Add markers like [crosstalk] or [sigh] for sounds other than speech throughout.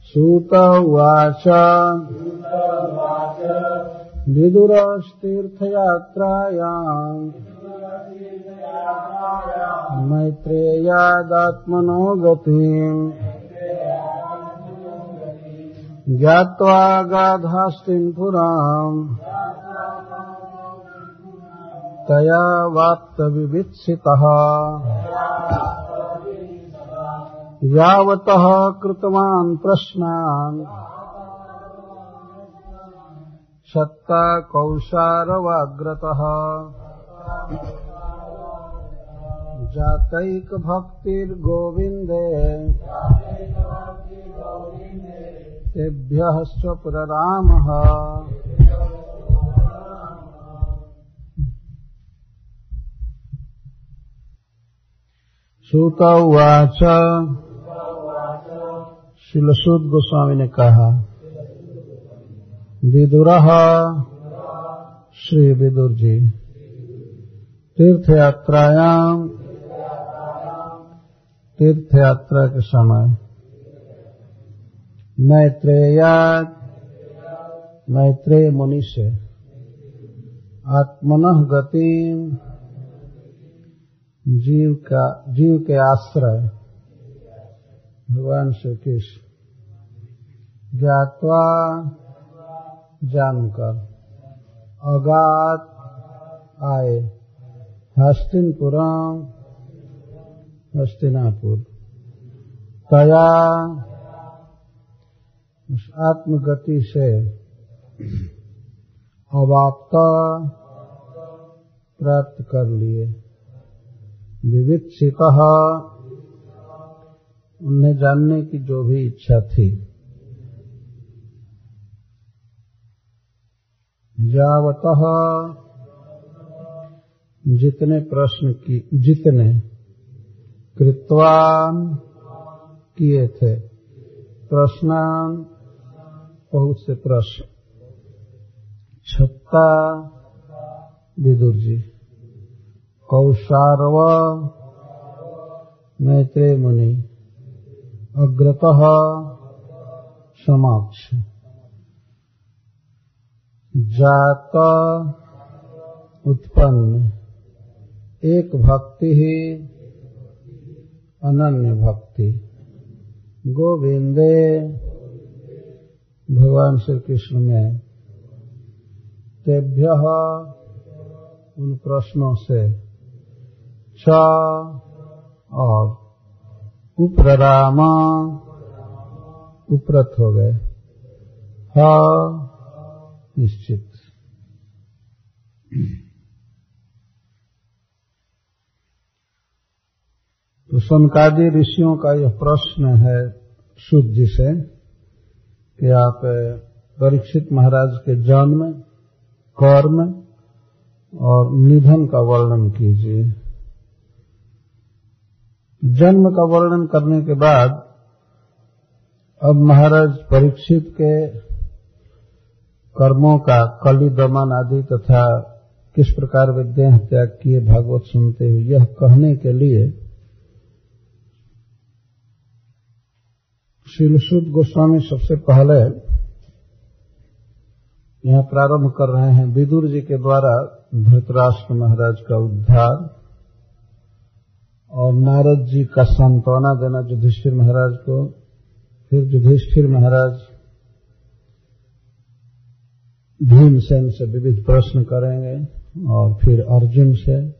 सूत उवाच विदुरस्तीर्थयात्रायाम्। मैत्रेयादात्मनो गतिम् ज्ञात्वा गाधास्तिम् पुराम्। तया वाप्तविवित्सितः। यावतः कृतवान् प्रश्नान्। सत्ता कौशारवाग्रतः। जातैकभक्तिर्गोविन्दे। तेभ्यः स्वपुररामः। सूत उवाच। शिलसूद गोस्वामी ने कहा, विदुर श्री विदुर जी तीर्थ यात्रायाम तीर्थ यात्रा के समय मैत्रेया मैत्रेय मुनि से, आत्मन गति, जीव का, जीव के आश्रय भगवान श्री कृष्ण ज्ञातवा जानकर। अगात आए। हस्तिनपुरम। हस्तिनापुर। तया उस आत्मगति से अवाप्त प्राप्त कर लिए। विविक्षित उन्हें जानने की जो भी इच्छा थी। जावत जितने प्रश्न की, जितने कृत्वान किए थे, प्रश्नान बहुत से प्रश्न। छत्ता विदुर जी, कौशारव मैत्रेय मुनि अग्रत समाक्ष जात उत्पन्न। एक भक्ति ही अनन्य भक्ति। गोविंदे, भगवान श्री कृष्ण में तेभ्य उन प्रश्नों से छ और उपरामा। उपरत हो गए। ह। निश्चित। तो सनकादि ऋषियों का यह प्रश्न है शुद्ध जी से कि आप परीक्षित महाराज के जन्म, कर्म और निधन का वर्णन कीजिए। जन्म का वर्णन करने के बाद अब महाराज परीक्षित के कर्मों का कली दमन आदि तथा किस प्रकार वे देह त्याग किए भागवत सुनते हुए यह कहने के लिए शिलसुद गोस्वामी सबसे पहले यहाँ प्रारंभ कर रहे हैं। विदुर जी के द्वारा धृतराष्ट्र महाराज का उद्धार। और नारद जी का सांत्वना देना युधिष्ठिर महाराज को, फिर युधिष्ठिर महाराज भीमसेन से विविध प्रश्न करेंगे और फिर अर्जुन से।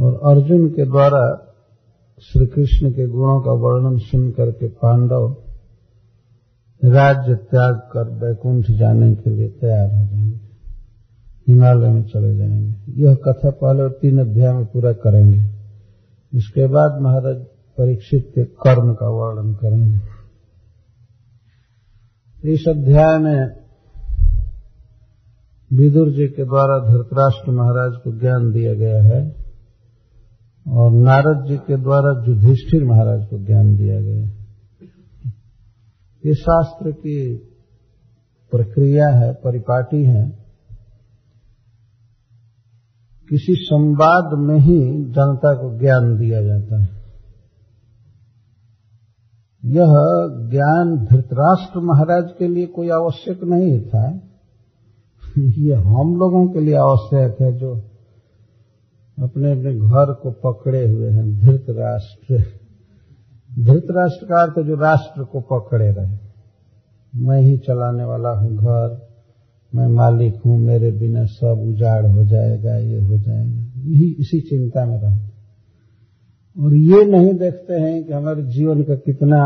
और अर्जुन के द्वारा श्री कृष्ण के गुणों का वर्णन सुन करके पांडव राज्य त्याग कर वैकुंठ जाने के लिए तैयार हो जाएँगे। हिमालय में चले जाएँगे। यह कथा पहले तीन अध्याय में पूरा करेंगे। इसके बाद महाराज परीक्षित के कर्म का वर्णन करेंगे। इस अध्याय में विदुर जी के द्वारा धृतराष्ट्र महाराज को ज्ञान दिया गया है और नारद जी के द्वारा युधिष्ठिर महाराज को ज्ञान दिया गया है। ये शास्त्र की प्रक्रिया है, परिपाटी है। किसी संवाद में ही जनता को ज्ञान दिया जाता है। यह ज्ञान धृतराष्ट्र महाराज के लिए कोई आवश्यक नहीं था। ये हम लोगों के लिए आवश्यक है जो अपने अपने घर को पकड़े हुए हैं, धृतराष्ट्र। धृतराष्ट्र का अर्थ जो राष्ट्र को पकड़े रहे। मैं ही चलाने वाला हूँ घर। मैं मालिक हूँ, मेरे बिना सब उजाड़ हो जाएगा, ये हो जाएगा। यही इसी चिंता में रहे और ये नहीं देखते हैं कि हमारे जीवन का कितना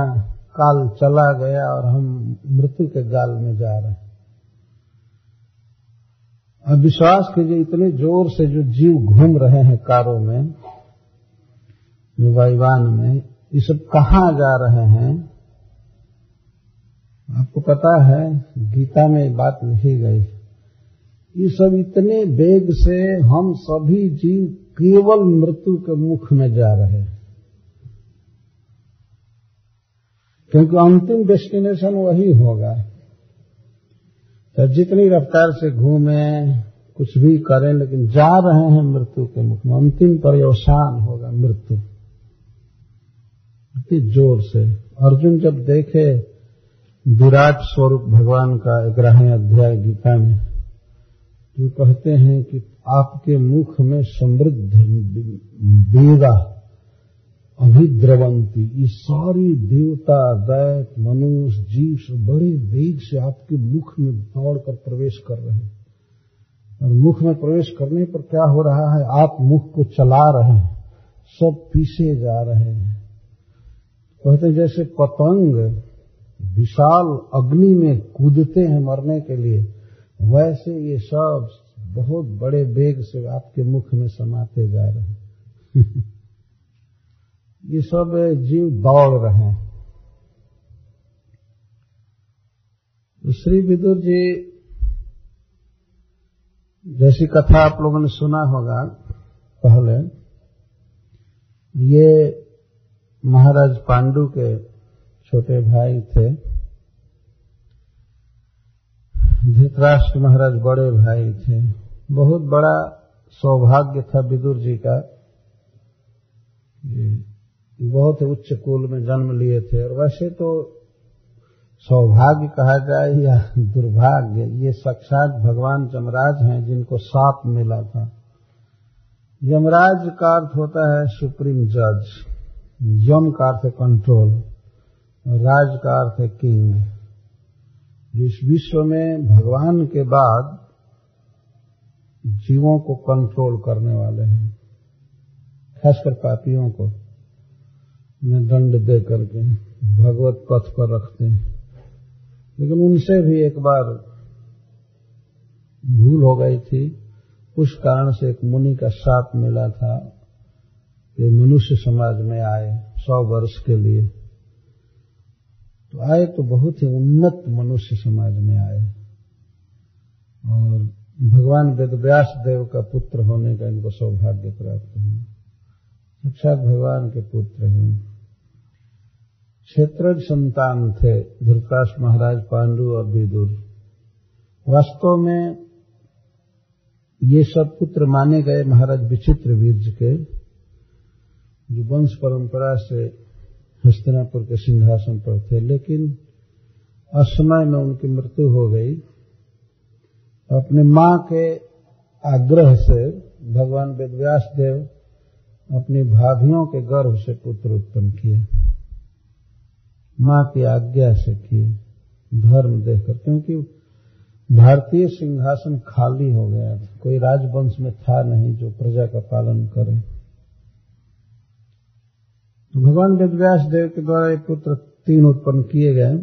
काल चला गया और हम मृत्यु के गाल में जा रहे हैं। अब विश्वास कीजिए, इतने ज़ोर से जो जीव घूम रहे हैं कारों में वायुवान में, ये सब कहाँ जा रहे हैं? आपको पता है, गीता में बात लिखी गई ये सब इतने वेग से हम सभी जीव केवल मृत्यु के मुख में जा रहे हैं। क्योंकि अंतिम डेस्टिनेशन वही होगा। तो जितनी रफ्तार से घूमे, कुछ भी करें, लेकिन जा रहे हैं मृत्यु के मुख में। अंतिम पर्यवसान होगा मृत्यु। इतनी ज़ोर से। अर्जुन जब देखे विराट स्वरूप भगवान का ग्रहण अध्याय गीता में जो कहते हैं कि आपके मुख में समृद्ध वेगा अभिद्रवंती, ये सारी देवता, दैत, मनुष्य, जीव सब बड़े वेग से आपके मुख में दौड़कर प्रवेश कर रहे हैं। और मुख में प्रवेश करने पर क्या हो रहा है? आप मुख को चला रहे हैं, सब पीछे जा रहे हैं। कहते हैं जैसे पतंग विशाल अग्नि में कूदते हैं मरने के लिए, वैसे ये सब बहुत बड़े वेग से आपके मुख में समाते जा रहे हैं। [laughs] ये सब जीव दौड़ रहे हैं। तो श्री विदुर जी, जैसी कथा आप लोगों ने सुना होगा पहले, ये महाराज पांडु के छोटे भाई थे। धृतराष्ट्र महाराज बड़े भाई थे। बहुत बड़ा सौभाग्य था विदुर जी का। बहुत उच्च कुल में जन्म लिए थे। और वैसे तो सौभाग्य कहा जाए या दुर्भाग्य, ये साक्षात भगवान जमराज हैं जिनको साप मिला था। यमराज का अर्थ होता है सुप्रीम जज, यम का अर्थ कंट्रोल राज का अर्थ है किंग। जिस विश्व में भगवान के बाद जीवों को कंट्रोल करने वाले हैं, खासकर पापियों को, उन्हें दंड दे करके, भगवत पथ पर रखते हैं। लेकिन उनसे भी एक बार भूल हो गई थी। उस कारण से एक मुनि का साप मिला था। कि मनुष्य समाज में आए सौ वर्ष के लिए। तो आए तो बहुत ही उन्नत मनुष्य समाज में आए। और भगवान वेदव्यास देव का पुत्र होने का इनको सौभाग्य प्राप्त हुआ। साक्षात भगवान के पुत्र हैं। क्षेत्रज संतान थे, धृतराष्ट्र महाराज, पांडु और विदुर। वास्तव में ये सब पुत्र माने गए महाराज विचित्र वीर्ज के, जो वंश परंपरा से हस्तिनापुर के सिंहासन पर थे, लेकिन असमय में उनकी मृत्यु हो गई। अपने माँ के आग्रह से भगवान वेदव्यास देव अपनी भाभियों के गर्भ से पुत्र उत्पन्न किए। माँ की आज्ञा से किए धर्म देखकर, क्योंकि भारतीय सिंहासन खाली हो गया था। कोई राजवंश में था नहीं जो प्रजा का पालन करे। तो भगवान वेदव्यास देव के द्वारा एक पुत्र तीन उत्पन्न किए गए।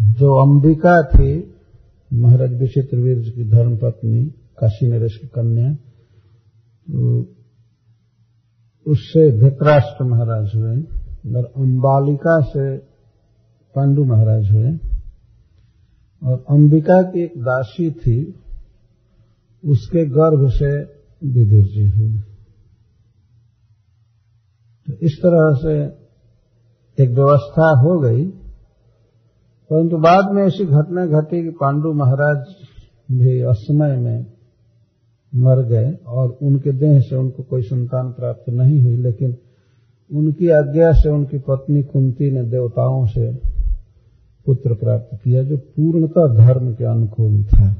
जो अंबिका थी, महाराज विचित्र वीर की धर्म पत्नी, काशी नरेश की कन्या उससे धृतराष्ट्र महाराज हुए और अंबालिका से पांडु महाराज हुए। और अंबिका की एक दासी थी, उसके गर्भ से विदुर जी हुए। तो इस तरह से एक व्यवस्था हो गई। परंतु तो बाद में ऐसी घटना घटी कि पांडु महाराज भी असमय में मर गए और उनके देह से उनको कोई संतान प्राप्त नहीं हुई, लेकिन उनकी आज्ञा से उनकी पत्नी कुंती ने देवताओं से पुत्र प्राप्त किया, जो पूर्णतः धर्म के अनुकूल था।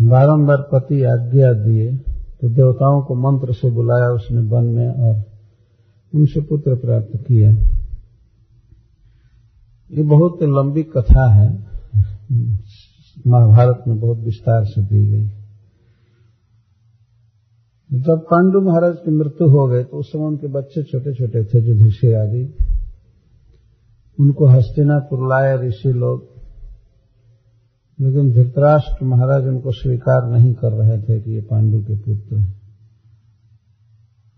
बारंबार पति आज्ञा दिए। तो देवताओं को मंत्र से बुलाया उसने वन में और उनसे पुत्र प्राप्त किया। ये बहुत लंबी कथा है। महाभारत में बहुत विस्तार से दी गई। जब पांडु महाराज की मृत्यु हो गई तो उस समय उनके बच्चे छोटे छोटे थे जो युधिष्ठिर आदि। उनको हस्तिनापुर लाए ऋषि लोग। लेकिन धृतराष्ट्र महाराज उनको स्वीकार नहीं कर रहे थे कि ये पांडु के पुत्र हैं।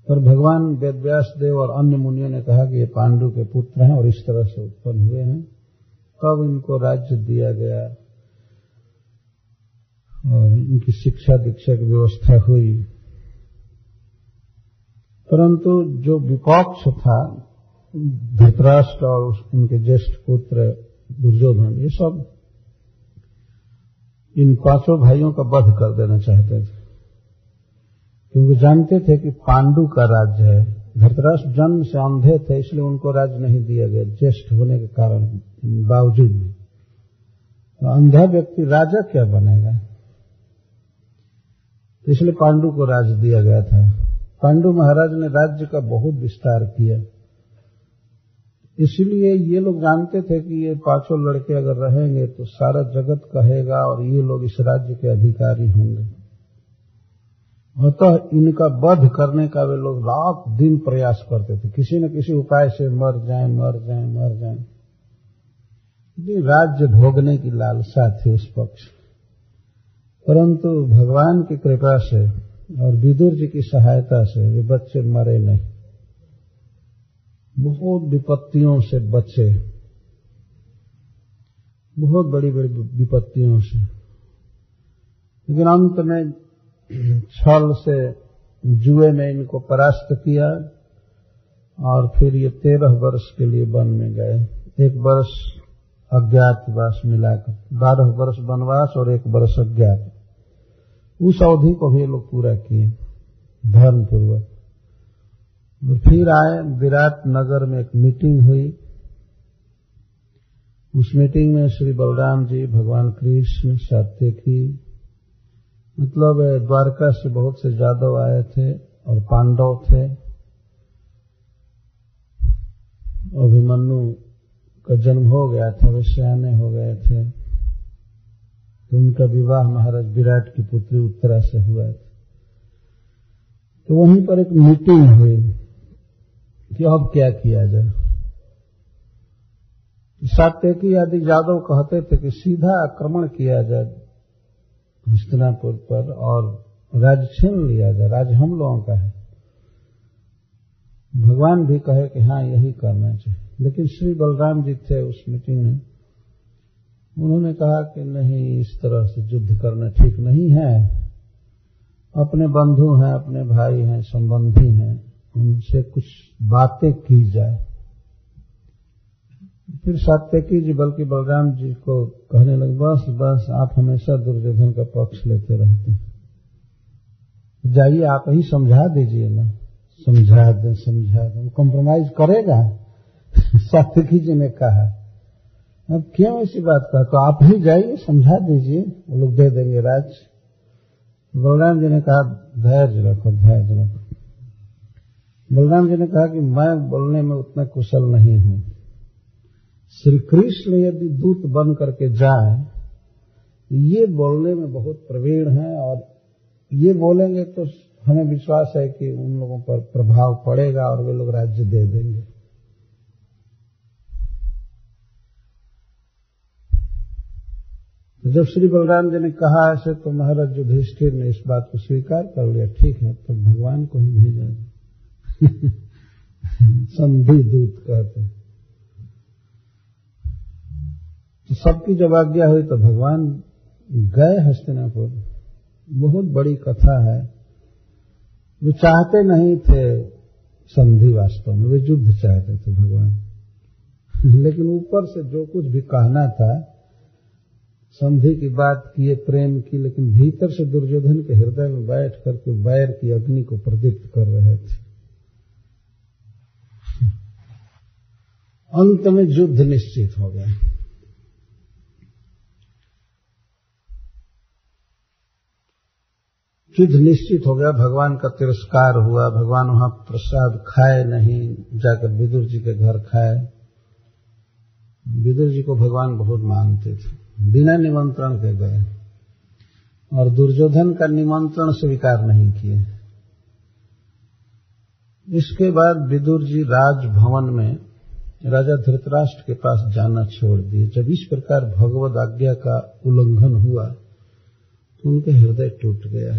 पर भगवान वेदव्यास देव और अन्य मुनियों ने कहा कि ये पांडु के पुत्र हैं और इस तरह से उत्पन्न हुए हैं। तब इनको राज्य दिया गया और इनकी शिक्षा दीक्षा की व्यवस्था हुई। परंतु जो विपक्ष था, धृतराष्ट्र और उनके ज्येष्ठ पुत्र दुर्योधन, ये सब इन पाँचों भाइयों का वध कर देना चाहते थे। क्योंकि जानते थे कि पांडु का राज्य है। धृतराष्ट्र जन्म से अंधे थे, इसलिए उनको राज्य नहीं दिया गया, ज्येष्ठ होने के कारण बावजूद भी। तो अंधा व्यक्ति राजा क्या बनेगा? इसलिए पांडु को राज्य दिया गया था। पांडु महाराज ने राज्य का बहुत विस्तार किया। इसलिए ये लोग जानते थे कि ये पाँचों लड़के अगर रहेंगे तो सारा जगत कहेगा और ये लोग इस राज्य के अधिकारी होंगे। अतः इनका वध करने का वे लोग रात दिन प्रयास करते थे। किसी न किसी उपाय से मर जाए मर जाए मर जाए। राज्य भोगने की लालसा थी उस पक्ष। परंतु भगवान की कृपा से और विदुर जी की सहायता से वे बच्चे मरे नहीं। बहुत विपत्तियों से बचे। बहुत बड़ी बड़ी विपत्तियों से। लेकिन अंत में छल से जुए में इनको परास्त किया और फिर ये तेरह वर्ष के लिए वन में गए। एक वर्ष अज्ञातवास मिलाकर बारह वर्ष वनवास और एक वर्ष अज्ञात। उस अवधि को भी लोग पूरा किए धर्म पूर्वक और फिर आए, विराट नगर में एक मीटिंग हुई। उस मीटिंग में श्री बलराम जी, भगवान कृष्ण, सात्यकी मतलब द्वारका से बहुत से जादव आए थे और पांडव थे। अभिमन्यु का जन्म हो गया था वे सयाने हो गए थे। तो उनका विवाह महाराज विराट की पुत्री उत्तरा से हुआ था। तो वहीं पर एक मीटिंग हुई। कि अब क्या किया जाए? सात्यकी आदि यादव कहते थे कि सीधा आक्रमण किया जाए हस्तिनापुर पर और राज छीन लिया जाए। राज हम लोगों का है। भगवान भी कहे कि हाँ यही करना चाहिए। लेकिन श्री बलराम जी थे उस मीटिंग में। उन्होंने कहा कि नहीं, इस तरह से युद्ध करना ठीक नहीं है। अपने बंधु हैं, अपने भाई हैं, संबंधी हैं। उनसे कुछ बातें की जाए। फिर सात्यकी जी, बल्कि बलराम जी को कहने लगे, बस बस, आप हमेशा दुर्योधन का पक्ष लेते रहते जाइए, आप ही समझा दीजिए ना। समझा दें समझा दें। कॉम्प्रोमाइज करेगा? [laughs] सात्यकी जी ने कहा, अब क्यों ऐसी बात कहा? तो आप ही जाइए, समझा दीजिए। वो लोग दे देंगे राज। बलराम जी ने कहा, धैर्य रखो धैर्य रखो। बलराम जी ने कहा कि मैं बोलने में उतना कुशल नहीं हूँ। श्री कृष्ण यदि दूत बन करके जाए, ये बोलने में बहुत प्रवीण है और ये बोलेंगे तो हमें विश्वास है कि उन लोगों पर प्रभाव पड़ेगा और वे लोग राज्य दे देंगे। तो जब श्री बलराम जी ने कहा ऐसे तो महाराज युधिष्ठिर ने इस बात को स्वीकार कर लिया। ठीक है तो भगवान को ही भेजा [laughs] संधि दूत कहते तो सबकी जब आज्ञा हुई तो भगवान गए हस्तिनापुर। बहुत बड़ी कथा है। वे चाहते नहीं थे संधि वास्तव में, वे युद्ध चाहते थे भगवान। [laughs] लेकिन ऊपर से जो कुछ भी कहना था, संधि की बात किए, प्रेम की, लेकिन भीतर से दुर्योधन के हृदय में बैठ करके बैर की अग्नि को प्रदीप्त कर रहे थे। अंत में युद्ध निश्चित हो गया। युद्ध निश्चित हो गया, भगवान का तिरस्कार हुआ, भगवान वहाँ प्रसाद खाए नहीं, जाकर विदुर जी के घर खाए। विदुर जी को भगवान बहुत मानते थे, बिना निमंत्रण के गए। और दुर्योधन का निमंत्रण स्वीकार नहीं किए। इसके बाद विदुर जी राजभवन में राजा धृतराष्ट्र के पास जाना छोड़ दिए। जब इस प्रकार भगवत आज्ञा का उल्लंघन हुआ तो उनके हृदय टूट गया।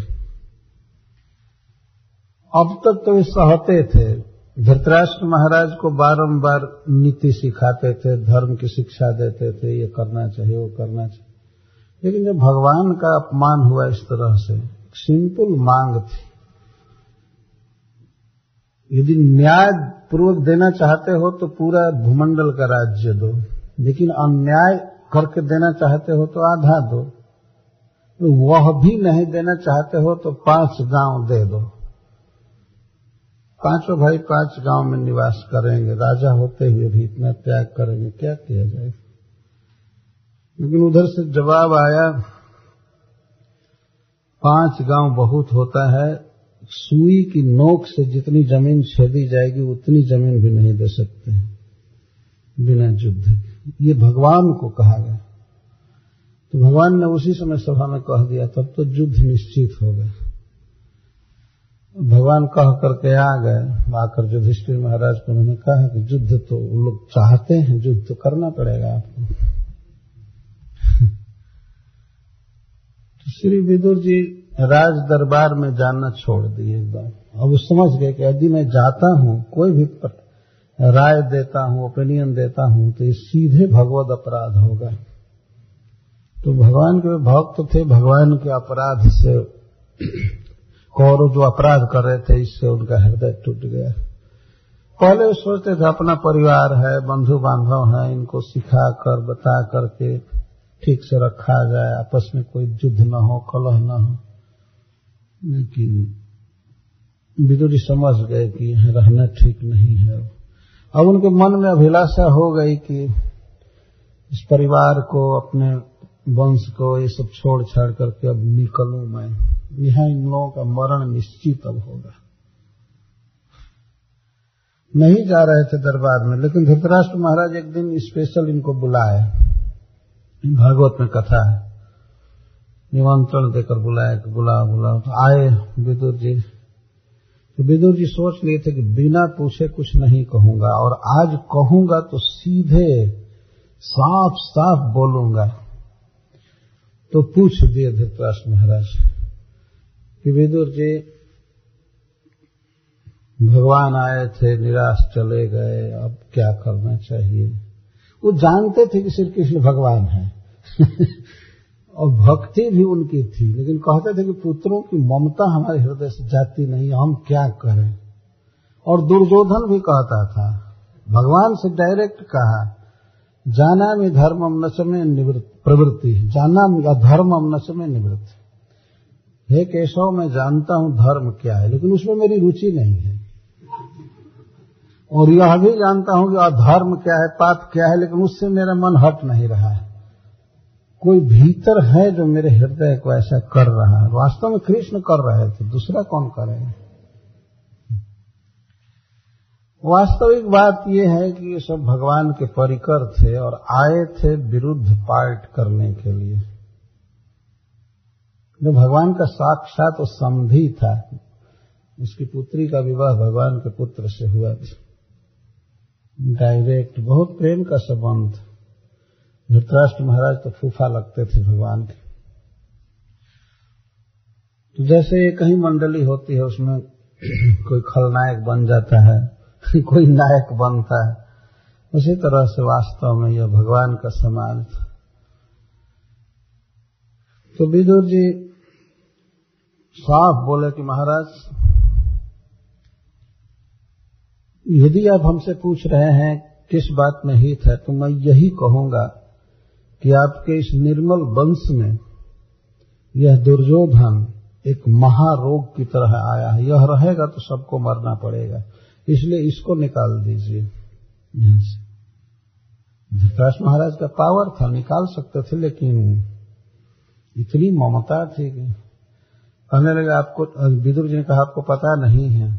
अब तक तो वे सहते थे। धृतराष्ट्र महाराज को बारंबार नीति सिखाते थे, धर्म की शिक्षा देते थे, ये करना चाहिए, वो करना चाहिए। लेकिन जब भगवान का अपमान हुआ इस तरह से सिंपल मांग थी। यदि न्याय पूर्वक देना चाहते हो तो पूरा भूमंडल का राज्य दो, लेकिन अन्याय करके देना चाहते हो तो आधा दो। वह भी नहीं देना चाहते हो तो पाँच गाँव दे दो। पाँचों भाई पाँच गाँव में निवास करेंगे, राजा होते हुए भी इतना त्याग करेंगे, क्या किया जाए? लेकिन उधर से जवाब आया, पाँच गाँव बहुत होता है सुई की नोक से जितनी ज़मीन छेदी जाएगी, उतनी ज़मीन भी नहीं दे सकते बिना युद्ध ये भगवान को कहा गया। तो भगवान ने उसी समय सभा में कह दिया, तब तो युद्ध निश्चित हो गया। भगवान कह करके आ गए। आकर युधिष्ठिर महाराज को उन्होंने कहा कि युद्ध तो लोग चाहते हैं, युद्ध तो करना पड़ेगा आपको। [laughs] तो श्री विदुर जी राज दरबार में जाना छोड़ दिए एकदम अब समझ गए कि यदि मैं जाता हूँ, कोई भी राय देता हूँ ओपिनियन देता हूँ तो ये सीधे भगवत अपराध होगा। तो भगवान के भक्त तो थे, भगवान के अपराध से [clears throat] कौरव जो अपराध कर रहे थे, इससे उनका हृदय टूट गया। पहले सोचते थे, अपना परिवार है बंधु बांधव है, इनको सिखा कर बता करके ठीक से रखा जाए, आपस में कोई युद्ध न हो, कलह न हो। लेकिन विदुरी समझ गए कि रहना ठीक नहीं है। अब उनके मन में अभिलाषा हो गई कि इस परिवार को, अपने वंश को, ये सब छोड़ छाड़ करके अब निकलूं मैं। यहाँ इन लोगों का मरण निश्चित अब होगा। नहीं जा रहे थे दरबार में, लेकिन धृतराष्ट्र महाराज एक दिन स्पेशल इनको बुलाए। भागवत में कथा है। निमंत्रण देकर बुलाया कि बुला बुलाओ तो आए विदुर जी। तो विदुर जी सोच लिए थे कि बिना पूछे कुछ नहीं कहूँगा और आज कहूँगा तो सीधे साफ़ साफ़ बोलूँगा। तो पूछ दिए धृतराष्ट्र महाराज कि विदुर जी, भगवान आए थे, निराश चले गए, अब क्या करना चाहिए? वो जानते थे कि श्री कृष्ण भगवान है। [laughs] और भक्ति भी उनकी थी। लेकिन कहते थे कि पुत्रों की ममता हमारे हृदय से जाती नहीं, हम क्या करें? और दुर्योधन भी कहता था, भगवान से डायरेक्ट कहा, जाना में धर्म नच में प्रवृत्ति जाना धर्म नच में निवृत्ति। हे केशव, मैं जानता हूँ धर्म क्या है, लेकिन उसमें मेरी रुचि नहीं है। और यह भी जानता हूँ कि अधर्म क्या है, पाप क्या है, लेकिन उससे मेरा मन हट नहीं रहा है। कोई भीतर है जो मेरे हृदय को ऐसा कर रहा है? वास्तव में कृष्ण कर रहे थे, दूसरा कौन करेगा वास्तविक बात यह है कि ये सब भगवान के परिकर थे और आए थे विरुद्ध पार्ट करने के लिए। जो भगवान का साक्षात समधि था, उसकी पुत्री का विवाह भगवान के पुत्र से हुआ था। डायरेक्ट बहुत प्रेम का संबंध। धृतराष्ट्र महाराज तो फूफा लगते थे भगवान के। तो जैसे कहीं मंडली होती है, उसमें कोई खलनायक बन जाता है, [laughs] कोई नायक बनता है, उसी तरह से वास्तव में यह भगवान का समाज था। तो विदुर जी साफ़ बोले कि महाराज, यदि आप हमसे पूछ रहे हैं किस बात में हित है तो मैं यही कहूँगा कि आपके इस निर्मल वंश में यह दुर्योधन एक महारोग की तरह आया है। यह रहेगा तो सबको मरना पड़ेगा। इसलिए इसको निकाल दीजिए। यहाँ से धृतराष्ट्र महाराज का पावर था निकाल सकते थे लेकिन इतनी ममता थी कि कहने लगे आपको विदुर जी ने कहा आपको पता नहीं है।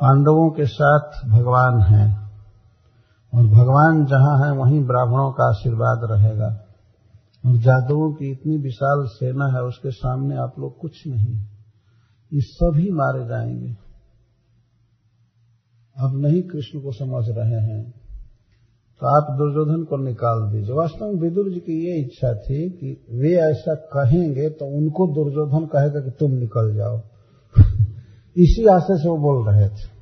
पांडवों के साथ भगवान है। और भगवान जहाँ है, वहीं ब्राह्मणों का आशीर्वाद रहेगा। और जादवों की इतनी विशाल सेना है, उसके सामने आप लोग कुछ नहीं ये सभी मारे जाएँगे। अब नहीं कृष्ण को समझ रहे हैं तो आप दुर्योधन को निकाल दीजिए। वास्तव में विदुर जी की ये इच्छा थी कि वे ऐसा कहेंगे तो उनको दुर्योधन कहेगा कि तुम निकल जाओ। [laughs] इसी आशय से वो बोल रहे थे।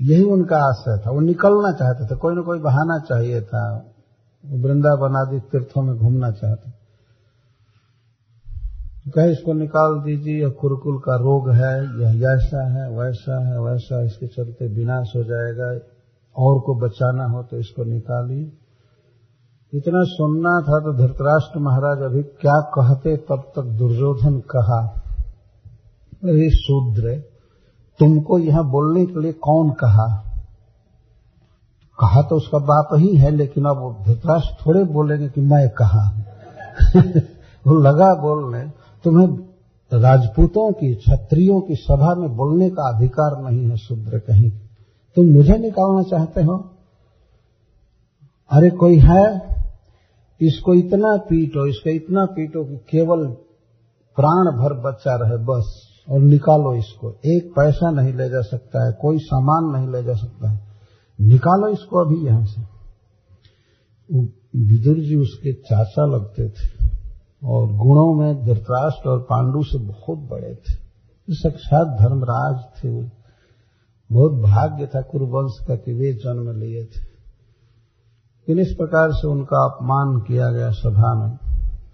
यही उनका आशय था। वो निकलना चाहते थे। कोई ना कोई बहाना चाहिए था। वृंदावन आदि तीर्थों में घूमना चाहते तो कहे, इसको निकाल दीजिए। यह कुरकुल का रोग है। यह ऐसा है, वैसा है, वैसा इसके चलते विनाश हो जाएगा। और को बचाना हो तो इसको निकालिए। इतना सुनना था तो धृतराष्ट्र महाराज अभी क्या कहते तब तक दुर्योधन कहा शूद्र तुमको यहाँ बोलने के लिए कौन कहा? कहा तो उसका बाप ही है, लेकिन अब धृतराष्ट्र थोड़े बोलेंगे कि मैं कहा। [laughs] वो लगा बोलने। तुम्हें राजपूतों की, क्षत्रियों की सभा में बोलने का अधिकार नहीं है, शूद्र कहीं। तुम मुझे निकालना चाहते हो? अरे कोई है? इसको इतना पीटो, इसको इतना पीटो कि केवल प्राण भर बच्चा रहे, बस। और निकालो इसको। एक पैसा नहीं ले जा सकता है, कोई सामान नहीं ले जा सकता है। निकालो इसको अभी यहाँ से। विदुर जी उसके चाचा लगते थे और गुणों में धृतराष्ट्र और पांडु से बहुत बड़े थे। साक्षात धर्मराज थे वो। बहुत भाग्य था कुरुवंश का कि वे जन्म लिए थे। लेकिन इस प्रकार से उनका अपमान किया गया सभा में।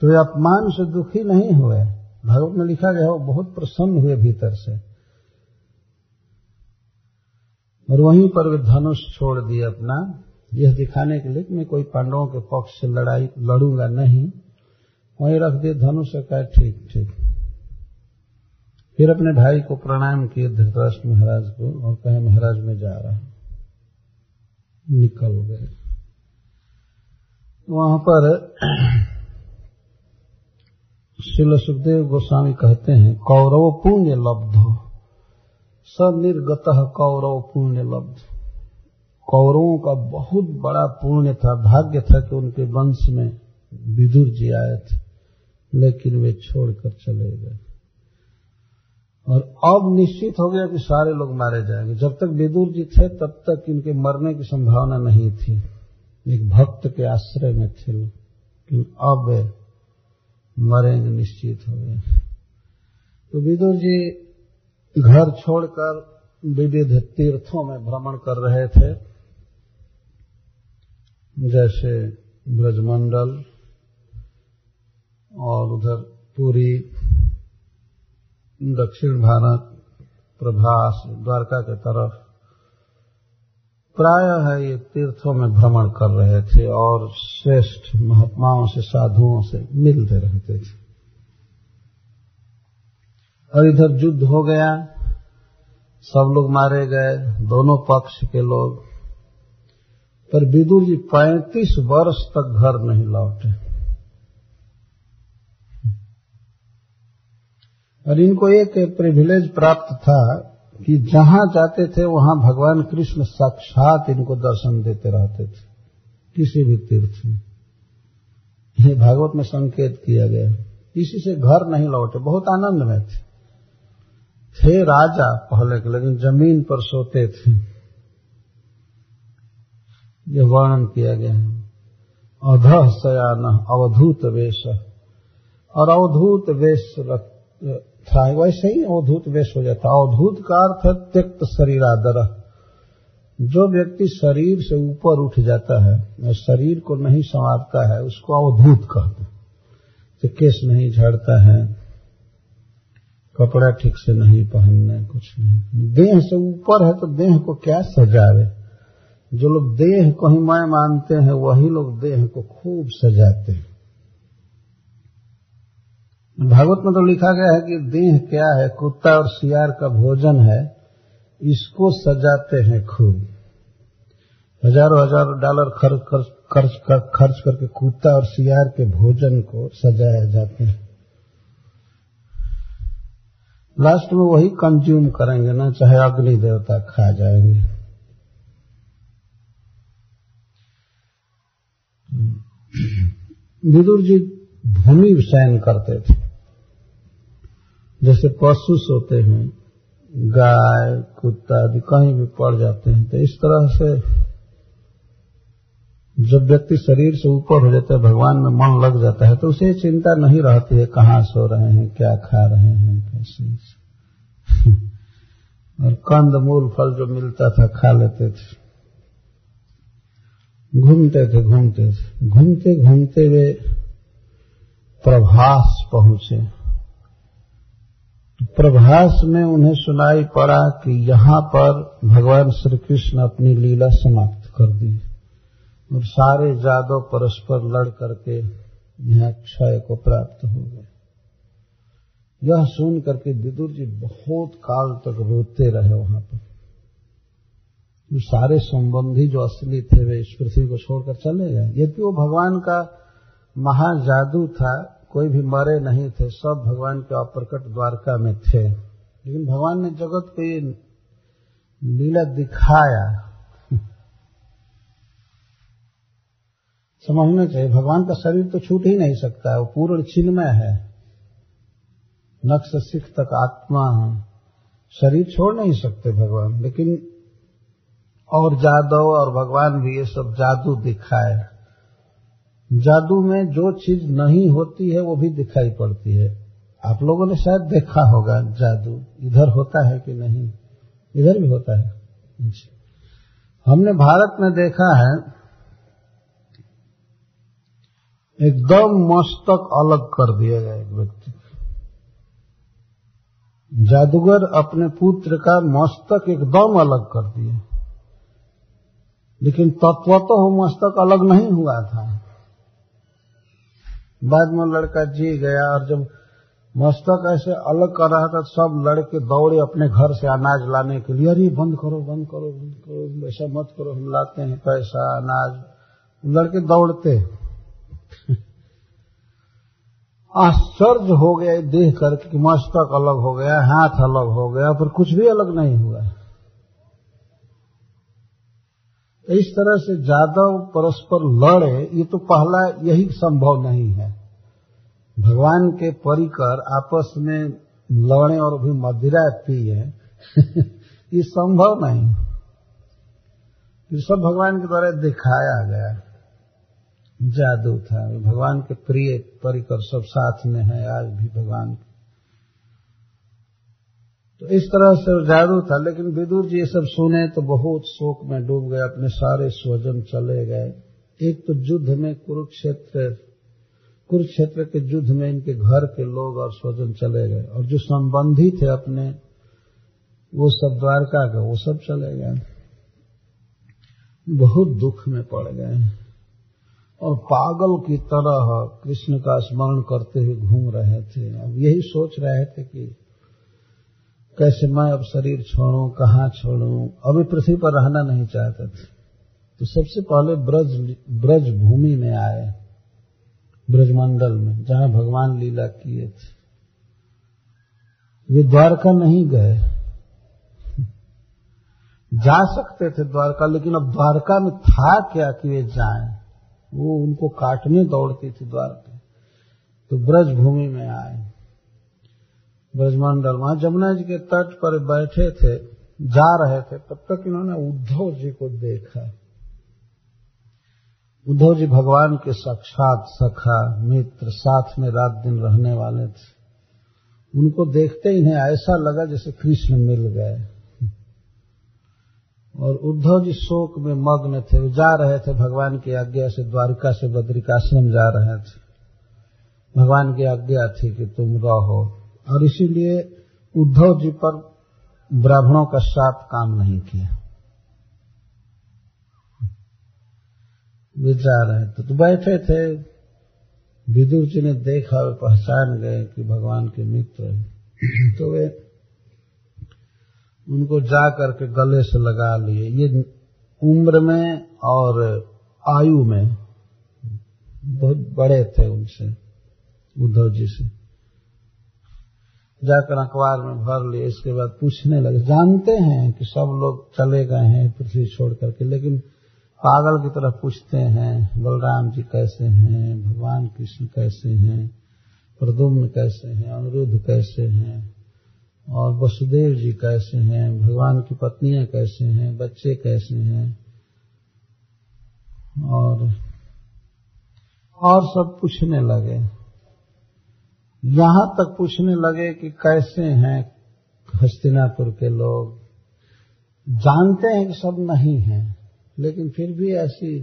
तो ये अपमान से दुखी नहीं हुए। भागवत में लिखा गया वो बहुत प्रसन्न हुए भीतर से। और वहीं पर वे धनुष छोड़ दिए अपना। यह दिखाने के लिए कि मैं कोई पांडवों के पक्ष से लड़ाई, लड़ूँगा नहीं। वहीं रख दिए धनुष कहा, ठीक ठीक। फिर अपने भाई को प्रणाम किए धृतराष्ट्र महाराज को और कहे, महाराज, में जा रहा हूँ। निकल गए। वहाँ पर शिल सुखदेव गोस्वामी कहते हैं, कौरव पुण्य लब्ध सनिर्गत कौरव पुण्य लब्ध। कौरवों का बहुत बड़ा पुण्य था, भाग्य था कि उनके वंश में विदुर जी आए थे, लेकिन वे छोड़कर चले गए। और अब निश्चित हो गया कि सारे लोग मारे जाएँगे। जब तक विदुर जी थे, तब तक इनके मरने की संभावना नहीं थी। एक भक्त के आश्रय में थे। लेकिन अब मरेंगे, निश्चित हो गए। तो विदुर जी घर छोड़कर विविध तीर्थों में भ्रमण कर रहे थे। जैसे ब्रजमंडल और उधर पूरी, दक्षिण भारत, प्रभास, द्वारका के तरफ़। प्राय है ये तीर्थों में भ्रमण कर रहे थे और श्रेष्ठ महात्माओं से, साधुओं से मिलते रहते थे। और इधर युद्ध हो गया, सब लोग मारे गए, दोनों पक्ष के लोग। पर विदुर जी पैंतीस वर्ष तक घर नहीं लौटे। और इनको एक प्रिविलेज प्राप्त था कि जहाँ जाते थे, वहाँ भगवान कृष्ण साक्षात इनको दर्शन देते रहते थे। किसी भी तीर्थ में। ये भागवत में संकेत किया गया किसी से घर नहीं लौटे, बहुत आनंद में थे। थे राजा पहले के, लेकिन ज़मीन पर सोते थे। यह वर्णन किया गया है। अध शयान अवधूत वेश। और अवधूत वेश था वैसे ही अवधूत वेश हो जाता। अवधूत का अर्थ है त्यक्त शरीरादर जो व्यक्ति शरीर से ऊपर उठ जाता है शरीर को नहीं संवारता है, उसको अवधूत कहते तो केस नहीं झड़ता है, कपड़ा ठीक से नहीं पहनने कुछ नहीं। देह से ऊपर है तो देह को क्या सजावे? जो लोग देह को ही मैं मानते हैं, वही लोग देह को खूब सजाते हैं। भागवत में तो लिखा गया है कि देह क्या है कुत्ता और सियार का भोजन है इसको सजाते हैं खूब हज़ारों हज़ारों डॉलर खर्च खर्च कर, खर्च करके कुत्ता और सियार के भोजन को सजाया जाते हैं। लास्ट में वही कंज्यूम करेंगे ना चाहे अग्नि देवता खा जाएँगे। विदुर जी भूमि शयन करते थे। जैसे पशु सोते हैं, गाय, कुत्ता आदि कहीं भी पड़ जाते हैं तो इस तरह से जब व्यक्ति शरीर से ऊपर हो जाता है, भगवान में मन लग जाता है तो उसे चिंता नहीं रहती है कहाँ सो रहे हैं, क्या खा रहे हैं, कैसे [laughs] और कंद मूल फल जो मिलता था, खा लेते थे। घूमते थे घूमते थे। घूमते घूमते वे प्रभास पहुँचे। प्रभास में उन्हें सुनाई पड़ा कि यहाँ पर भगवान श्री कृष्ण अपनी लीला समाप्त कर दी और सारे जादव परस्पर लड़ करके यहाँ क्षय को प्राप्त हो गए। यह सुन करके विदुर जी बहुत काल तक रोते रहे वहाँ पर। जो सारे संबंधी जो असली थे वे इस पृथ्वी को छोड़कर चले गए। यदि वो भगवान का महाजादू था कोई भी मरे नहीं थे, सब भगवान के अप्रकट द्वारका में थे। लेकिन भगवान ने जगत को ये लीला दिखाया। समझना चाहिए, भगवान का शरीर तो छूट ही नहीं सकता, वो पूर्ण चिन्मय है। नक्श सिख तक आत्मा है। शरीर छोड़ नहीं सकते भगवान, लेकिन और जादव और भगवान भी ये सब जादू दिखाए। जादू में जो चीज़ नहीं होती है, वो भी दिखाई पड़ती है। आप लोगों ने शायद देखा होगा जादू। इधर होता है कि नहीं? इधर भी होता है। हमने भारत में देखा है एकदम मस्तक अलग कर दिया गया एक व्यक्ति। जादूगर अपने पुत्र का मस्तक एकदम अलग कर दिया। लेकिन तत्व तो मस्तक अलग नहीं हुआ था। बाद में लड़का जी गया और जब मस्तक ऐसे अलग कर रहा था, सब लड़के दौड़े अपने घर से अनाज लाने के लिए। अरे, बंद करो बंद करो बंद करो, ऐसा मत करो, हम लाते हैं पैसा, अनाज। लड़के दौड़ते। [laughs] आश्चर्य हो गया देख करके कि मस्तक अलग हो गया, हाथ अलग हो गया, पर कुछ भी अलग नहीं हुआ। इस तरह से जादव परस्पर लड़े, ये तो पहला यही संभव नहीं है। भगवान के परिकर आपस में लड़े और भी मदिरा पिए [laughs] ये संभव नहीं। ये सब भगवान के द्वारा दिखाया गया। जादू था। भगवान के प्रिय परिकर सब साथ में है, आज भी भगवान के तो इस तरह से जादू था, लेकिन विदुर जी ये सब सुने तो बहुत शोक में डूब गए, अपने सारे स्वजन चले गए। एक तो युद्ध में कुरुक्षेत्र कुरुक्षेत्र के युद्ध में इनके घर के लोग और स्वजन चले गए, और जो संबंधी थे अपने, वो सब द्वारका का, वो सब चले गए। बहुत दुख में पड़ गए। और पागल की तरह कृष्ण का स्मरण करते हुए घूम रहे थे। अब यही सोच रहे थे कि कैसे मैं अब शरीर छोड़ू, कहाँ छोड़ू? अभी पृथ्वी पर रहना नहीं चाहते थे। तो सबसे पहले ब्रज ब्रज भूमि में आए, ब्रजमंडल में, जहाँ भगवान लीला किए थे। वे द्वारका नहीं गए। जा सकते थे द्वारका, लेकिन अब द्वारका में था क्या कि वे जाएँ? वो उनको काटने दौड़ती थी द्वारका। तो ब्रज भूमि में आए। ब्रजमंडल वहाँ जमुना जी के तट पर बैठे थे, जा रहे थे, तब तक इन्होंने उद्धव जी को देखा। उद्धव जी भगवान के साक्षात सखा, मित्र, साथ में रात दिन रहने वाले थे। उनको देखते ही इन्हें ऐसा लगा जैसे कृष्ण मिल गए। और उद्धव जी शोक में मग्न थे जा रहे थे भगवान की आज्ञा से, द्वारिका से, बद्रिकाश्रम जा रहे थे। भगवान की आज्ञा थी कि तुम रहो। और इसीलिए उद्धव जी पर ब्राह्मणों का साथ काम नहीं किया। वे जा रहे थे तो बैठे थे। विदुर जी ने देखा वे पहचान गए कि भगवान के मित्र हैं। तो वे उनको जा करके गले से लगा लिए। ये उम्र में और आयु में बहुत बड़े थे उनसे, उद्धव जी से। जाकर अखबार में भर लिए, इसके बाद पूछने लगे। जानते हैं कि सब लोग चले गए हैं पृथ्वी छोड़ करके, लेकिन पागल की तरह पूछते हैं, बलराम जी कैसे हैं, भगवान कृष्ण कैसे हैं प्रदुम्न कैसे हैं, अनिरुद्ध कैसे हैं, और वसुदेव जी कैसे हैं, भगवान की पत्नियाँ कैसे हैं, बच्चे कैसे हैं, और और सब पूछने लगे। यहाँ तक पूछने लगे कि कैसे हैं हस्तिनापुर के लोग। जानते हैं कि सब नहीं हैं, लेकिन फिर भी ऐसी,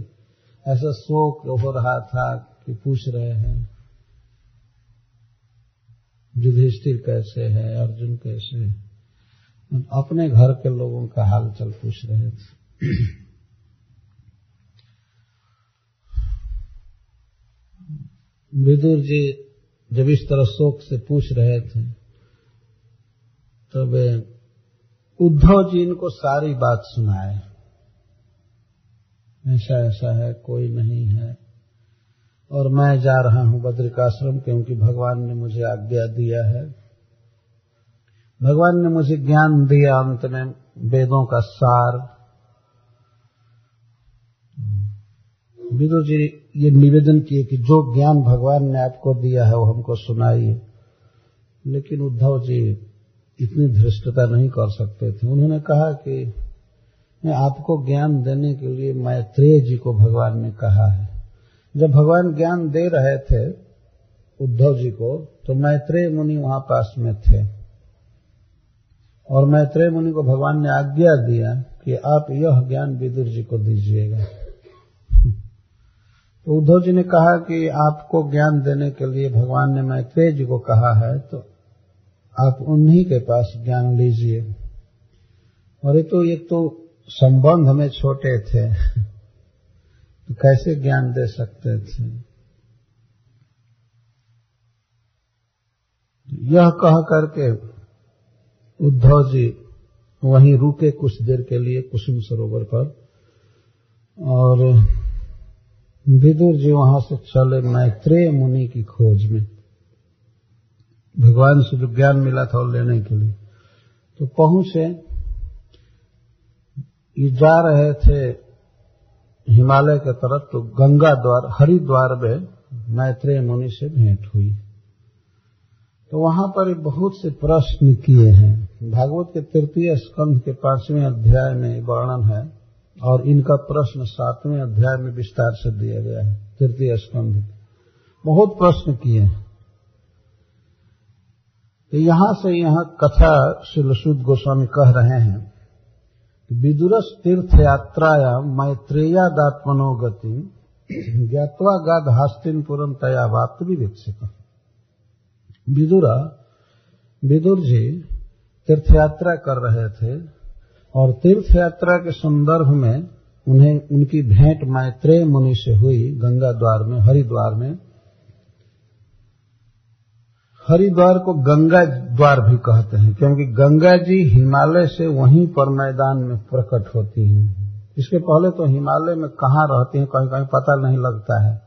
ऐसा शोक हो रहा था कि पूछ रहे हैं, युधिष्ठिर कैसे है? अर्जुन कैसे है? अपने घर के लोगों का हाल चल पूछ रहे थे। विदुर जी जब इस तरह शोक से पूछ रहे थे, तब उद्धव जी इनको सारी बात सुनाए। ऐसा ऐसा है, कोई नहीं है। और मैं जा रहा हूँ बद्रिकाश्रम क्योंकि भगवान ने मुझे आज्ञा दिया है। भगवान ने मुझे ज्ञान दिया अंत में वेदों का सार। विदु जी ये निवेदन किए कि जो ज्ञान भगवान ने आपको दिया है वो हमको सुनाइए। लेकिन उद्धव जी इतनी धृष्टता नहीं कर सकते थे। उन्होंने कहा कि मैं आपको ज्ञान देने के लिए मैत्रेय जी को भगवान ने कहा है। जब भगवान ज्ञान दे रहे थे उद्धव जी को तो मैत्रेय मुनि वहाँ पास में थे। और मैत्रेय मुनि को भगवान ने आज्ञा दिया कि आप यह ज्ञान विदुर जी को दीजिएगा। तो उद्धव जी ने कहा कि आपको ज्ञान देने के लिए भगवान ने मैत्रेय जी को कहा है तो आप उन्हीं के पास ज्ञान लीजिए। और ये तो एक तो संबंध हमें छोटे थे। [laughs] तो कैसे ज्ञान दे सकते थे? यह कह करके उद्धव जी वहीं रुके कुछ देर के लिए कुसुम सरोवर पर। और विदुर जी वहाँ से चले मैत्रेय मुनि की खोज में। भगवान से जो ज्ञान मिला था वो लेने के लिए। तो पहुँचे। ये जा रहे थे हिमालय के तरफ़ तो गंगा द्वार, हरिद्वार में मैत्रेय मुनि से भेंट हुई। तो वहाँ पर बहुत से प्रश्न किए हैं। भागवत के तृतीय स्कंध के पाँचवें अध्याय में वर्णन है। और इनका प्रश्न सातवें अध्याय में विस्तार से दिया गया है, तृतीय स्कंध। बहुत प्रश्न किए हैं। तो यहाँ से यहाँ कथा शिलसुद गोस्वामी कह रहे हैं विदुरस तीर्थ यात्राया मैत्रेयादात्मनो गति ज्ञातवा गाद हास्तिनपुरम तया वाप्त विवेक्षित विदुरा, विदुर जी तीर्थयात्रा कर रहे थे। और तीर्थ यात्रा के संदर्भ में उन्हें उनकी भेंट मैत्रेय मुनि से हुई गंगा द्वार में, हरिद्वार में। हरिद्वार को गंगा द्वार भी कहते हैं, क्योंकि गंगा जी हिमालय से वहीं पर मैदान में प्रकट होती हैं। इसके पहले तो हिमालय में कहाँ रहती हैं कहीं कहीं पता नहीं लगता है।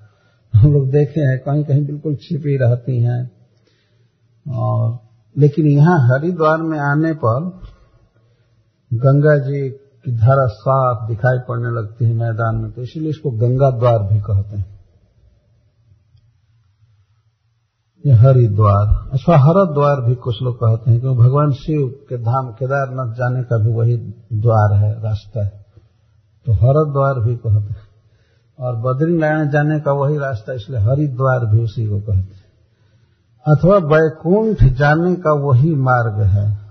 हम लोग देखे हैं कहीं कहीं बिल्कुल छिपी रहती हैं। और लेकिन यहाँ हरिद्वार में आने पर गंगा जी की धारा साफ़ दिखाई पड़ने लगती है मैदान में तो इसीलिए इसको गंगा द्वार भी कहते हैं। ये हरिद्वार अच्छा हरद्वार भी कुछ लोग कहते हैं, क्योंकि भगवान शिव के धाम केदारनाथ जाने का भी वही द्वार है, रास्ता है। तो हरद्वार भी कहते हैं। और बद्रीनारायण जाने का वही रास्ता, इसलिए हरिद्वार भी उसी को कहते हैं। अथवा बैकुंठ जाने का वही मार्ग है।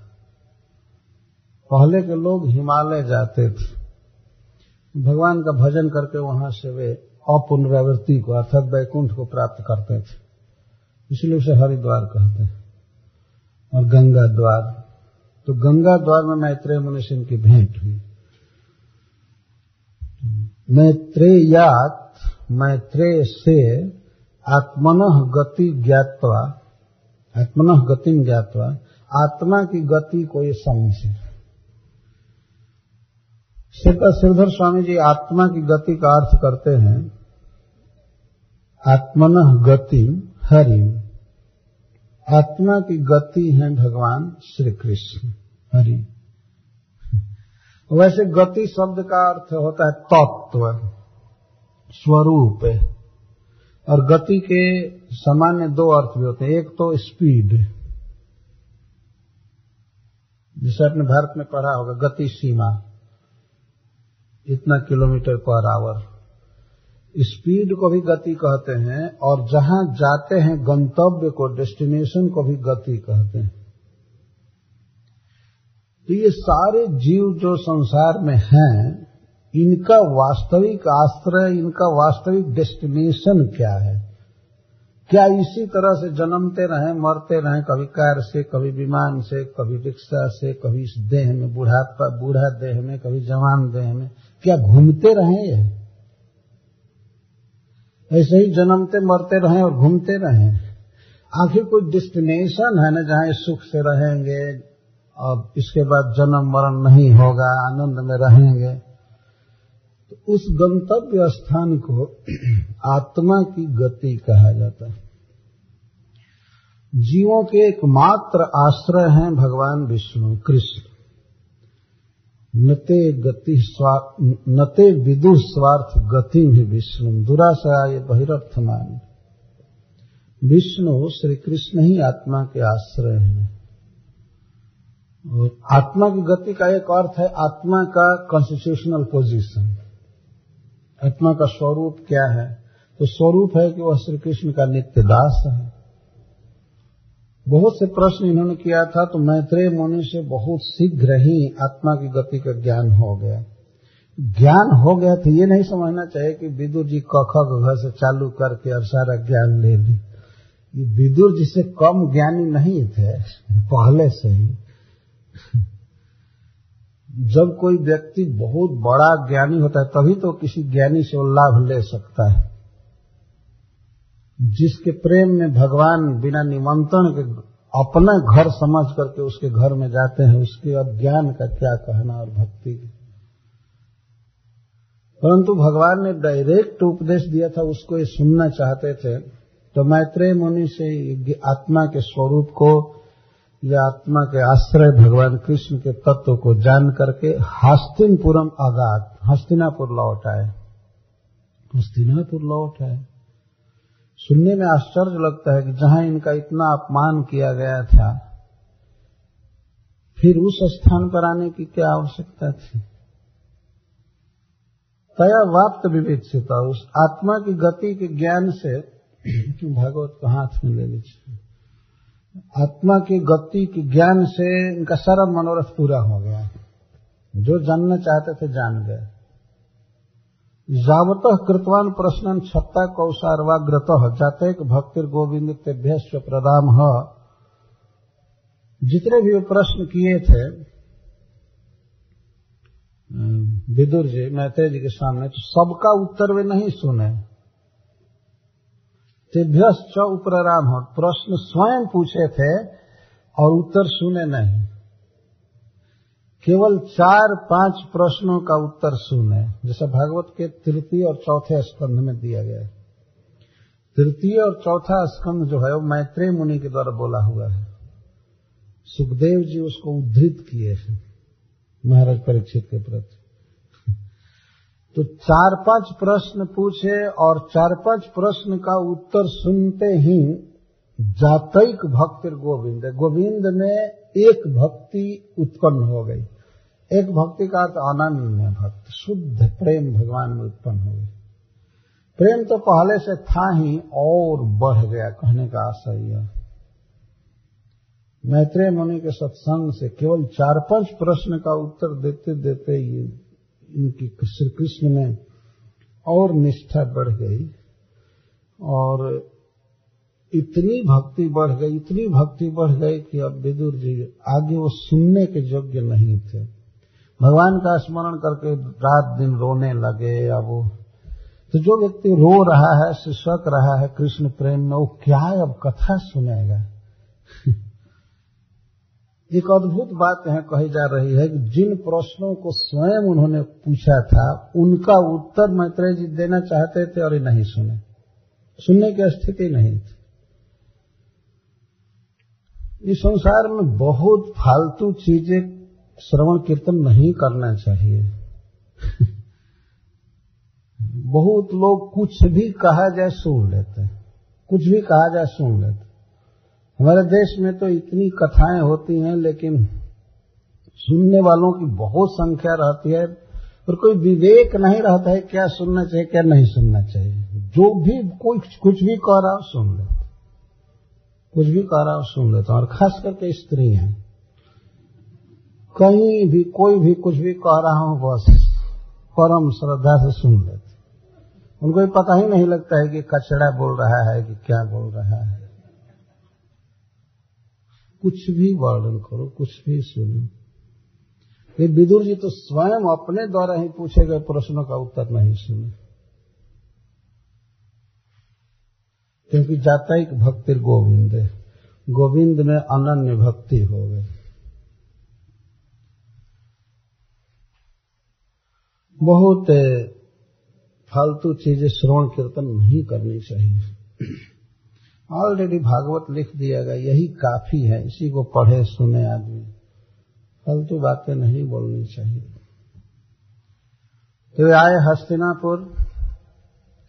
पहले के लोग हिमालय जाते थे। भगवान का भजन करके वहाँ से वे अपुनरावृत्ति को, अर्थात वैकुंठ को प्राप्त करते थे। इसलिए उसे हरिद्वार कहते हैं और गंगा द्वार तो गंगा द्वार में मैत्रेय मुनि से इनकी भेंट हुई। मैत्रेयात, मैत्रेय से आत्मन गति ज्ञातवा, आत्मन गति ज्ञातवा, आत्मा की गति को ये समझे। श्रीधर स्वामी जी आत्मा की गति का अर्थ करते हैं, आत्मन गति हरि। आत्मा की गति है भगवान श्री कृष्ण हरि। वैसे गति शब्द का अर्थ होता है तत्व, स्वरूप। और गति के सामान्य दो अर्थ भी होते हैं, एक तो स्पीड। जिसे आपने भारत में पढ़ा होगा, गति सीमा। इतना किलोमीटर पर आवर स्पीड को भी गति कहते हैं और जहाँ जाते हैं, गंतव्य को डेस्टिनेशन को भी गति कहते हैं। तो ये सारे जीव जो संसार में हैं, इनका वास्तविक आश्रय, इनका वास्तविक डेस्टिनेशन क्या है? क्या इसी तरह से जन्मते रहे, मरते रहे, कभी कार से, कभी विमान से, कभी रिक्शा से, कभी इस देह में बूढ़ा बूढ़ा देह में, कभी जवान देह में? क्या घूमते रहे ऐसे ही जन्मते, मरते रहे और घूमते रहे। आखिर कोई डेस्टिनेशन है ना जहाँ सुख से रहेंगे और इसके बाद जन्म, मरण नहीं होगा, आनंद में रहेंगे। तो उस गंतव्य स्थान को [clears throat] आत्मा की गति कहा जाता है। जीवों के एकमात्र आश्रय हैं भगवान विष्णु, कृष्ण। नते गति नते विदु स्वार्थ गति भी विष्णु। दुराशा दुराशय बहिरर्थमान। विष्णु श्री कृष्ण ही आत्मा के आश्रय हैं। और आत्मा की गति का एक अर्थ है आत्मा का कॉन्स्टिट्यूशनल पोजीशन आत्मा का स्वरूप क्या है? तो स्वरूप है कि वह श्री कृष्ण का नित्य दास है। बहुत से प्रश्न इन्होंने किया था तो मैत्रेय मुनि से बहुत शीघ्र ही आत्मा की गति का ज्ञान हो गया। ज्ञान हो गया तो ये नहीं समझना चाहिए कि विदुर जी कख घर से चालू करके और सारा ज्ञान ले ली। ये विदुर जी से कम ज्ञानी नहीं थे, पहले से ही। जब कोई व्यक्ति बहुत बड़ा ज्ञानी होता है, तभी तो किसी ज्ञानी से वो लाभ ले सकता है। जिसके प्रेम में भगवान बिना निमंत्रण के अपना घर समझ करके उसके घर में जाते हैं, उसके अज्ञान का क्या कहना और भक्ति? परंतु भगवान ने डायरेक्ट उपदेश दिया था, उसको ये सुनना चाहते थे। तो मैत्रेय मुनि से आत्मा के स्वरूप को, या आत्मा के आश्रय भगवान कृष्ण के तत्व को जान करके हस्तिनपुरम आगात हस्तिनापुर लौट आए। हस्तिनापुर लौट आए। सुनने में आश्चर्य लगता है कि जहाँ इनका इतना अपमान किया गया था, फिर उस स्थान पर आने की क्या आवश्यकता थी? तया वाप्त विवेक से था। उस आत्मा की गति के ज्ञान से [clears throat] भागवत को हाथ में ले लीजिए। आत्मा की गति के ज्ञान से इनका सारा मनोरथ पूरा हो गया। जो जानना चाहते थे जान गए। जावत कृतवान प्रश्न छत्ता कौशारवाग्रत जातेक भक्तिर गोविंद तेभ्य प्रदाम। जितने भी प्रश्न किए थे विदुर जी, मैत्रेय जी के सामने तो सबका उत्तर वे नहीं सुने। तेभ्यश्च उपराम हो, प्रश्न स्वयं पूछे थे और उत्तर सुने नहीं। केवल चार पाँच प्रश्नों का उत्तर सुने जैसे भागवत के तृतीय और चौथे स्कंध में दिया गया है। तृतीय और चौथा स्कंध जो है, वो मैत्रेय मुनि के द्वारा बोला हुआ है। सुखदेव जी उसको उद्धृत किए हैं, महाराज परीक्षित के प्रति। तो चार पाँच प्रश्न पूछे और चार पाँच प्रश्न का उत्तर सुनते ही जातैक भक्त गोविंद गोविंद में एक भक्ति उत्पन्न हो गई। एक भक्ति का अर्थ अनन्य भक्त, शुद्ध प्रेम भगवान में उत्पन्न हो गई। प्रेम तो पहले से था ही, और बढ़ गया, कहने का आशा यह। मैत्रेय मुनि के सत्संग से केवल चार पाँच प्रश्न का उत्तर देते देते ये इनकी श्री कृष्ण में और निष्ठा बढ़ गई, और इतनी भक्ति बढ़ गई, इतनी भक्ति बढ़ गई कि अब विदुर जी आगे वो सुनने के योग्य नहीं थे। भगवान का स्मरण करके रात दिन रोने लगे, अब वो तो जो व्यक्ति रो रहा है शिशक रहा है, कृष्ण प्रेम में, वो क्या अब कथा सुनेगा। [laughs] एक अद्भुत बात यहाँ कही जा रही है कि जिन प्रश्नों को स्वयं उन्होंने पूछा था, उनका उत्तर मैत्रेय जी देना चाहते थे और नहीं सुने। सुनने की स्थिति नहीं थी। इस संसार में बहुत फालतू चीज़ें श्रवण कीर्तन नहीं करना चाहिए। [laughs] बहुत लोग कुछ भी कहा जाए सुन लेते हैं। कुछ भी कहा जाए सुन लेते हमारे देश में तो इतनी कथाएँ होती हैं, लेकिन सुनने वालों की बहुत संख्या रहती है और कोई विवेक नहीं रहता है क्या सुनना चाहिए, क्या नहीं सुनना चाहिए। जो भी कोई कुछ भी कह रहा हो सुन लेते कुछ भी कह रहा हो सुन लेते और खास करके स्त्री हैं। कहीं भी, कोई भी कुछ भी कह रहा हूँ, बस परम श्रद्धा से सुन लेते। उनको भी पता ही नहीं लगता है कि कचड़ा बोल रहा है कि क्या बोल रहा है। कुछ भी वर्णन करो, कुछ भी सुनो। ये विदुर जी तो स्वयं अपने द्वारा ही पूछे गए प्रश्नों का उत्तर नहीं सुने। क्योंकि जाता एक भक्ति गोविंद है। गोविंद में अनन्य भक्ति हो गई बहुत फालतू चीज़ें श्रवण कीर्तन नहीं करनी चाहिए। ऑलरेडी भागवत लिख दिया गया, यही काफ़ी है। इसी को पढ़े, सुने आदमी। फालतू बातें नहीं बोलनी चाहिए। तो आए हस्तिनापुर।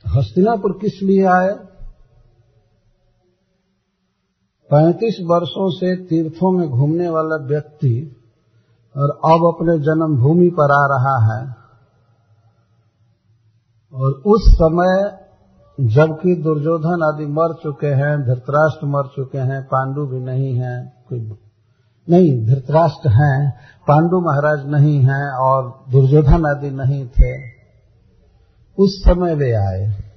हस्तिनापुर किस लिए आए? पैंतीस वर्षों से तीर्थों में घूमने वाला व्यक्ति और अब अपने जन्मभूमि पर आ रहा है और उस समय जबकि दुर्योधन आदि मर चुके हैं, धृतराष्ट्र मर चुके हैं, पांडु भी नहीं है, कोई नहीं, धृतराष्ट्र हैं, पांडु महाराज नहीं हैं और दुर्योधन आदि नहीं थे, उस समय वे आए।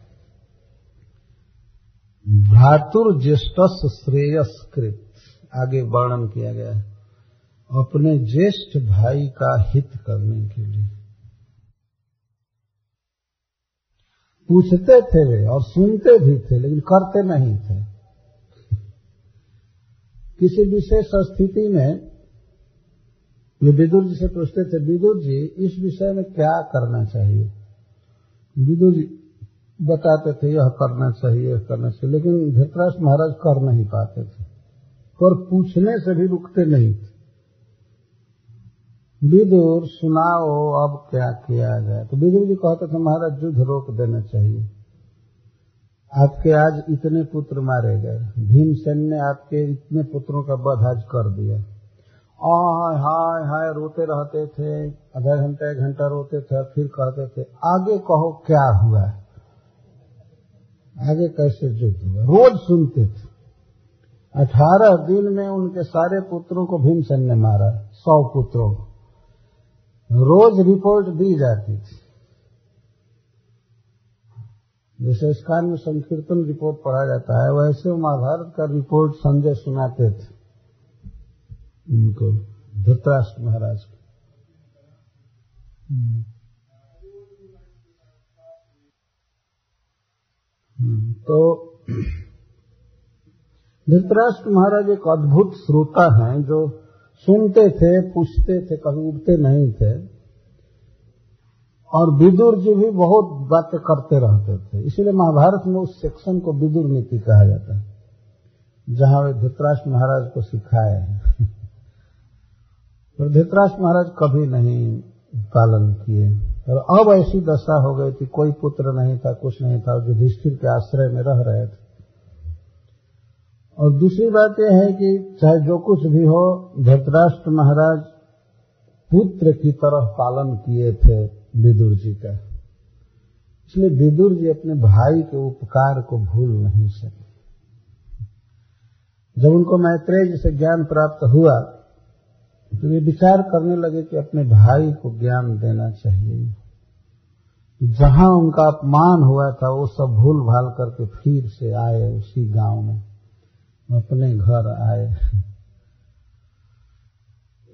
भ्रातुर ज्येष्ठ श्रेयस्कृत। आगे वर्णन किया गया है। अपने ज्येष्ठ भाई का हित करने के लिए। पूछते थे वे और सुनते भी थे, लेकिन करते नहीं थे। किसी विशेष स्थिति में वे विदुर जी से पूछते थे, विदुर जी, इस विषय में क्या करना चाहिए? विदुर जी बताते थे, यह करना चाहिए, यह करना चाहिए। लेकिन धृतराष्ट्र महाराज कर नहीं पाते थे। और पूछने से भी रुकते नहीं थे। विदुर, सुनाओ, अब क्या किया जाए। तो विदुर जी कहते थे, महाराज, युद्ध रोक देना चाहिए। आपके आज इतने पुत्र मारे गए। भीमसेन ने आपके इतने पुत्रों का वध आज कर दिया। हाय हाय हाय, रोते रहते थे। आधा घंटा, एक घंटा रोते थे, फिर कहते थे, आगे कहो क्या हुआ आगे कैसे युद्ध हुआ? रोज सुनते थे। अठारह दिन में उनके सारे पुत्रों को भीमसेन ने मारा, सौ पुत्रों को। रोज रिपोर्ट दी जाती थी। जैसे स्कान में संकीर्तन रिपोर्ट पढ़ा जाता है, वैसे महाभारत का रिपोर्ट संजय सुनाते थे। उनको धृतराष्ट्र महाराज को। तो धृतराष्ट्र महाराज एक अद्भुत श्रोता हैं जो सुनते थे, पूछते थे, कभी उठते नहीं थे। और विदुर जी भी बहुत बातें करते रहते थे। इसीलिए महाभारत में उस सेक्शन को विदुर नीति कहा जाता है, जहाँ वे धृतराष्ट्र महाराज को सिखाए हैं। [laughs] और धृतराष्ट्र महाराज कभी नहीं पालन किए। और अब ऐसी दशा हो गई थी, कोई पुत्र नहीं था, कुछ नहीं था, जो युधिष्ठिर के आश्रय में रह रहे थे। और दूसरी बात यह है कि चाहे जो कुछ भी हो, धृतराष्ट्र महाराज पुत्र की तरह पालन किए थे विदुर जी का। इसलिए विदुर जी अपने भाई के उपकार को भूल नहीं सके। जब उनको मैत्रेय जी से ज्ञान प्राप्त हुआ तो वे विचार करने लगे कि अपने भाई को ज्ञान देना चाहिए। जहाँ उनका अपमान हुआ था, वो सब भूल भाल करके फिर से आए उसी गाँव में, अपने घर आए।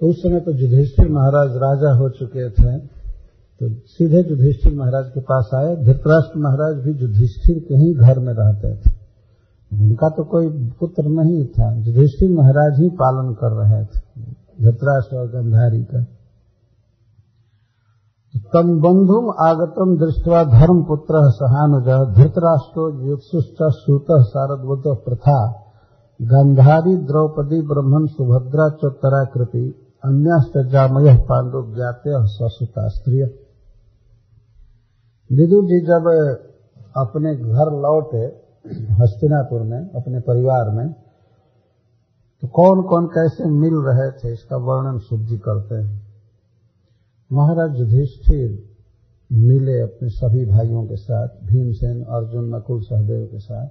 तो उस समय तो युधिष्ठिर महाराज राजा हो चुके थे तो सीधे युधिष्ठिर महाराज के पास आए। धृतराष्ट्र महाराज भी युधिष्ठिर के ही घर में रहते थे। उनका तो कोई पुत्र नहीं था। युधिष्ठिर महाराज ही पालन कर रहे थे। धृतराष्ट्र और गंधारी का तम बंधुम आगतम दृष्टवा धर्म पुत्र सहानुज, धृतराष्ट्रो युत्सुश्च सूत शारदवत प्रथा। गंधारी, द्रौपदी ब्रह्मण सुभद्रा चोत्तरा कृति अन्यश्च जामय पांडु ज्ञाते ससुता स्त्रिय। विदुर जी जब अपने घर लौटे हस्तिनापुर में, अपने परिवार में तो कौन कौन कैसे मिल रहे थे, इसका वर्णन शुद्धि करते हैं। महाराज युधिष्ठिर मिले अपने सभी भाइयों के साथ, भीमसेन, अर्जुन, नकुल सहदेव के साथ।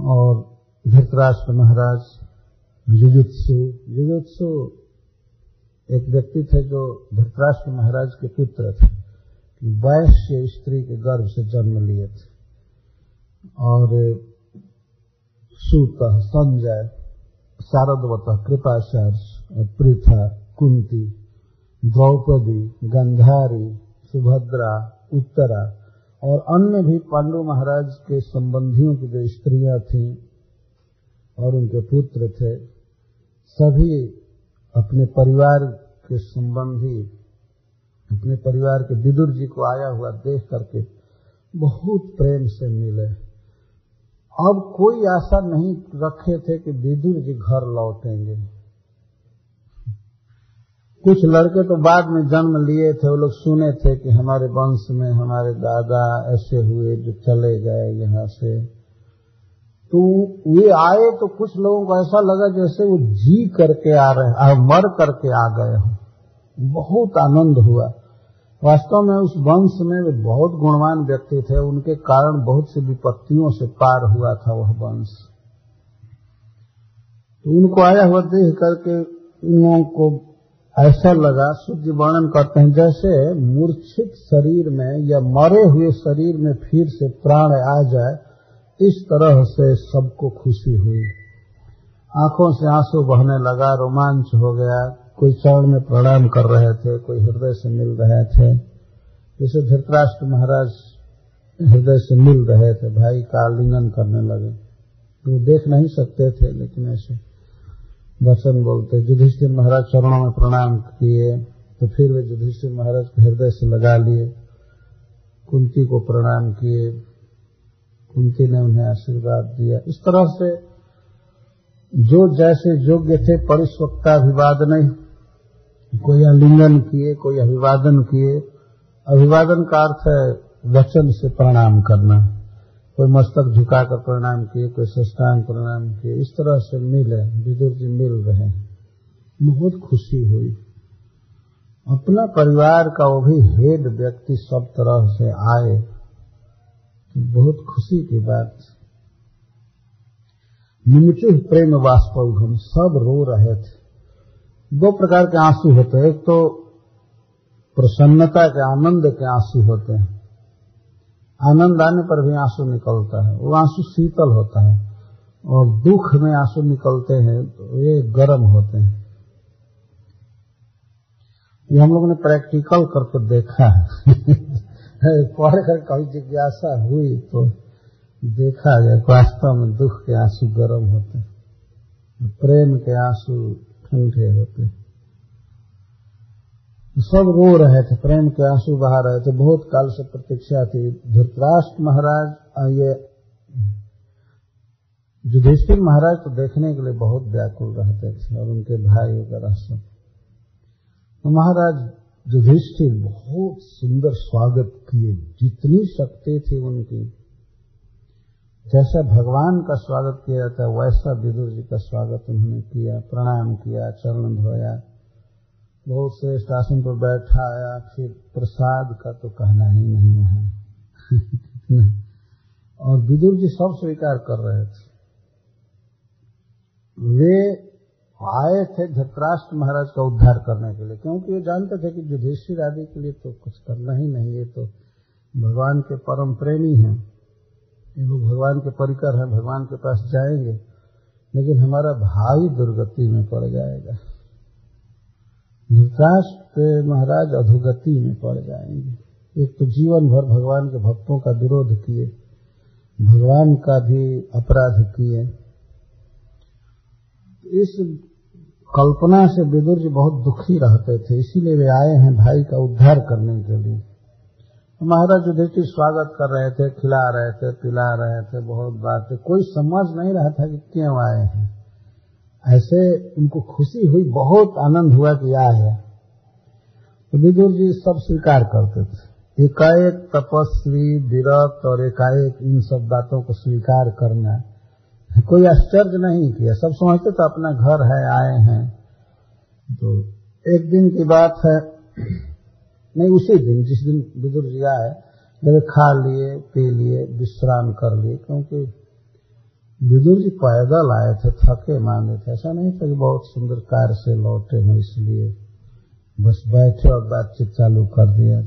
और धृतराष्ट्र महाराज युजुत्सु युजुत्सु एक व्यक्ति थे जो धृतराष्ट्र महाराज के पुत्र थे, वैश्य स्त्री के गर्भ से जन्म लिए थे। और सूत, संजय शारदवत कृपाचार्य, पृथा, कुंती, द्रौपदी, गंधारी, सुभद्रा, उत्तरा और अन्य भी पांडु महाराज के संबंधियों की जो स्त्रियाँ थीं और उनके पुत्र थे, सभी अपने परिवार के संबंधी, अपने परिवार के विदुर जी को आया हुआ देख करके बहुत प्रेम से मिले। अब कोई आशा नहीं रखे थे कि विदुर जी घर लौटेंगे। कुछ लड़के तो बाद में जन्म लिए थे, वो लोग सुने थे कि हमारे वंश में हमारे दादा ऐसे हुए जो चले गए यहाँ से। तो वे आए तो कुछ लोगों को ऐसा लगा जैसे वो जी करके आ रहे मर करके आ गए हो। बहुत आनंद हुआ। वास्तव में उस वंश में वे बहुत गुणवान व्यक्ति थे, उनके कारण बहुत सी विपत्तियों से पार हुआ था वह वंश। तो उनको आया हुआ देख करके उन लोगों को ऐसा लगा, शुद्ध वर्णन करते हैं, जैसे मूर्छित शरीर में या मरे हुए शरीर में फिर से प्राण आ जाए, इस तरह से सबको खुशी हुई। आँखों से आँसू बहने लगा, रोमांच हो गया कोई चरण में प्रणाम कर रहे थे, कोई हृदय से मिल रहे थे। जैसे धृतराष्ट्र महाराज हृदय से मिल रहे थे, भाई का आलिंगन करने लगे। वो देख नहीं सकते थे, लेकिन ऐसे वचन बोलते, युधिष्ठिर महाराज चरणों में प्रणाम किए। तो फिर वे युधिष्ठिर महाराज को हृदय से लगा लिए, कुंती को प्रणाम किए। कुंती ने उन्हें आशीर्वाद दिया। इस तरह से जो जैसे योग्य थे परिस्वक्ताभिवाद नहीं कोई आलिंगन किए, कोई अभिवादन किए। अभिवादन का अर्थ है वचन से प्रणाम करना। कोई मस्तक झुकाकर प्रणाम किए, कोई सष्टांग प्रणाम किए, इस तरह से मिले, विदुर जी मिल रहे हैं। बहुत खुशी हुई। अपना परिवार का वो भी हेड व्यक्ति सब तरह से आए तो बहुत खुशी की बात। निमुचु प्रेम वास्तव हम सब रो रहे थे। दो प्रकार के आँसू होते हैं। एक तो प्रसन्नता के, आनंद के आँसू होते हैं। आनंद आने पर भी आँसू निकलता है। वो आँसू शीतल होता है और दुख में आँसू निकलते हैं तो ये गर्म होते हैं। ये हम लोगों ने प्रैक्टिकल करके देखा है। [laughs] पढ़ कर कभी जिज्ञासा हुई तो देखा गया, वास्तव में दुख के आँसू गर्म होते हैं। प्रेम के आँसू ठंडे होते सब रो रहे थे, प्रेम के आँसू बहा रहे थे। बहुत काल से प्रतीक्षा थी, धृतराष्ट्र महाराज ये युधिष्ठिर महाराज तो देखने के लिए बहुत व्याकुल रहते थे और उनके भाई वगैरह सब तो महाराज युधिष्ठिर बहुत सुंदर स्वागत किए, जितनी शक्ति थी उनकी जैसा भगवान का स्वागत किया जाता है, वैसा विदुर जी का स्वागत उन्होंने किया प्रणाम किया चरण धोया बहुत श्रेष्ठ आसन पर बैठाया फिर प्रसाद का तो कहना ही नहीं है। [laughs] और विदुर जी सब स्वीकार कर रहे थे। वे आए थे धृतराष्ट्र महाराज का उद्धार करने के लिए, क्योंकि वे जानते थे कि युधिष्ठिर आदि के लिए तो कुछ करना ही नहीं, ये तो भगवान के परम प्रेमी हैं। ये लोग भगवान के परिकर हैं, भगवान के पास जाएँगे, लेकिन हमारा भाई दुर्गति में पड़ जाएगा। धृतराष्ट्र महाराज अधोगति में पड़ जाएँगे। एक तो जीवन भर भगवान के भक्तों का विरोध किए, भगवान का भी अपराध किए। इस कल्पना से विदुर जी बहुत दुखी रहते थे, इसीलिए वे आए हैं भाई का उद्धार करने के लिए। महाराज युधिष्ठिर स्वागत कर रहे थे, खिला रहे थे, पिला रहे थे, बहुत बात थे कोई समझ नहीं रहा था कि क्यों आए हैं। ऐसे उनको खुशी हुई, बहुत आनंद हुआ कि आए तो विदुर जी सब स्वीकार करते थे। एकाएक तपस्वी, विरत और एकाएक इन सब बातों को स्वीकार करना। कोई आश्चर्य नहीं किया। सब समझते तो अपना घर है, आए हैं। तो एक दिन की बात है नहीं, उसी दिन, जिस दिन विदुर जी आए मेरे खा लिए, पी लिए, विश्राम कर लिए, क्योंकि विदुर जी पैदल आए थे, थके माने थे। ऐसा नहीं था कि बहुत सुंदर कार से लौटे हो, इसलिए बस बैठे और बातचीत चालू कर दिया।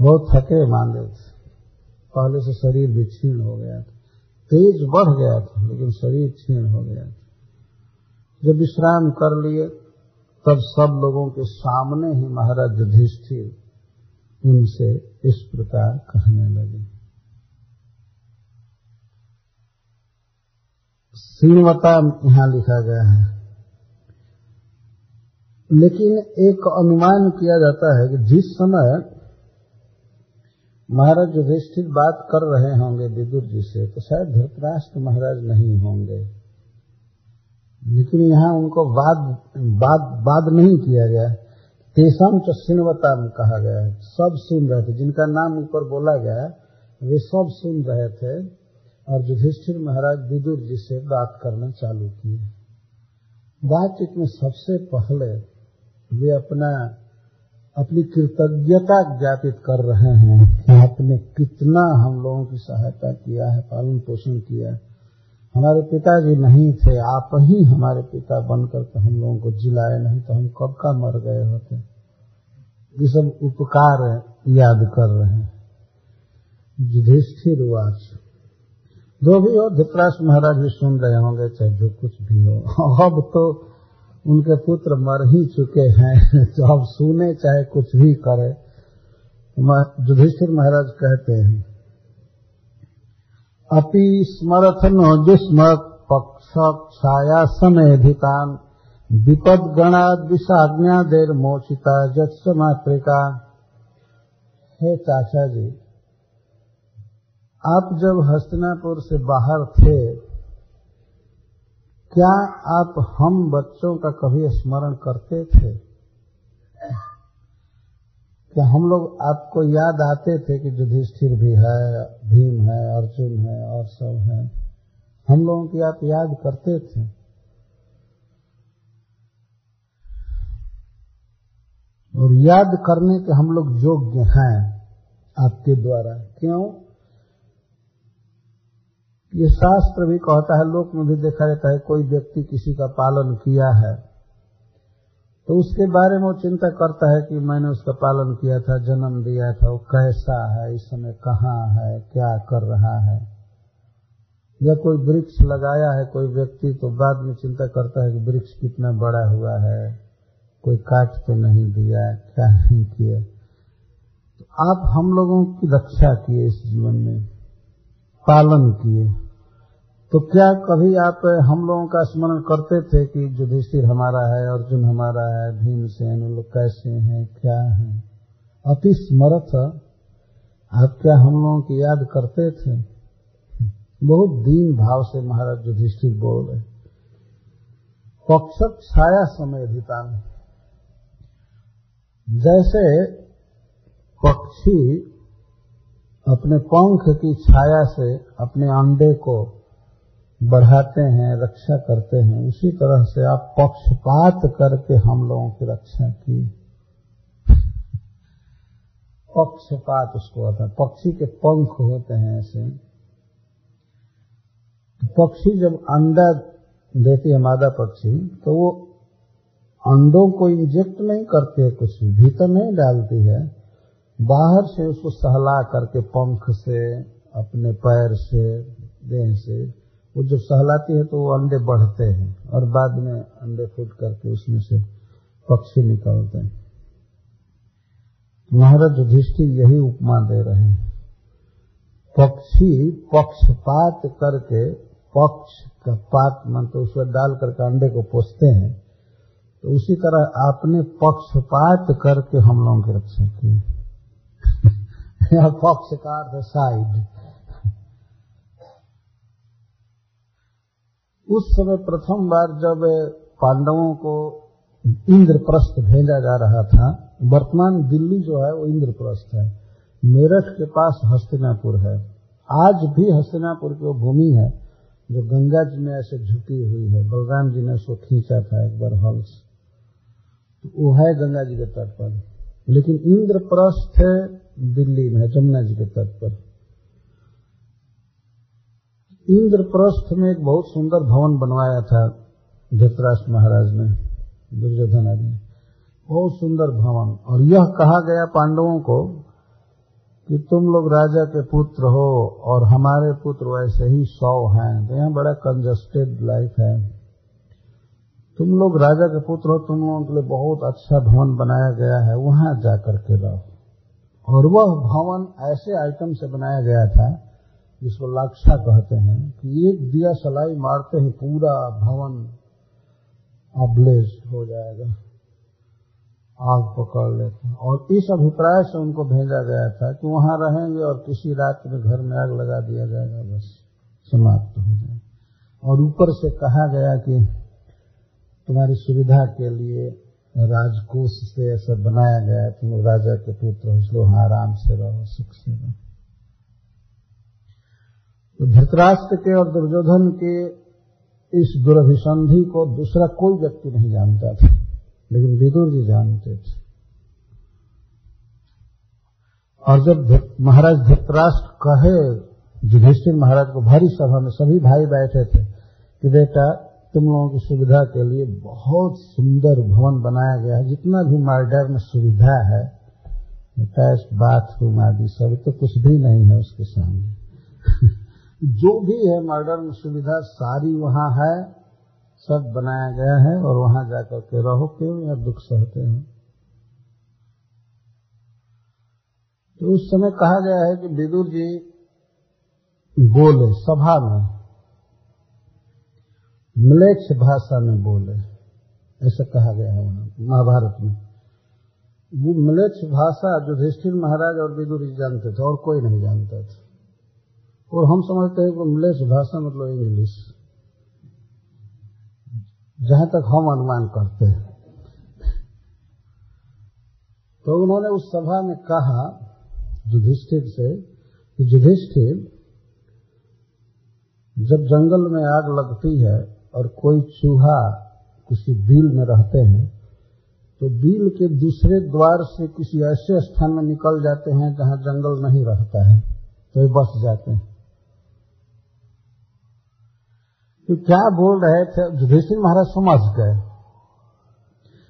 बहुत थके माने थे। पहले से शरीर भी क्षीण हो गया था। तेज बढ़ गया था, लेकिन शरीर क्षीण हो गया था। जब विश्राम कर लिए तब सब लोगों के सामने ही महाराज युधिष्ठिर उनसे इस प्रकार कहने लगे। श्रीमता यहाँ लिखा गया है। लेकिन एक अनुमान किया जाता है कि जिस समय महाराज युधिष्ठिर बात कर रहे होंगे विदुर जी से तो शायद धृतराष्ट्र महाराज नहीं होंगे। लेकिन यहाँ उनको बाद वाद वाद नहीं किया गया। तेसम चुनवता में कहा गया है। सब सुन रहे थे। जिनका नाम ऊपर बोला गया वे सब सुन रहे थे। और युधिष्ठिर महाराज विदुर जी से बात करना चालू किए। बातचीत में सबसे पहले वे अपना, अपनी कृतज्ञता ज्ञापित कर रहे हैं कि आपने कितना हम लोगों की सहायता किया है, पालन पोषण किया है। हमारे पिताजी नहीं थे, आप ही हमारे पिता बनकर के हम लोगों को जिलाए, नहीं तो हम कब का मर गए होते? ये सब उपकार याद कर रहे हैं। युधिष्ठिर वाच। जो भी हो धृतराष्ट्र महाराज भी सुन रहे होंगे, चाहे जो कुछ भी हो। अब तो उनके पुत्र मर ही चुके हैं तो अब सुने चाहे कुछ भी करे। युधिष्ठिर महाराज कहते हैं अपि स्मरथ नो छाया समेधितान विपद गणाद विषाज्ञा देर मोचिता जत्स मातृका। हे चाचा जी आप जब हस्तिनापुर से बाहर थे, क्या आप हम बच्चों का कभी स्मरण करते थे? क्या हम लोग आपको याद आते थे कि युधिष्ठिर भी है, भीम है, अर्जुन है और सब है। हम लोगों की आप याद करते थे। और याद करने के हम लोग योग्य हैं आपके द्वारा। क्यों? ये शास्त्र भी कहता है, लोक में भी देखा जाता है, कोई व्यक्ति किसी का पालन किया है तो उसके बारे में वो चिंता करता है कि मैंने उसका पालन किया था, जन्म दिया था, वो कैसा है, इस समय कहाँ है, क्या कर रहा है। या कोई वृक्ष लगाया है कोई व्यक्ति तो बाद में चिंता करता है कि वृक्ष कितना बड़ा हुआ है, कोई काट तो नहीं दिया, क्या नहीं किया। तो आप हम लोगों की रक्षा किए इस जीवन में, पालन किए। तो क्या कभी आप हम लोगों का स्मरण करते थे कि युधिष्ठिर हमारा है अर्जुन हमारा है? भीमसेन लोग कैसे हैं, क्या हैं? अति स्मरथ आप क्या हम लोगों की याद करते थे? बहुत दीन भाव से महाराज युधिष्ठिर बोल रहे। पक्षक छाया समय अधितान जैसे पक्षी अपने पंख की छाया से अपने अंडे को बढ़ाते हैं, रक्षा करते हैं। उसी तरह से आप पक्षपात करके हम लोगों की रक्षा की। पक्षपात उसको होता है। पक्षी के पंख होते हैं ऐसे। पक्षी जब अंडा देती है मादा पक्षी तो वो अंडों को इंजेक्ट नहीं करते कुछ भीतर नहीं डालती है। बाहर से उसको सहला करके पंख से, अपने पैर से, देह से वो जब सहलाती है तो वो अंडे बढ़ते हैं और बाद में अंडे फूट करके उसमें से पक्षी निकलते हैं। महाराज युधिष्ठिर यही उपमा दे रहे हैं। पक्षी पक्षपात करके पक्ष का पात मन तो उसमें डाल करके अंडे को पोसते हैं। तो उसी तरह आपने पक्षपात करके हम लोगों की रक्षा की पक्ष का अर्थ साइड। उस समय प्रथम बार जब पांडवों को इंद्रप्रस्थ भेजा जा रहा था, वर्तमान दिल्ली जो है वो इंद्रप्रस्थ है। मेरठ के पास हस्तिनापुर है। आज भी हस्तिनापुर की वो भूमि है, जो गंगा जी में ऐसे झुकी हुई है। बलराम जी ने उसको खींचा था एक बार हल्स। तो वो है गंगा जी के तट पर। लेकिन इंद्रप्रस्थ है दिल्ली में है जमुना जी के तट पर। इंद्रप्रस्थ में एक बहुत सुंदर भवन बनवाया था धृतराष्ट्र महाराज ने, दुर्योधन आदि बहुत सुंदर भवन। और यह कहा गया पांडवों को कि तुम लोग राजा के पुत्र हो और हमारे पुत्र वैसे ही सौ हैं। तो यहाँ बड़ा कंजस्टेड लाइफ है। तुम लोग राजा के पुत्र हो, तुम लोगों के लिए बहुत अच्छा भवन बनाया गया है। वहाँ जाकर के रहो। और वह भवन ऐसे आइटम से बनाया गया था जिसको लाक्षा कहते हैं, कि एक दिया सलाई मारते ही, पूरा भवन अब्लेज हो जाएगा। आग पकड़ लेते हैं। और इस अभिप्राय से उनको भेजा गया था कि वहाँ रहेंगे और किसी रात में घर में आग लगा दिया जाएगा, बस समाप्त हो जाए और ऊपर से कहा गया कि तुम्हारी सुविधा के लिए राजकोष से ऐसा बनाया गया तुम राजा के पुत्र हो, इसलिए आराम से रहो, सुख से रहो। धृतराष्ट्र के और दुर्योधन के इस दुर्भिसंधि को दूसरा कोई व्यक्ति नहीं जानता था, लेकिन विदुर जी जानते थे। और जब महाराज धृतराष्ट्र कहे, युधिष्ठिर महाराज को भारी सभा में सभी भाई बैठे थे कि बेटा, तुम लोगों की सुविधा के लिए बहुत सुंदर भवन बनाया गया है, जितना भी मार्डर में सुविधा है अटैच बाथरूम आदि सब तो कुछ भी नहीं है उसके सामने। जो भी है मॉडर्न सुविधा, सारी वहाँ है, सब बनाया गया है और वहाँ जाकर के रहो, क्यों या दुख सहते हैं? तो उस समय कहा गया है कि विदुर जी बोले, सभा में, म्लेच्छ भाषा में बोले, ऐसा कहा गया है वहाँ, महाभारत में। वो म्लेच्छ भाषा युधिष्ठिर महाराज और विदुर जी जानते थे और कोई नहीं जानता था। और हम समझते हैं कि म्लेच्छ भाषा मतलब इंग्लिश। जहाँ तक हम अनुमान करते हैं। तो उन्होंने उस सभा में कहा, युधिष्ठिर से, कि युधिष्ठिर, जब जंगल में आग लगती है और कोई चूहा किसी बिल में रहते हैं तो बिल के दूसरे द्वार से किसी ऐसे स्थान में निकल जाते हैं जहाँ जंगल नहीं रहता है तो ये बस जाते हैं। तो क्या बोल रहे थे? युधिष्ठिर महाराज समझ गए।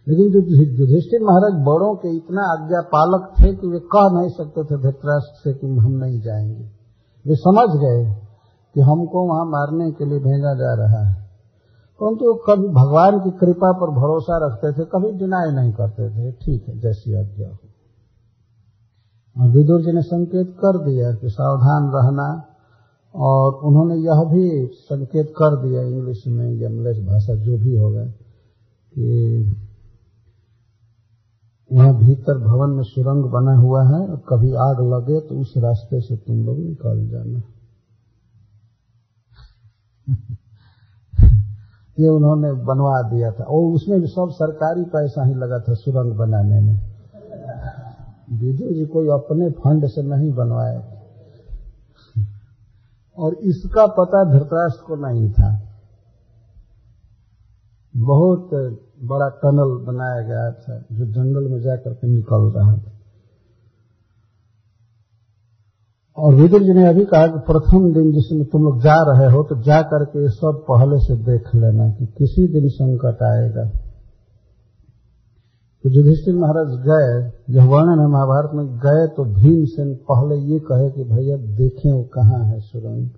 लेकिन जो युधिष्ठिर महाराज बड़ों के इतना आज्ञा पालक थे कि वे कह नहीं सकते थे धृतराष्ट्र से कि हम नहीं जाएँगे। वे समझ गए कि हमको वहाँ मारने के लिए भेजा जा रहा है। परंतु तो कभी भगवान की कृपा पर भरोसा रखते थे, कभी डिनाई नहीं करते थे। ठीक है, जैसी आज्ञा हो। और विदुर जी ने संकेत कर दिया कि सावधान रहना और उन्होंने यह भी संकेत कर दिया इंग्लिश में, या इंग्लिश भाषा जो भी होगा कि वहाँ भीतर भवन में सुरंग बना हुआ है, और कभी आग लगे तो उस रास्ते से तुम लोग निकल जाना। [laughs] ये उन्होंने बनवा दिया था। और उसमें भी सब सरकारी पैसा ही लगा था सुरंग बनाने में। [laughs] विदुर जी कोई अपने फंड से नहीं बनवाए। और इसका पता धृतराष्ट्र को नहीं था। बहुत बड़ा टनल बनाया गया था, जो जंगल में जाकर के निकल रहा था। और विदुर जी ने अभी कहा कि प्रथम दिन जिसमें तुम लोग जा रहे हो तो जा करके सब पहले से देख लेना कि किसी दिन संकट आएगा। तो युधिष्ठिर महाराज गए, जब वर्णन है महाभारत में गए तो भीमसेन पहले ये कहे कि भैया देखें वो कहाँ है सुरंग।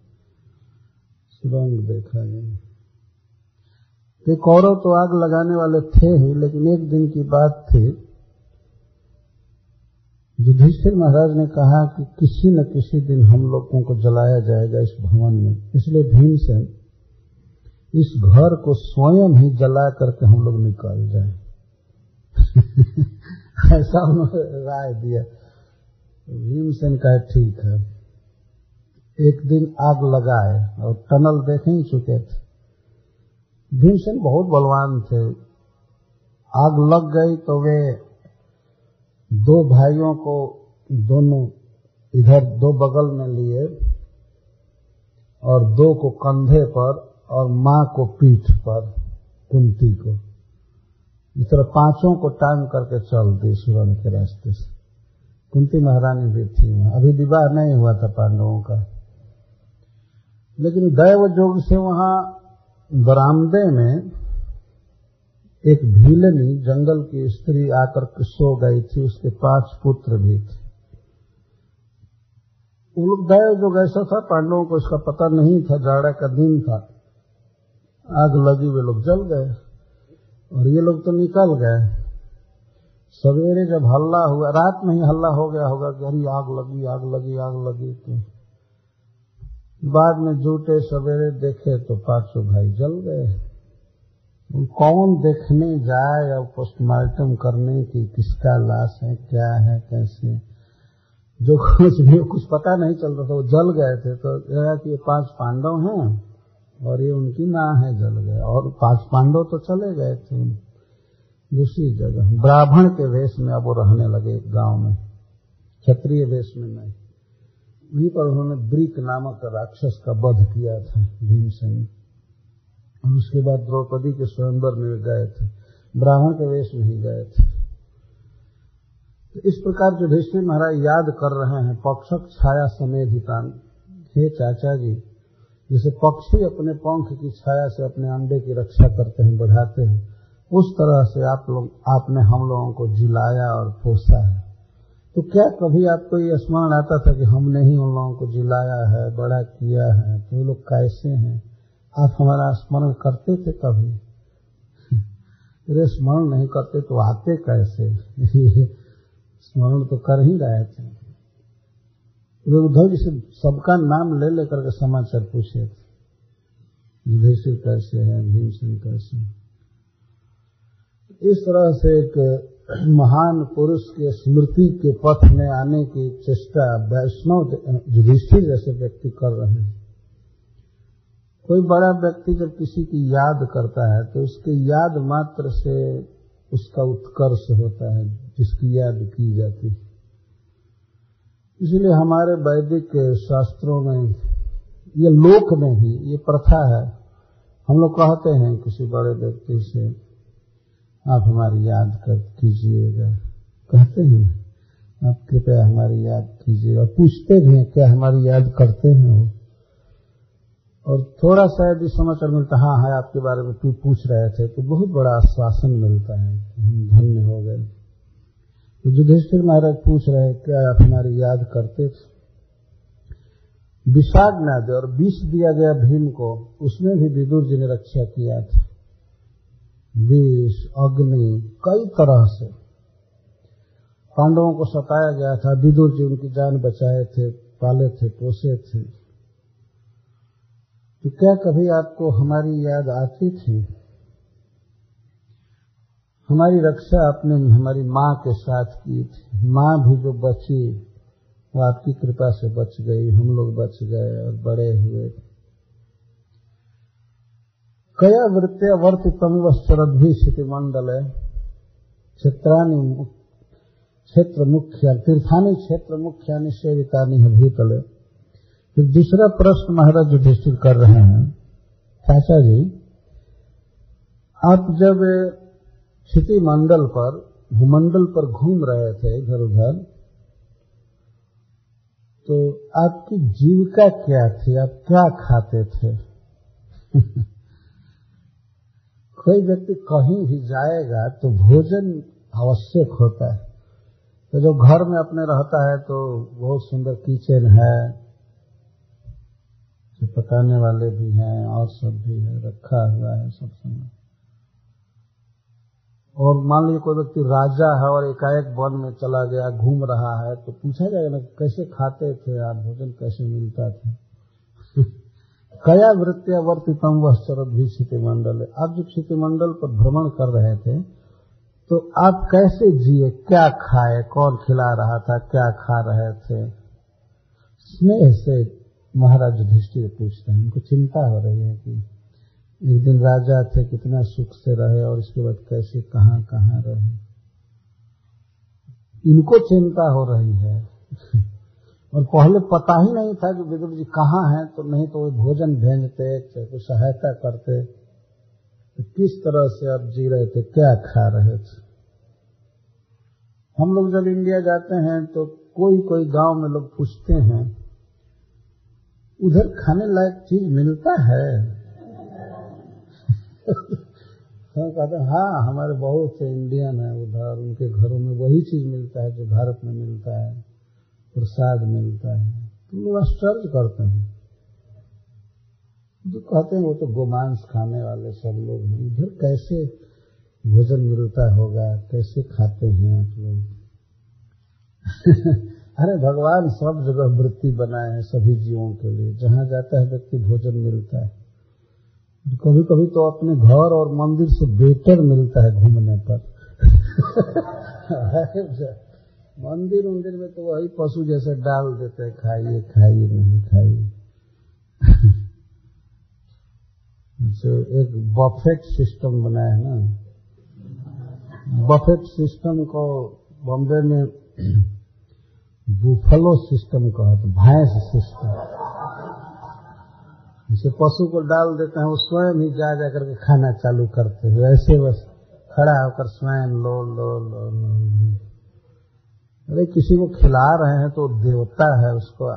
सुरंग देखा जाए कौरव तो आग लगाने वाले थे ही, लेकिन एक दिन की बात थी। युधिष्ठिर महाराज ने कहा कि किसी न किसी दिन हम लोगों को जलाया जाएगा इस भवन में। इसलिए भीमसेन इस घर को स्वयं ही जला करके हम लोग निकल जाए। ऐसा उन्होंने राय दिया। भीमसेन का ठीक है। एक दिन आग लगाए और टनल देख ही चुके थे। भीमसेन बहुत बलवान थे। आग लग गई तो वे दो भाइयों को दोनों इधर दो बगल में लिए और दो को कंधे पर और माँ को पीठ पर कुंती को। इस तरह पाँचों को टाइम करके चल दी सुरन के रास्ते से। कुंती महारानी भी थी वहाँ। अभी विवाह नहीं हुआ था पांडवों का। लेकिन दैव जोग से वहाँ बरामदे में एक भीलनी जंगल की स्त्री आकर सो गई थी। उसके पाँच पुत्र भी थे। दैव जो ऐसा था, पांडवों को इसका पता नहीं था, जाड़ा का दिन था। आग लगी, वे लोग जल गए। और ये लोग तो निकल गए। सवेरे जब हल्ला हुआ, रात में ही हल्ला हो गया होगा कि अरे आग लगी आग लगी आग लगी तो बाद में जूटे सवेरे देखे तो पाँचों भाई जल गए। कौन देखने जाए और पोस्टमार्टम करने की, किसका लाश है, क्या है, कैसे? जो कुछ भी कुछ पता नहीं चल रहा था, वो जल गए थे। तो कि ये पाँच पांडव हैं। और ये उनकी माँ है, जल गए। और पाँच पांडव तो चले गए थे। दूसरी जगह। ब्राह्मण के वेश में अब वो रहने लगे एक गाँव में, क्षत्रिय वेश में नहीं। वहीं पर उन्होंने ब्रिक नामक राक्षस का वध किया था, भीमसेन। और उसके बाद द्रौपदी के स्वयंवर में गए थे। ब्राह्मण के वेश में ही गए थे। तो इस प्रकार जो युधिष्ठिर महाराज याद कर रहे हैं, पक्षक छाया समेधितान हे चाचा जी जैसे पक्षी अपने पंख की छाया से अपने अंडे की रक्षा करते हैं, बढ़ाते हैं, उस तरह से आप लोग, आपने हम लोगों को जिलाया और पोसा है। तो क्या कभी आपको ये स्मरण आता था कि हमने ही उन लोगों को जिलाया है, बड़ा किया है तो ये लोग कैसे हैं? आप हमारा स्मरण करते थे कभी? [laughs] अरे, स्मरण नहीं करते तो आते कैसे? [laughs] स्मरण तो कर ही रहे थे। वे उद्धव जी से सबका नाम ले लेकर के समाचार पूछे थे। युधिष्ठिर कैसे है भीमसेन कैसे इस तरह से एक महान पुरुष के स्मृति के पथ में आने की चेष्टा वैष्णव युधिष्ठिर जैसे व्यक्ति कर रहे हैं। कोई बड़ा व्यक्ति जब किसी की याद करता है तो उसके याद मात्र से उसका उत्कर्ष होता है, जिसकी याद की जाती है। इसलिए हमारे वैदिक शास्त्रों में, ये लोक में भी ये प्रथा है। हम लोग कहते हैं किसी बड़े व्यक्ति से, आप हमारी याद कर कीजिएगा। कहते हैं आप कृपया हमारी याद कीजिएगा। पूछते भी हैं, क्या हमारी याद करते हैं वो? और थोड़ा सा यदि समाचार मिलता हाँ है, आपके बारे में पूछ रहे थे तो बहुत बड़ा आश्वासन मिलता है हम धन्य हो गए। तो युधिष्ठिर महाराज पूछ रहे क्या आप हमारी याद करते थे? विषाग्ना दे और विष दिया गया भीम को उसमें भी विदुर जी ने रक्षा किया था। विष, अग्नि, कई तरह से। पांडवों को सताया गया था, विदुर जी उनकी जान बचाए थे, पाले थे, पोसे थे। तो क्या कभी आपको हमारी याद आती थी? हमारी रक्षा आपने हमारी माँ के साथ की थी। माँ भी जो बची, वो आपकी कृपा से बच गई, हम लोग बच गए और बड़े हुए। कया वृत्य वर्तितम वरद्भि स्थिति मंडल है क्षेत्रानी क्षेत्र मुख्य तीर्थानी क्षेत्र मुख्यानि सेवितानी है भूतले। फिर दूसरा प्रश्न महाराज युधिष्ठिर कर रहे हैं, चाचा जी, आप जब क्षिति मंडल पर, भूमंडल पर घूम रहे थे इधर उधर। तो आपकी जीविका क्या थी? आप क्या खाते थे? [laughs] कोई व्यक्ति कहीं भी जाएगा तो भोजन आवश्यक होता है। तो जो घर में अपने रहता है तो बहुत सुंदर किचन है जो पकाने वाले भी हैं और सब भी है, रखा हुआ है सब समय और मान लीजिए कोई व्यक्ति राजा है और एकाएक वन में चला गया, घूम रहा है तो पूछा जाएगा ना कैसे खाते थे आप भोजन कैसे मिलता था? [laughs] कया वृत्तिया वर्तितम वह शरद भी क्षिति मंडल है आप जब क्षिति मंडल पर भ्रमण कर रहे थे तो आप कैसे जिए? क्या खाए? कौन खिला रहा था? क्या खा रहे थे? स्नेह से महाराज युधिष्ठिर पूछते हैं। उनको चिंता हो रही है कि एक दिन राजा थे, कितना सुख से रहे और इसके बाद कैसे, कहाँ कहाँ रहे। इनको चिंता हो रही है। और पहले पता ही नहीं था कि विदुर जी कहाँ हैं तो नहीं तो वो भोजन भेजते, चाहे कोई सहायता करते। तो किस तरह से आप जी रहे थे, क्या खा रहे थे। हम लोग जब इंडिया जाते हैं तो कोई कोई गाँव में लोग पूछते हैं, उधर खाने लायक चीज़ मिलता है? [laughs] हम कहते हैं हाँ हमारे बहुत से इंडियन है, उधर उनके घरों में वही चीज़ मिलता है जो भारत में मिलता है, प्रसाद मिलता है। तो लोग आश्चर्य करते हैं। जो कहते हैं, वो तो गोमांस खाने वाले सब लोग हैं। उधर कैसे भोजन मिलता होगा, कैसे खाते हैं आप लोग? [laughs] अरे भगवान सब जगह वृत्ति बनाए हैं सभी जीवों के लिए। जहाँ जाता है, व्यक्ति भोजन मिलता है। कभी कभी तो अपने घर और मंदिर से बेटर मिलता है घूमने पर। [laughs] मंदिर उंदिर में तो वही पशु जैसे डाल देते हैं, खाइए खाइए, नहीं खाइए। [laughs] तो एक बफेट सिस्टम बनाया है ना। बफेट सिस्टम को बॉम्बे में बुफलो सिस्टम कहते भैंस सिस्टम जैसे पशु को डाल देते हैं, वो स्वयं ही जा जा करके खाना चालू करते हैं। ऐसे बस खड़ा होकर स्वयं लो लो लो लो अरे किसी को खिला रहे हैं तो देवता है, उसको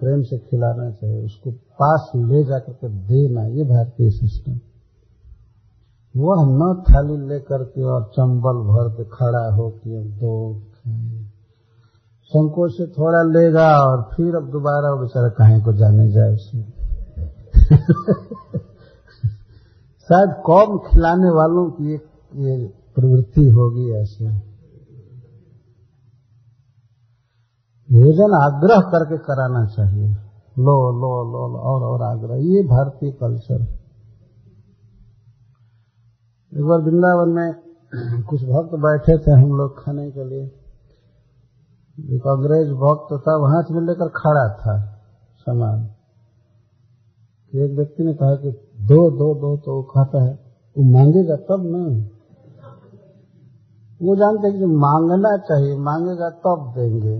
प्रेम से खिलाना चाहिए, उसको पास ले जाकर के देना ये भारतीय सिस्टम वह न थाली लेकर के और चंबल भर के खड़ा हो के दो संकोच से थोड़ा लेगा और फिर अब दोबारा बेचारा कहीं को जाने जाए उसमें। [laughs] शायद कौम खिलाने वालों की एक प्रवृत्ति होगी ऐसे। भोजन आग्रह करके कराना चाहिए। लो लो लो, लो और और आग्रह। ये भारतीय कल्चर एक बार वृंदावन में कुछ भक्त बैठे थे हम लोग खाने के लिए। एक अंग्रेज़ भक्त था वहाँ से लेकर खड़ा था सामान। एक व्यक्ति ने कहा कि दो दो दो तो वो खाता है। वो मांगेगा, तब ना। वो जानते हैं कि मांगना चाहिए, मांगेगा तब देंगे।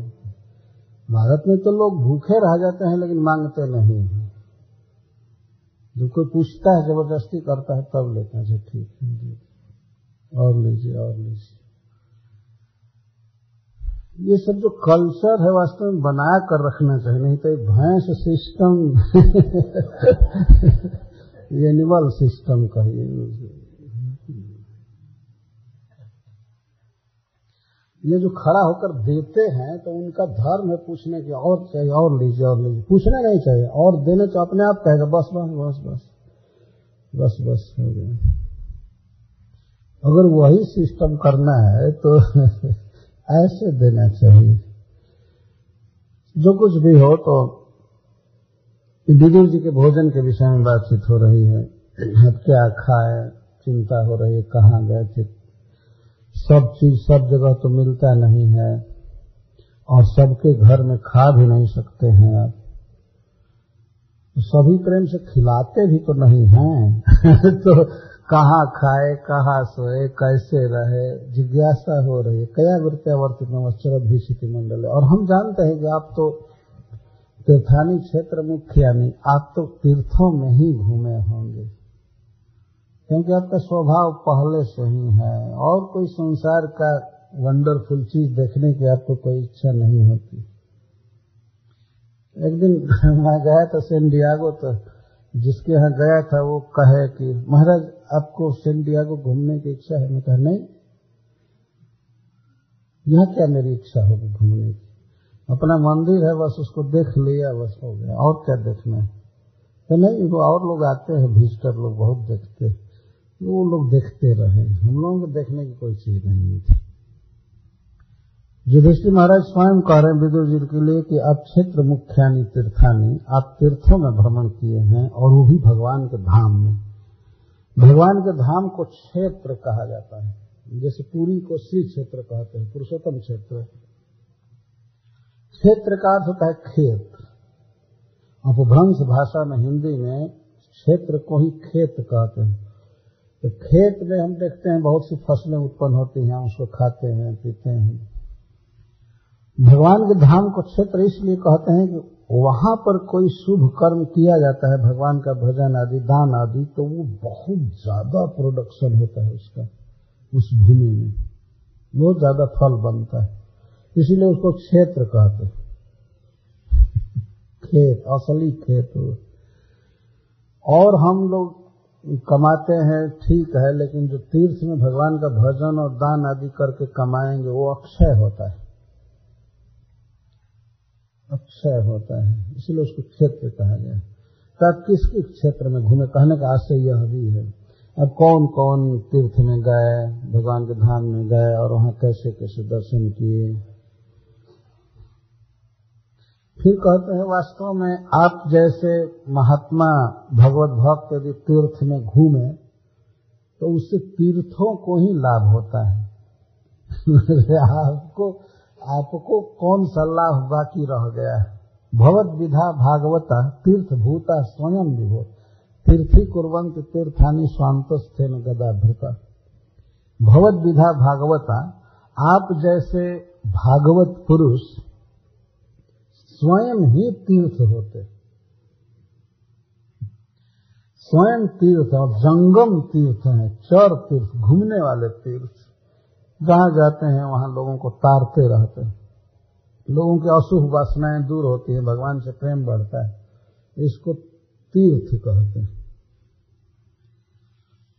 भारत में तो लोग भूखे रह जाते हैं, लेकिन मांगते नहीं हैं। जो कोई पूछता है, ज़बरदस्ती करता है, तब लेते हैं ठीक है और लीजिए और लीजिए। ये सब जो कल्चर है वास्तव में बना कर रखना चाहिए, नहीं तो भैंस सिस्टम एनिमल सिस्टम कहिए ये जो खड़ा होकर देते हैं तो उनका धर्म है पूछने की और चाहिए, और लीजिए और लीजिए। पूछना नहीं चाहिए, और देने तो अपने आप कहेगा, बस बस बस बस बस बस, हो गया। अगर वही सिस्टम करना है तो [laughs] ऐसे देना चाहिए जो कुछ भी हो तो विदुर जी के भोजन के विषय में बातचीत हो रही है। क्या खाए, चिंता हो रही है, कहाँ गए थे। सब चीज़, सब जगह तो मिलता नहीं है और सबके घर में खा भी नहीं सकते हैं आप। तो सभी प्रेम से खिलाते भी तो नहीं हैं। [laughs] तो कहाँ खाए, कहाँ सोए, कैसे रहे, जिज्ञासा हो रही है। कया वृत्यावर्तित नमस्चरत भी स्थिति मंडल। और हम जानते हैं कि आप तो तीर्थानी क्षेत्र मुख्य नहीं, आप तो तीर्थों में ही घूमे होंगे। क्योंकि आपका स्वभाव पहले से ही है, और कोई संसार का वंडरफुल चीज़ देखने की आपको कोई इच्छा नहीं होती। एक दिन [laughs] मैं गया था सेन डियागो तो जिसके यहाँ गया था, वो कहे कि, महाराज, आपको सेन डियागो घूमने की इच्छा है? मैं कहा, नहीं। यहाँ क्या मेरी इच्छा होगी घूमने की? अपना मंदिर है, बस उसको देख लिया, बस हो गया। और क्या देखना है? तो नहीं, वो और लोग आते हैं विजिटर लोग बहुत देखते वो लोग देखते रहे। हम लोगों को देखने की कोई चीज़ नहीं थी युधिष्ठिर महाराज स्वयं कह रहे हैं विदुर जी के लिए कि आप क्षेत्र मुख्यानी तीर्थानी, आप तीर्थों में भ्रमण किए हैं और वो भी भगवान के धाम में। भगवान के धाम को क्षेत्र कहा जाता है। जैसे पूरी को श्री क्षेत्र कहते हैं, पुरुषोत्तम क्षेत्र। क्षेत्र का अर्थ होता है खेत। अपभ्रंश भाषा में हिंदी में क्षेत्र को ही खेत कहते हैं। तो खेत में हम देखते हैं बहुत सी फ़सलें उत्पन्न होती हैं, उसको खाते हैं, पीते हैं। भगवान के धाम को क्षेत्र इसलिए कहते हैं कि वहाँ पर कोई शुभ कर्म किया जाता है, भगवान का भजन आदि, दान आदि तो वो बहुत ज़्यादा प्रोडक्शन होता है उसका, उस भूमि में। बहुत ज़्यादा फल बनता है। इसीलिए उसको क्षेत्र कहते हैं। खेत, असली खेत और हम लोग कमाते हैं, ठीक है, लेकिन जो तीर्थ में भगवान का भजन और दान आदि करके कमाएँगे, वो अक्षय होता है। अक्षय होता है। इसलिए उसको क्षेत्र कहा गया तो आप किस किस क्षेत्र में घूमे? कहने का आशय यह भी है। अब कौन कौन तीर्थ में गए, भगवान के धाम में गए और वहाँ कैसे कैसे दर्शन किए? फिर कहते हैं वास्तव में आप जैसे महात्मा भगवत भक्त यदि तीर्थ में घूमे तो उससे तीर्थों को ही लाभ होता है। [laughs] आपको आपको कौन सा लाभ बाकी रह गया? है भगवत विधा भागवता तीर्थ भूता स्वयं विभो। तीर्थी कुरंत तीर्थानी स्वांतस्थे न गदा भगवत विधा भागवता, आप जैसे भागवत पुरुष स्वयं ही तीर्थ होते। स्वयं तीर्थ और जंगम तीर्थ हैं, चर तीर्थ, घूमने वाले तीर्थ। जहाँ जाते हैं, वहाँ लोगों को तारते रहते हैं। लोगों की अशुभ वासनाएँ दूर होती हैं, भगवान से प्रेम बढ़ता है। इसको तीर्थ कहते हैं।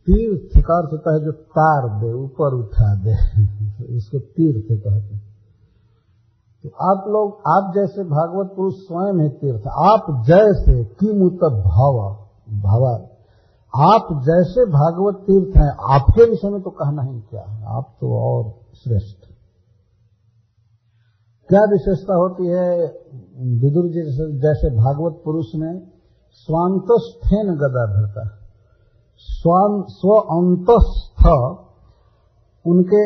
तीर्थ का अर्थ होता है जो तार दे, ऊपर उठा दे। [laughs] इसको तीर्थ कहते हैं। तो आप लोग, आप जैसे भागवत पुरुष स्वयं है तीर्थ। आप जैसे किमुत भाव, भावा आप जैसे भागवत तीर्थ हैं, आपके विषय में तो कहना ही क्या है? आप तो और श्रेष्ठ। क्या विशेषता होती है? विदुर जी जैसे भागवत पुरुष में स्वांतस्थेन गदा धरता स्व अंतस्थ, उनके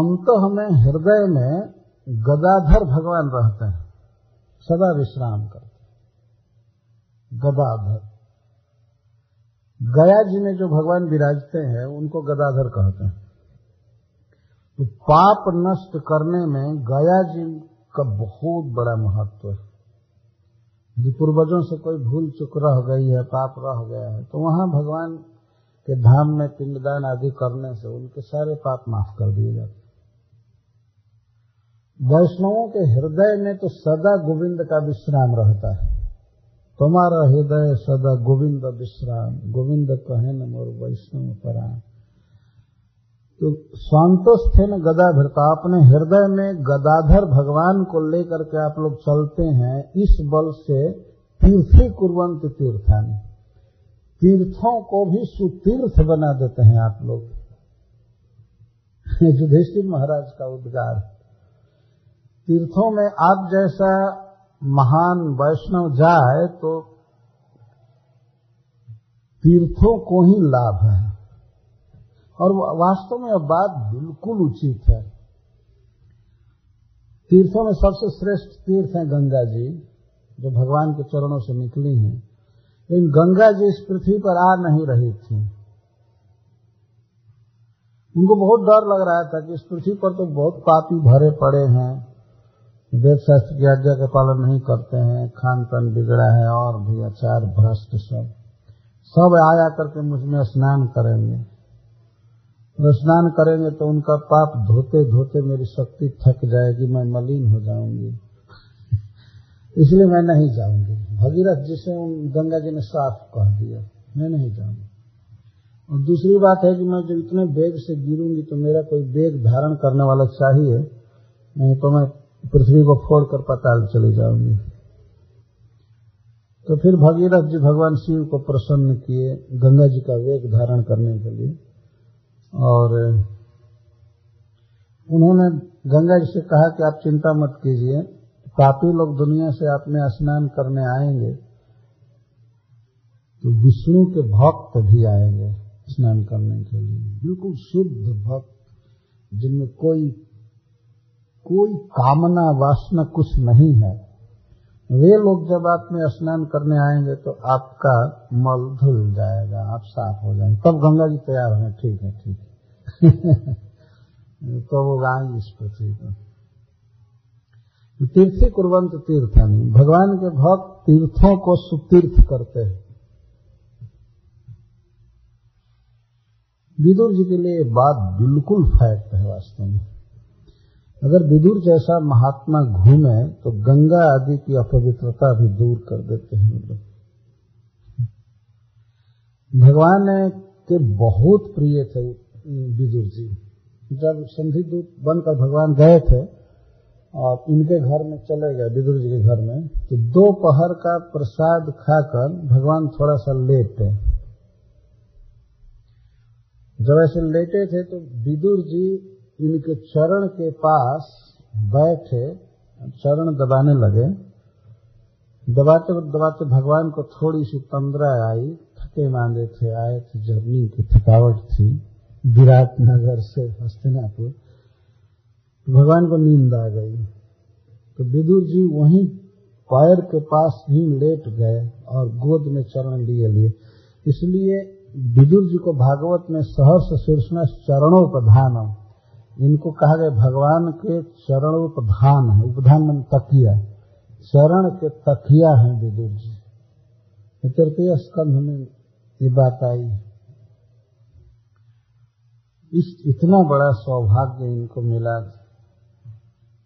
अंत में, हृदय में गदाधर भगवान रहते हैं। सदा विश्राम करते गदाधर। गया जी में जो भगवान विराजते हैं, उनको गदाधर कहते हैं। तो पाप नष्ट करने में गया जी का बहुत बड़ा महत्व है। यदि पूर्वजों से कोई भूल चुक रह गई है, पाप रह गया है तो वहाँ भगवान के धाम में पिंडदान आदि करने से उनके सारे पाप माफ़ कर दिए जाते वैष्णवों के हृदय में तो सदा गोविंद का विश्राम रहता है। तुम्हारा हृदय सदा गोविंद विश्राम। गोविंद कहे न मोर वैष्णव पराण तो स्वांतस्थे न गदा भरता अपने हृदय में गदाधर भगवान को लेकर के आप लोग चलते हैं, इस बल से तीर्थी कुरवंत तीर्थान। तीर्थों को भी सुतीर्थ बना देते हैं आप लोग। [laughs] युधिष्ठिर महाराज का उद्गार। तीर्थों में आप जैसा महान वैष्णव जाए तो तीर्थों को ही लाभ है। और वास्तव में यह बात बिल्कुल उचित है। तीर्थों में सबसे श्रेष्ठ तीर्थ है गंगा जी, जो भगवान के चरणों से निकली हैं। लेकिन गंगा जी इस पृथ्वी पर आ नहीं रही थी। उनको बहुत डर लग रहा था कि इस पृथ्वी पर तो बहुत पापी भरे पड़े हैं। वेद शास्त्र की आज्ञा का पालन नहीं करते हैं। खान पान बिगड़ा है और भी आचार भ्रष्ट सब। सब आया करके मुझमें स्नान करेंगे। और स्नान करेंगे तो उनका पाप धोते धोते मेरी शक्ति थक जाएगी, मैं मलिन हो जाऊँगी। इसलिए मैं नहीं जाऊँगी। भगीरथ जी से गंगा जी ने साफ़ कह दिया, मैं नहीं जाऊँगी। और दूसरी बात है कि मैं जब इतने वेग से गिरूँगी तो मेरा कोई वेग धारण करने वाला चाहिए, नहीं तो मैं पृथ्वी को फोड़कर पताल चले जाऊँगी तो फिर भगीरथ जी भगवान शिव को प्रसन्न किए, गंगा जी का वेग धारण करने के लिए। और, उन्होंने गंगा जी से कहा कि आप चिंता मत कीजिए, पापी लोग दुनिया से आप में स्नान करने आएँगे तो विष्णु के भक्त भी आएँगे स्नान करने के लिए। बिल्कुल शुद्ध भक्त, जिनमें कोई कोई कामना वासना कुछ नहीं है। वे लोग जब आप में स्नान करने आएँगे तो आपका मल धुल जाएगा, आप साफ़ हो जाएँगे। तब गंगा जी तैयार होंगे। ठीक है ठीक है। [laughs] तो वो आएँगे इस पृथ्वी पर। तीर्थी कुरवंत तीर्थानी भगवान के भक्त तीर्थों को सुतीर्थ करते हैं। विदुर जी के लिए बात बिल्कुल फैक्ट है वास्तव में। अगर विदुर जैसा महात्मा घूमे तो गंगा आदि की अपवित्रता भी दूर कर देते हैं लोग। भगवान के बहुत प्रिय थे विदुर जी। जब संधि दूत बनकर भगवान गए थे, और इनके घर में चले गए, विदुर जी के घर में तो दोपहर का प्रसाद खाकर भगवान थोड़ा सा लेटे। जब ऐसे लेटे थे तो विदुर जी इनके चरण के पास बैठे, चरण दबाने लगे। दबाते दबाते भगवान को थोड़ी सी तंद्रा आई, थके मांदे थे, आए थे जर्नी की थकावट थी विराट नगर से हस्तिनापुर। भगवान को नींद आ गई। तो विदुर जी वहीं पैर के पास ही लेट गए और गोद में चरण लिए लिए। इसलिए विदुर जी को भागवत में सहर्ष शीर्षण चरणोपधान इनको कहा गया, भगवान के चरणोपधान है, उपधान मन तकिया चरण के तकिया है विदुर जी। तृतीय स्कंध में ये बात आई। इस इतना बड़ा सौभाग्य इनको मिला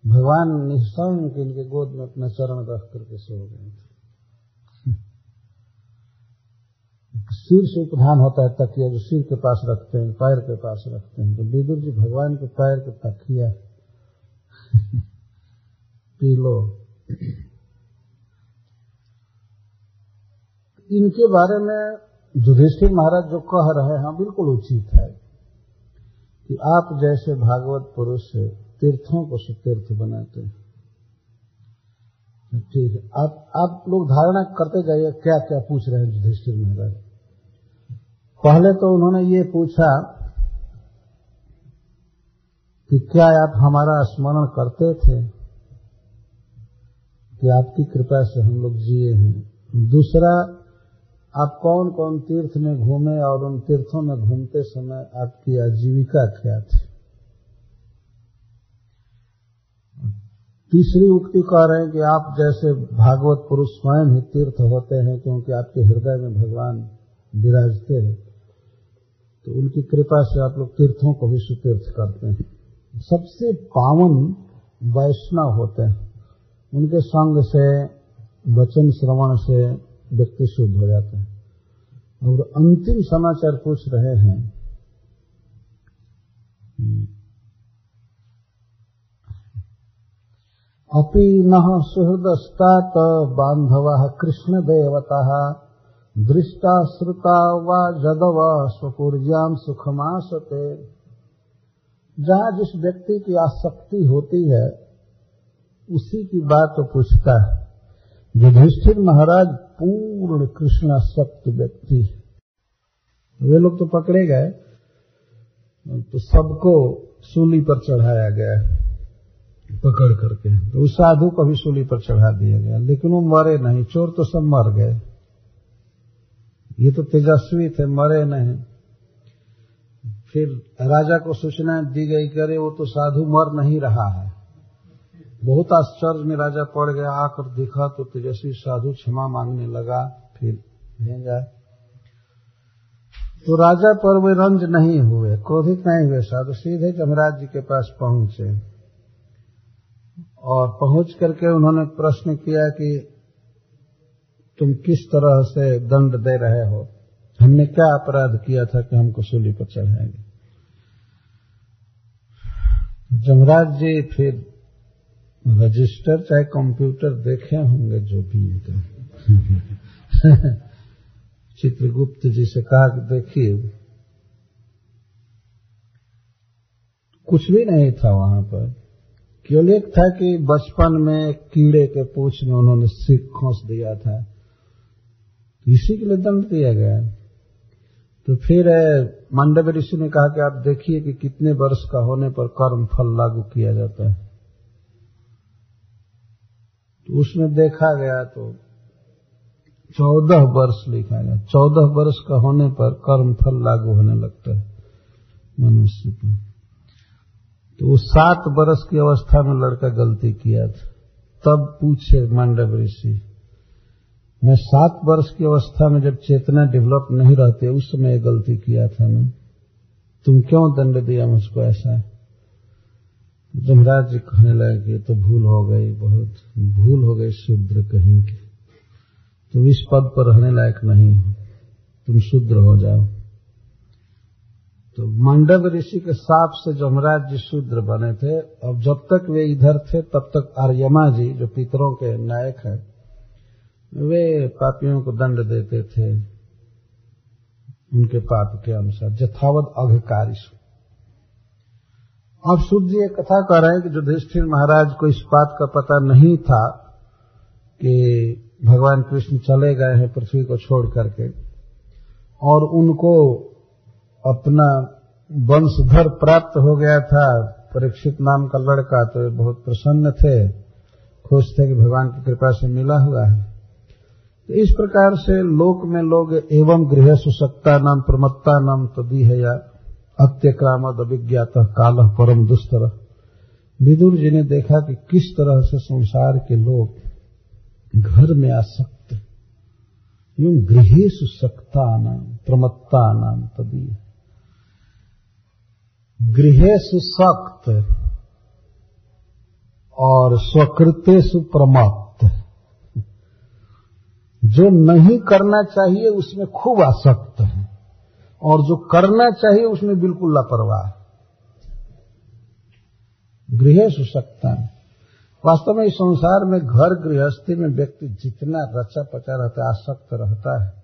भगवान निःसंग इनके गोद में अपना चरण रख करके सो गए थे। सिर से उपधान होता है तकिया जो सिर के पास रखते हैं, पैर के पास रखते हैं। तो विदुर जी भगवान के पैर के तकिया [laughs] पीलो इनके बारे में युधिष्ठिर महाराज जो कह रहे हैं, बिल्कुल उचित है कि आप जैसे भागवत पुरुष तीर्थों को सुतीर्थ बनाते हैं। ठीक है। आप आप लोग धारणा करते जाइए क्या क्या पूछ रहे हैं युधिष्ठिर महाराज। पहले तो उन्होंने ये पूछा कि क्या आप हमारा स्मरण करते थे? कि आपकी कृपा से हम लोग जिए हैं। दूसरा, आप कौन कौन तीर्थ में घूमे और उन तीर्थों में घूमते समय आपकी आजीविका क्या थी? तीसरी उक्ति कह रहे हैं कि आप जैसे भागवत पुरुष स्वयं ही तीर्थ होते हैं क्योंकि आपके हृदय में भगवान विराजते हैं तो उनकी कृपा से आप लोग तीर्थों को भी सुतीर्थ करते हैं। सबसे पावन वैष्णव होते हैं। उनके संग से, वचन श्रवण से व्यक्ति शुद्ध हो जाते हैं। और अंतिम समाचार पूछ रहे हैं अपि न सुहृदस्तात बांधव कृष्ण देवता दृष्टा श्रुता व जदव स्वपूर्जाम सुखमासते। जहाँ जिस व्यक्ति की आसक्ति होती है, उसी की बात पूछता है। युधिष्ठिर महाराज पूर्ण कृष्णासक्त व्यक्ति वे लोग तो पकड़े गए तो सबको सूली पर चढ़ाया गया पकड़ करके। तो उस साधु को भी सूली पर चढ़ा दिया गया। लेकिन वो मरे नहीं, चोर तो सब मर गए। ये तो तेजस्वी थे, मरे नहीं। फिर राजा को सूचना दी गई करे वो तो साधु मर नहीं रहा है। बहुत आश्चर्य में राजा पड़ गया, आकर देखा तो तेजस्वी साधु क्षमा मांगने लगा, फिर भेजा तो राजा पर वे रंज नहीं हुए, क्रोधित नहीं हुए साधु, सीधे जमराज जी के पास पहुँचे। और पहुँच करके उन्होंने प्रश्न किया कि तुम किस तरह से दंड दे रहे हो? हमने क्या अपराध किया था कि हमको सूली पर चढ़ाएँगे? जमराज जी फिर रजिस्टर, चाहे कंप्यूटर देखे होंगे जो भी [laughs] चित्रगुप्त जी से कहा कि देखिए, कुछ भी नहीं था वहाँ पर। केवल एक था कि बचपन में कीड़े के पूछ में उन्होंने सिर खोस दिया था? इसी के लिए दंड दिया गया। तो फिर मंडव ऋषि ने कहा कि आप देखिए कि कितने वर्ष का होने पर कर्म फल लागू किया जाता है। तो उसमें देखा गया तो चौदह वर्ष लिखा गया। चौदह वर्ष का होने पर कर्म फल लागू होने लगता है मनुष्य पर। तो वो सात वर्ष की अवस्था में लड़का गलती किया था। तब पूछे मांडव ऋषि, मैं सात वर्ष की अवस्था में जब चेतना डेवलप नहीं रहती, उस समय गलती किया था ना? तुम क्यों दंड दिया मुझको ऐसा? जमराज जी कहने लगे कि तो भूल हो गई, बहुत भूल हो गई शूद्र कहीं की। तुम इस पद पर रहने लायक नहीं हो। तुम शूद्र हो जाओ। तो मंडव ऋषि के साप से जमराज जी शूद्र बने थे। और जब तक वे इधर थे, तब तक आर्यमा जी, जो पितरों के नायक हैं, वे पापियों को दंड देते थे। उनके पाप के अनुसार जथावत अघकारी अब सूर्य जी एक कथा कह रहे हैं कि युधिष्ठिर महाराज को इस बात का पता नहीं था कि भगवान कृष्ण चले गए हैं पृथ्वी को छोड़ करके, और उनको अपना वंशधर प्राप्त हो गया था, परीक्षित नाम का लड़का तो बहुत प्रसन्न थे, खुश थे कि भगवान की कृपा से मिला हुआ है। तो इस प्रकार से लोक में लोग एवं गृह सुसक्ता नाम, प्रमत्ता नाम तदी है या अत्यक्रामद अभिज्ञात काल परम दुस्तर। विदुर जी ने देखा कि किस तरह से संसार के लोग घर में आसक्त। यूँ गृह सुसक्ता नाम, प्रमत्ता नाम तदी गृह सुसक्त और स्वकृत्य सुप्रमत्त जो नहीं करना चाहिए उसमें खूब आसक्त है और जो करना चाहिए उसमें बिल्कुल लापरवाह गृह सुसक्ता वास्तव में इस संसार में घर गृहस्थी में व्यक्ति जितना रचा पचा रहता है, आसक्त रहता है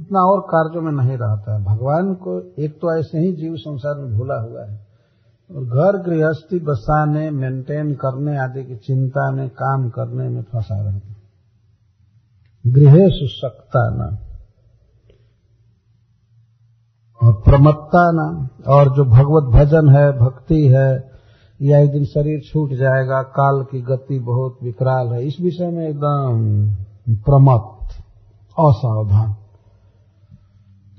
उतना और कार्यों में नहीं रहता है। भगवान को एक तो ऐसे ही जीव संसार में भूला हुआ है। और घर गृहस्थी, बसाने मेंटेन करने आदि की चिंता में, काम करने में फंसा रहता है। गृह सुसक्ता न। और प्रमत्ता न। और जो भगवत भजन है, भक्ति है, या एक दिन शरीर छूट जाएगा, काल की गति बहुत विकराल है, इस विषय में एकदम प्रमत्त, असावधान।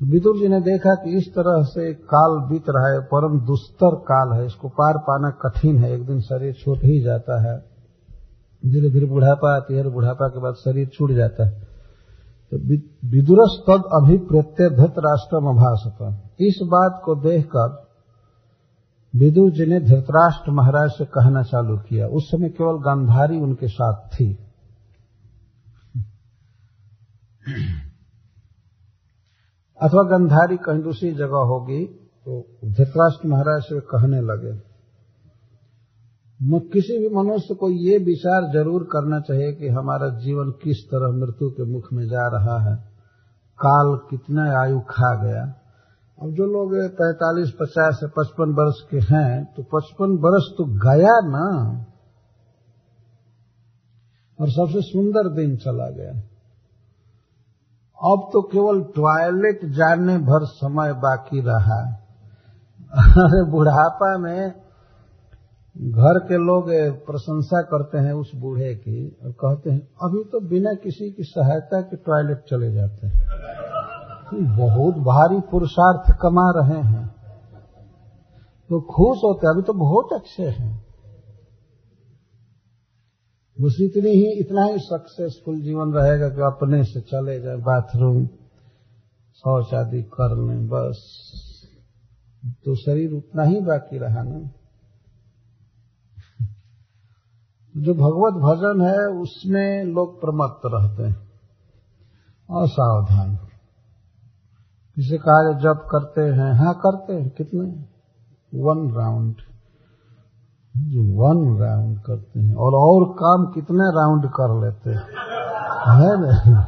तो विदुर जी ने देखा कि इस तरह से काल बीत रहा है, परम दुस्तर काल है। इसको पार पाना कठिन है। एक दिन शरीर छूट ही जाता है। धीरे धीरे बुढ़ापा आती है बुढ़ापा के बाद शरीर छूट जाता है। तो विदुरस तद अभिप्रत्यधत राष्ट्र अभाषता इस बात को देखकर विदुर जी ने धृतराष्ट्र महाराज से कहना चालू किया। उस समय केवल गांधारी उनके साथ थी। अथवा गंधारी कहीं दूसरी जगह होगी तो धृतराष्ट्र महाराज से कहने लगे किसी भी मनुष्य को ये विचार ज़रूर करना चाहिए कि हमारा जीवन किस तरह मृत्यु के मुख में जा रहा है। काल कितना आयु खा गया। अब जो लोग पैतालीस, पचास से पचपन वर्ष के हैं तो पचपन वर्ष तो गया ना। और सबसे सुंदर दिन चला गया। अब तो केवल टॉयलेट जाने भर समय बाकी रहा। अरे, बुढ़ापा में घर के लोग प्रशंसा करते हैं उस बूढ़े की और कहते हैं, अभी तो बिना किसी की सहायता के टॉयलेट चले जाते हैं। बहुत भारी पुरुषार्थ कमा रहे हैं। तो खुश होते अभी तो बहुत अच्छे हैं। बस इतनी ही, इतना ही सक्सेसफुल जीवन रहेगा कि अपने से चले जाए बाथरूम शौच आदि कर लें, बस। तो शरीर उतना ही बाकी रहा ना। जो भगवत भजन है, उसमें लोग प्रमत्त रहते हैं। असावधान। किसी कार्य जब करते हैं हाँ करते हैं, कितने? वन राउंड जो वन राउंड करते हैं, और और काम कितने राउंड कर लेते हैं? है ना?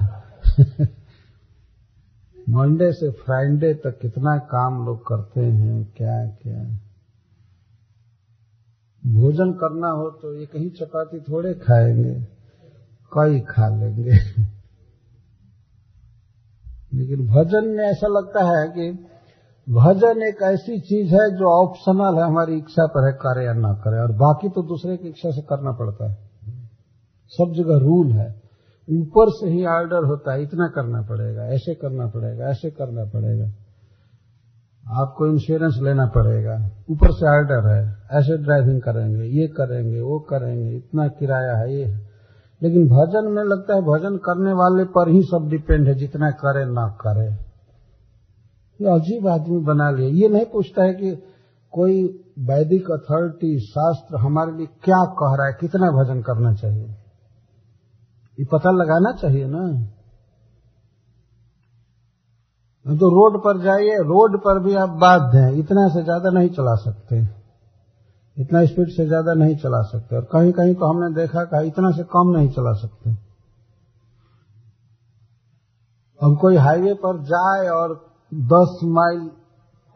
मंडे से फ्राइडे तक कितना काम लोग करते हैं, क्या क्या? भोजन करना हो तो एक ही चपाती थोड़े खाएँगे, कई खा लेंगे। लेकिन भजन में ऐसा लगता है कि भजन एक ऐसी चीज़ है जो ऑप्शनल है, हमारी इच्छा पर है करे या ना करे, और बाकी तो दूसरे की इच्छा से करना पड़ता है। सब जगह रूल है। ऊपर से ही ऑर्डर होता है, इतना करना पड़ेगा, ऐसे करना पड़ेगा, ऐसे करना पड़ेगा। आपको इंश्योरेंस लेना पड़ेगा। ऊपर से ऑर्डर है, ऐसे ड्राइविंग करेंगे, ये करेंगे, वो करेंगे, इतना किराया है, ये है। लेकिन भजन में लगता है, भजन करने वाले पर ही सब डिपेंड है, जितना करे ना करे। अजीब आदमी बना लिया। ये नहीं पूछता है कि कोई वैदिक अथॉरिटी, शास्त्र हमारे लिए क्या कह रहा है, कितना भजन करना चाहिए? ये पता लगाना चाहिए ना। तो रोड पर जाइए, रोड पर भी आप बाध्य हैं। इतना से ज़्यादा नहीं चला सकते। इतना स्पीड से ज़्यादा नहीं चला सकते। और कहीं कहीं तो हमने देखा कहा इतना से कम नहीं चला सकते। अब कोई हाईवे पर जाए और 10 माइल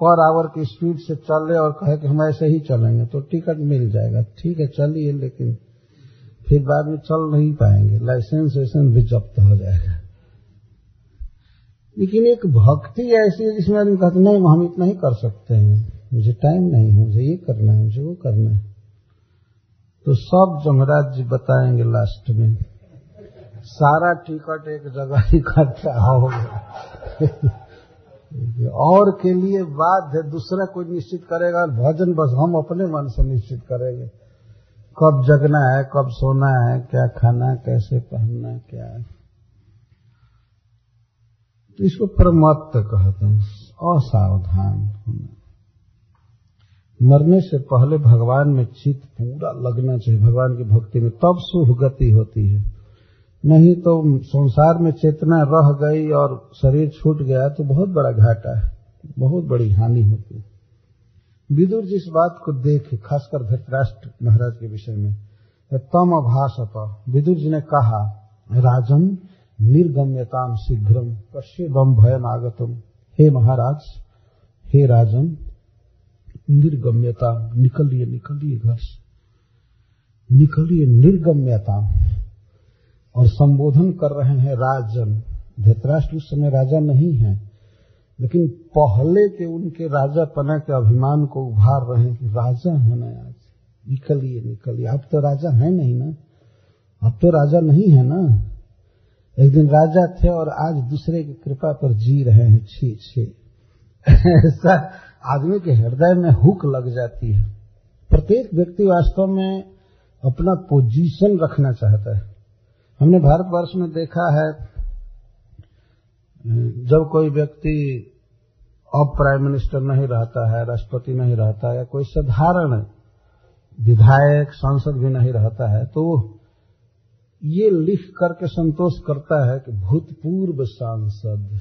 पर आवर की स्पीड से चल चले और कहे कि हम ऐसे ही चलेंगे तो टिकट मिल जाएगा। ठीक है, चलिए, लेकिन फिर बाद में चल नहीं पाएँगे। लाइसेंस वाइसेंस भी जब्त हो जाएगा। लेकिन एक भक्ति ऐसी है जिसमें आदमी कहते नहीं, हम इतना ही कर सकते हैं। मुझे टाइम नहीं है, मुझे ये करना है, मुझे वो करना है। तो सब जमराज जी बताएँगे लास्ट में। सारा टिकट एक जगह इकट्ठा होगा और के लिए बाध्य दूसरा कोई निश्चित करेगा भजन बस हम अपने मन से निश्चित करेंगे। कब जगना है, कब सोना है, क्या खाना है, कैसे पहनना क्या है। तो इसको प्रमत्त कहते हैं, असावधान होना। मरने से पहले भगवान में चित्त पूरा लगना चाहिए, भगवान की भक्ति में तब शुभ गति होती है। नहीं तो संसार में चेतना रह गई और शरीर छूट गया तो बहुत बड़ा घाटा है, बहुत बड़ी हानि होती है। विदुर जी इस बात को देख, खासकर धृतराष्ट्र महाराज के विषय में, तम अभाषत विदुर जी ने कहा, राजन निर्गम्यताम शीघ्रम कश्यदम भयम आगतम हे महाराज, हे राजन, निर्गम्यता, निकलिए निकलिए घर से। निकलिए निर्गम्यता। और संबोधन कर रहे हैं राजन। धृतराष्ट्र उस समय राजा नहीं है, लेकिन पहले के उनके राजा पना के अभिमान को उभार रहे हैं कि राजा है ना आज। निकलिए निकलिए। अब तो राजा है नहीं ना? अब तो राजा नहीं है ना? एक दिन राजा थे और आज दूसरे की कृपा पर जी रहे हैं। छी छी। ऐसा आदमी के हृदय में हुक लग जाती है। प्रत्येक व्यक्ति वास्तव में अपना पोजीशन रखना चाहता है। हमने भारतवर्ष में देखा है, जब कोई व्यक्ति अब प्राइम मिनिस्टर नहीं रहता है, राष्ट्रपति नहीं रहता या कोई साधारण विधायक, सांसद भी नहीं रहता है तो ये लिख करके संतोष करता है कि भूतपूर्व सांसद।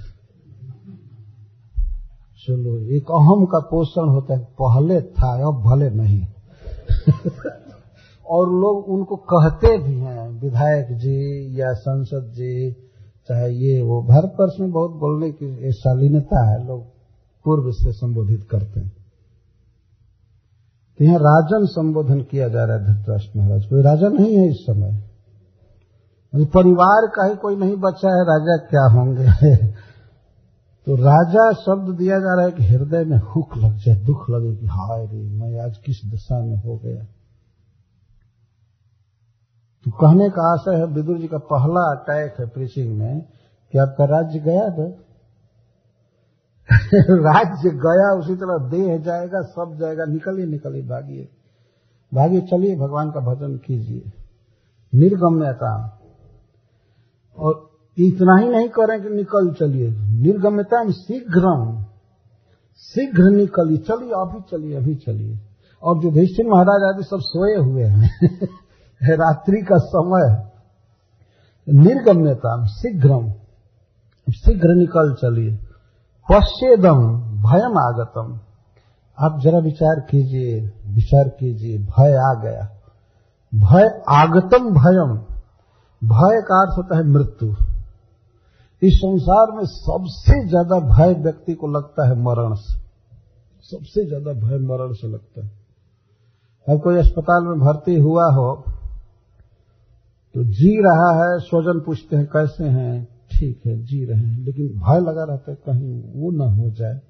चलो, एक अहम का पोषण होता है, पहले था, अब भले नहीं। [laughs] और लोग उनको कहते भी हैं, विधायक जी या संसद जी, चाहे ये वो भारत वर्ष में बहुत बोलने की शालीनता है, लोग पूर्व से संबोधित करते हैं। तो यहाँ राजन संबोधन किया जा रहा है धृतराष्ट्र महाराज कोई राजा नहीं है इस समय। परिवार का ही कोई नहीं बचा है, राजा क्या होंगे? [laughs] तो राजा शब्द दिया जा रहा है कि हृदय में हुक लग जाए, दुख लगे कि हाय रे, मैं आज किस दशा में हो गया। तो कहने का आशय है, विदुर जी का पहला अटैक है प्रीचिंग में, कि आपका राज्य गया था [laughs] राज्य गया, उसी तरह देह जाएगा, सब जाएगा निकलिए निकलिए भागिए। भागिए, चलिए, भगवान का भजन कीजिए। निर्गम्यता और इतना ही नहीं करें कि निकल चलिए। निर्गम्यता शीघ्र। शीघ्र निकलिए चलिए, अभी चलिए अभी चलिए। और युधिष्ठिर महाराज आदि सब सोए हुए हैं। [laughs] है रात्रि का समय निर्गम्यता शीघ्रम। शीघ्र निकल चलिए। पश्चेदम भयम आगतम। आप जरा विचार कीजिए विचार कीजिए, भय आ गया। भय आगतम भयम। भय का अर्थ होता है मृत्यु। इस संसार में सबसे ज़्यादा भय व्यक्ति को लगता है मरण से। सबसे ज़्यादा भय मरण से लगता है। अब कोई अस्पताल में भर्ती हुआ हो तो जी रहा है, स्वजन पूछते हैं, कैसे हैं? ठीक है, जी रहे हैं। लेकिन भय लगा रहता है, कहीं वो न हो जाए।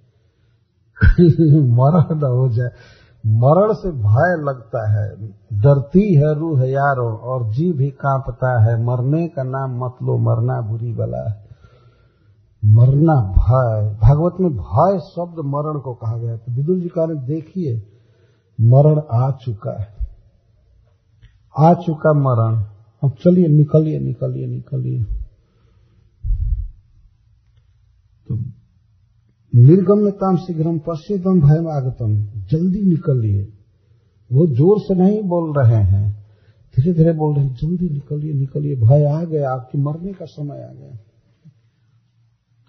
मरण न हो जाए। मरण से भय लगता है। डरती है रूह यारो, और जी भी कांपता है। मरने का नाम मत लो, मरना बुरी बला है। मरना भय। भागवत में भय शब्द मरण को कहा गया तो विदुर जी कह रहे देखिए, मरण आ चुका है। आ चुका मरण। अब चलिए, निकलिए निकलिए निकलिए। तो निर्गम्यताम शीघ्रम पश्चितम भयम आगतम, जल्दी निकलिए। वो ज़ोर से नहीं बोल रहे हैं धीरे धीरे बोल रहे हैं, जल्दी निकलिए निकलिए। भय आ गया, आपके मरने का समय आ गया।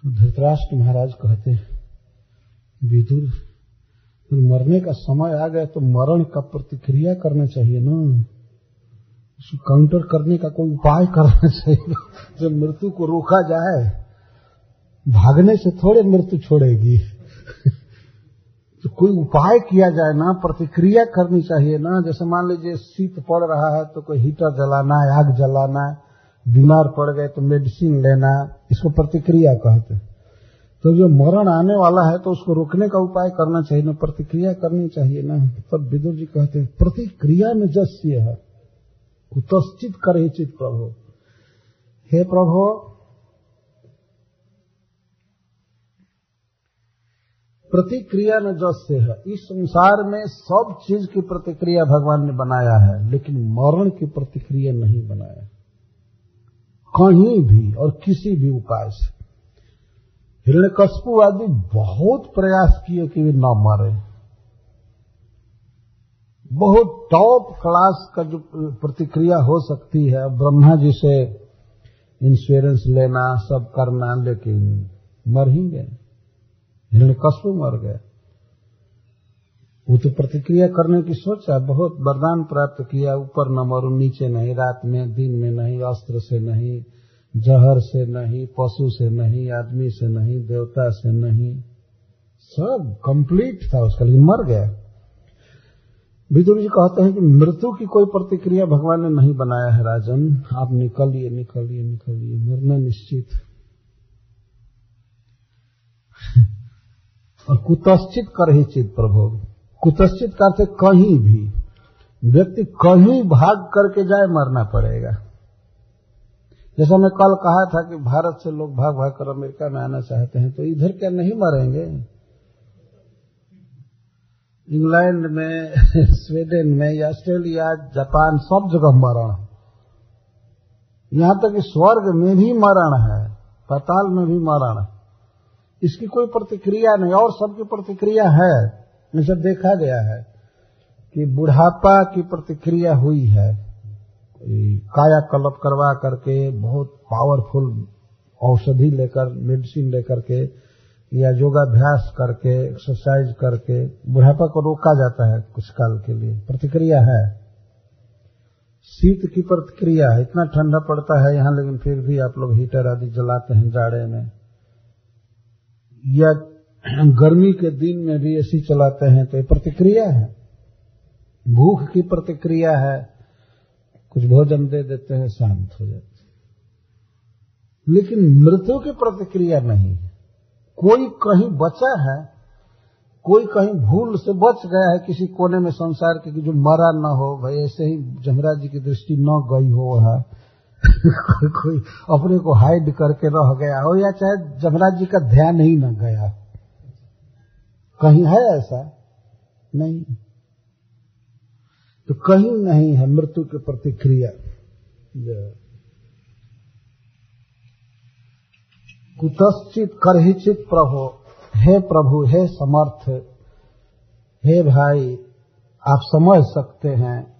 तो धृतराष्ट्र महाराज कहते विदुर, मरने का समय आ गया तो मरण का प्रतिक्रिया करना चाहिए ना। उसको काउंटर करने का कोई उपाय करना चाहिए जब मृत्यु को रोका जाए, भागने से थोड़े मृत्यु छोड़ेगी। तो कोई उपाय किया जाए ना, प्रतिक्रिया करनी चाहिए ना। जैसे मान लीजिए शीत पड़ रहा है तो कोई हीटर जलाना है, आग जलाना है, बीमार पड़ गए तो मेडिसिन लेना इसको प्रतिक्रिया कहते तो जो मरण आने वाला है तो उसको रोकने का उपाय करना चाहिए ना, प्रतिक्रिया करनी चाहिए ना। तब विदुर जी कहते हैं, प्रतिक्रिया में जस्य है। कुतश्चित करे चित प्रभु। हे प्रभु, प्रतिक्रिया में जस्य है। इस संसार में सब चीज़ की प्रतिक्रिया भगवान ने बनाया है, लेकिन मरण की प्रतिक्रिया नहीं बनाया। कहीं भी और किसी भी उपाय से। हिरण्यकशपु आदि बहुत प्रयास किए कि वे न मरे। बहुत टॉप क्लास का जो प्रतिक्रिया हो सकती है ब्रह्मा जी से इंश्योरेंस लेना, सब करना, लेकिन मर ही गए। हिरण्यकशपु मर गए। वो तो प्रतिक्रिया करने की सोचा बहुत वरदान प्राप्त किया, ऊपर न मरू, नीचे नहीं, रात में, दिन में नहीं, अस्त्र से नहीं, जहर से नहीं, पशु से नहीं, आदमी से नहीं, देवता से नहीं। सब कंप्लीट था उसका, लेकिन मर गया। विदुर जी कहते हैं कि मृत्यु की कोई प्रतिक्रिया भगवान ने नहीं बनाया है, राजन। आप निकलिए निकलिए निकलिए। मरना निश्चित और कुतश्चित कर ही चित प्रभु। कुतश्चित करते कहीं भी व्यक्ति कहीं भाग करके जाए, मरना पड़ेगा। जैसा मैं कल कहा था कि भारत से लोग भाग भाग कर अमेरिका में आना चाहते हैं तो इधर क्या नहीं मरेंगे? इंग्लैंड में, [laughs] स्वीडन में या ऑस्ट्रेलिया, जापान सब जगह मरण यहाँ तक कि स्वर्ग में भी मरण है, पाताल में भी मरण इसकी कोई प्रतिक्रिया नहीं, और सबकी प्रतिक्रिया है, जैसे देखा गया है कि बुढ़ापा की प्रतिक्रिया हुई है। काया कल्प करवा करके बहुत पावरफुल औषधि लेकर मेडिसिन लेकर के या योगाभ्यास करके एक्सरसाइज करके, बुढ़ापा को रोका जाता है कुछ काल के लिए। प्रतिक्रिया है। शीत की प्रतिक्रिया है। इतना ठंडा पड़ता है यहाँ, लेकिन फिर भी आप लोग हीटर आदि जलाते हैं जाड़े में। या गर्मी के दिन में भी एसी चलाते हैं तो ये प्रतिक्रिया है। भूख की प्रतिक्रिया है। कुछ भोजन दे देते हैं, शांत हो जाते लेकिन मृत्यु की प्रतिक्रिया नहीं है। कोई कहीं बचा है कोई कहीं भूल से बच गया है किसी कोने में संसार के कि जो मरा न हो भाई ऐसे ही जमराज जी की दृष्टि न गई हो है कोई, कोई अपने को हाइड करके रह गया हो या चाहे जमराज जी का ध्यान ही न गया। कहीं है ऐसा? नहीं। तो कहीं नहीं है मृत्यु की प्रतिक्रिया। कुतश्चित करहिचित प्रभु। हे प्रभु, हे समर्थ। हे भाई, आप समझ सकते हैं,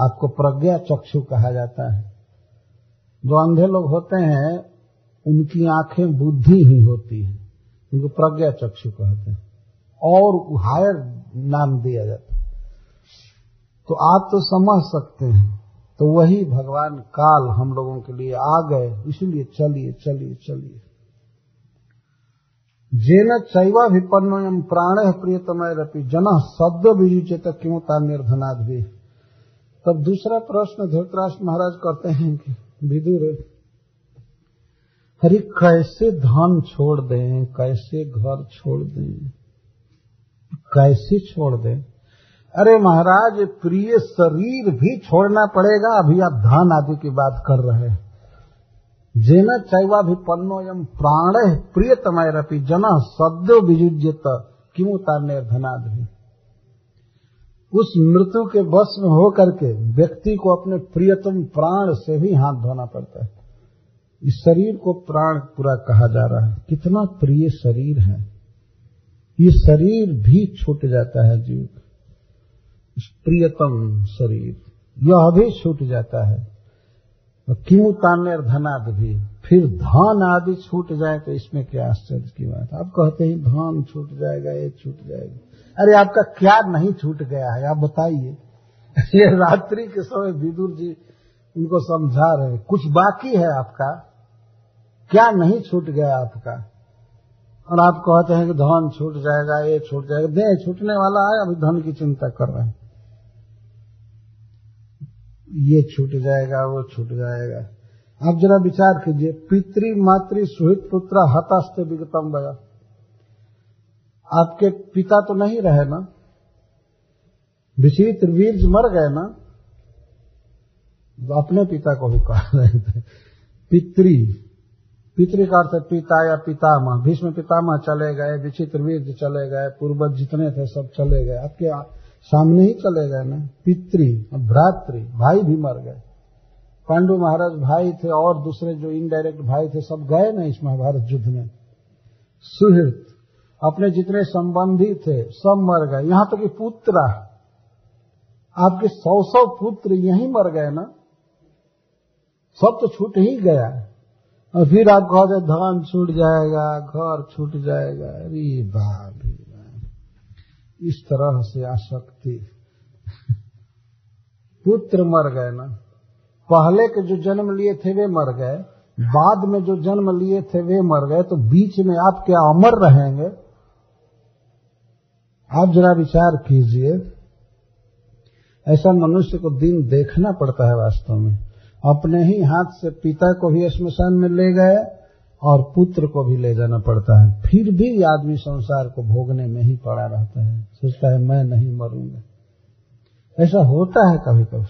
आपको प्रज्ञा चक्षु कहा जाता है। जो अंधे लोग होते हैं, उनकी आँखें बुद्धि ही होती है। उनको प्रज्ञा चक्षु कहते हैं। और हायर नाम दिया जाता है। तो आप तो समझ सकते हैं। तो वही भगवान काल हम लोगों के लिए आ गए, इसलिए चलिए चलिए चलिए। जेन चैवा विपन्नो एम प्राण प्रियतमय रपी जन सद्य विजुचेत क्यों निर्धनाद भी तब दूसरा प्रश्न धृतराष्ट्र महाराज करते हैं कि, विदुर अरे कैसे धन छोड़ दें, कैसे घर छोड़ दें, कैसे छोड़ दें? अरे महाराज, प्रिय शरीर भी छोड़ना पड़ेगा, अभी आप धन आदि की बात कर रहे हैं। जेन चैवा भी पन्नो यम प्राण प्रियतमय रपी जन सद्यो विजुज्यत धनाद? भी उस मृत्यु के बस में होकर के व्यक्ति को अपने प्रियतम प्राण से भी हाथ धोना पड़ता है। इस शरीर को प्राण पूरा कहा जा रहा है। कितना प्रिय शरीर है। ये शरीर भी छूट जाता है जीव। इस प्रियतम शरीर, यह भी छूट जाता है। क्यों तान्य धनाद? भी फिर धन आदि छूट जाए तो इसमें क्या आश्चर्य की बात आप कहते हैं धन छूट जाएगा, ये छूट जाएगा। अरे आपका क्या नहीं छूट गया है? आप बताइए। [laughs] ये रात्रि के समय विदुर जी उनको समझा रहे कुछ बाकी है आपका? क्या नहीं छूट गया आपका? और आप कहते हैं कि धन छूट जाएगा, ये छूट जाएगा। दे छूटने वाला है, अभी धन की चिंता कर रहे हैं। ये छूट जाएगा, वो छूट जाएगा। आप जरा विचार कीजिए, पितृ, मातृ सुहित पुत्र हतास्त विगतम भया आपके पिता तो नहीं रहे ना? विचित्र वीर मर गए ना अपने पिता को भी कह रहे थे। पितृ पितृ का अर्थ पिता या पितामह। भीष्म पितामह चले गए विचित्र वीर चले गए, पूर्वज जितने थे सब चले गए। आपके सामने ही चले गए ना। पितृ, भ्रातृ, भाई भी मर गए। पांडु महाराज भाई थे और दूसरे जो इनडायरेक्ट भाई थे, सब गए ना इस महाभारत युद्ध में। सुहृत, अपने जितने संबंधी थे, सब मर गए। यहाँ तक तो कि पुत्र, आपके सौ सौ पुत्र यहीं मर गए ना। सब तो छूट ही गया। और फिर आप कहते धन छूट जाएगा, घर छूट जाएगा। अरे बाप इस तरह से आसक्ति। पुत्र मर गए ना। पहले के जो जन्म लिए थे, वे मर गए। बाद में जो जन्म लिए थे, वे मर गए। तो बीच में आप क्या अमर रहेंगे? आप जरा विचार कीजिए। ऐसा मनुष्य को दिन देखना पड़ता है वास्तव में। अपने ही हाथ से पिता को भी श्मशान में ले गए। और पुत्र को भी ले जाना पड़ता है। फिर भी आदमी संसार को भोगने में ही पड़ा रहता है। सोचता है, मैं नहीं मरूँगा। ऐसा होता है कभी कभी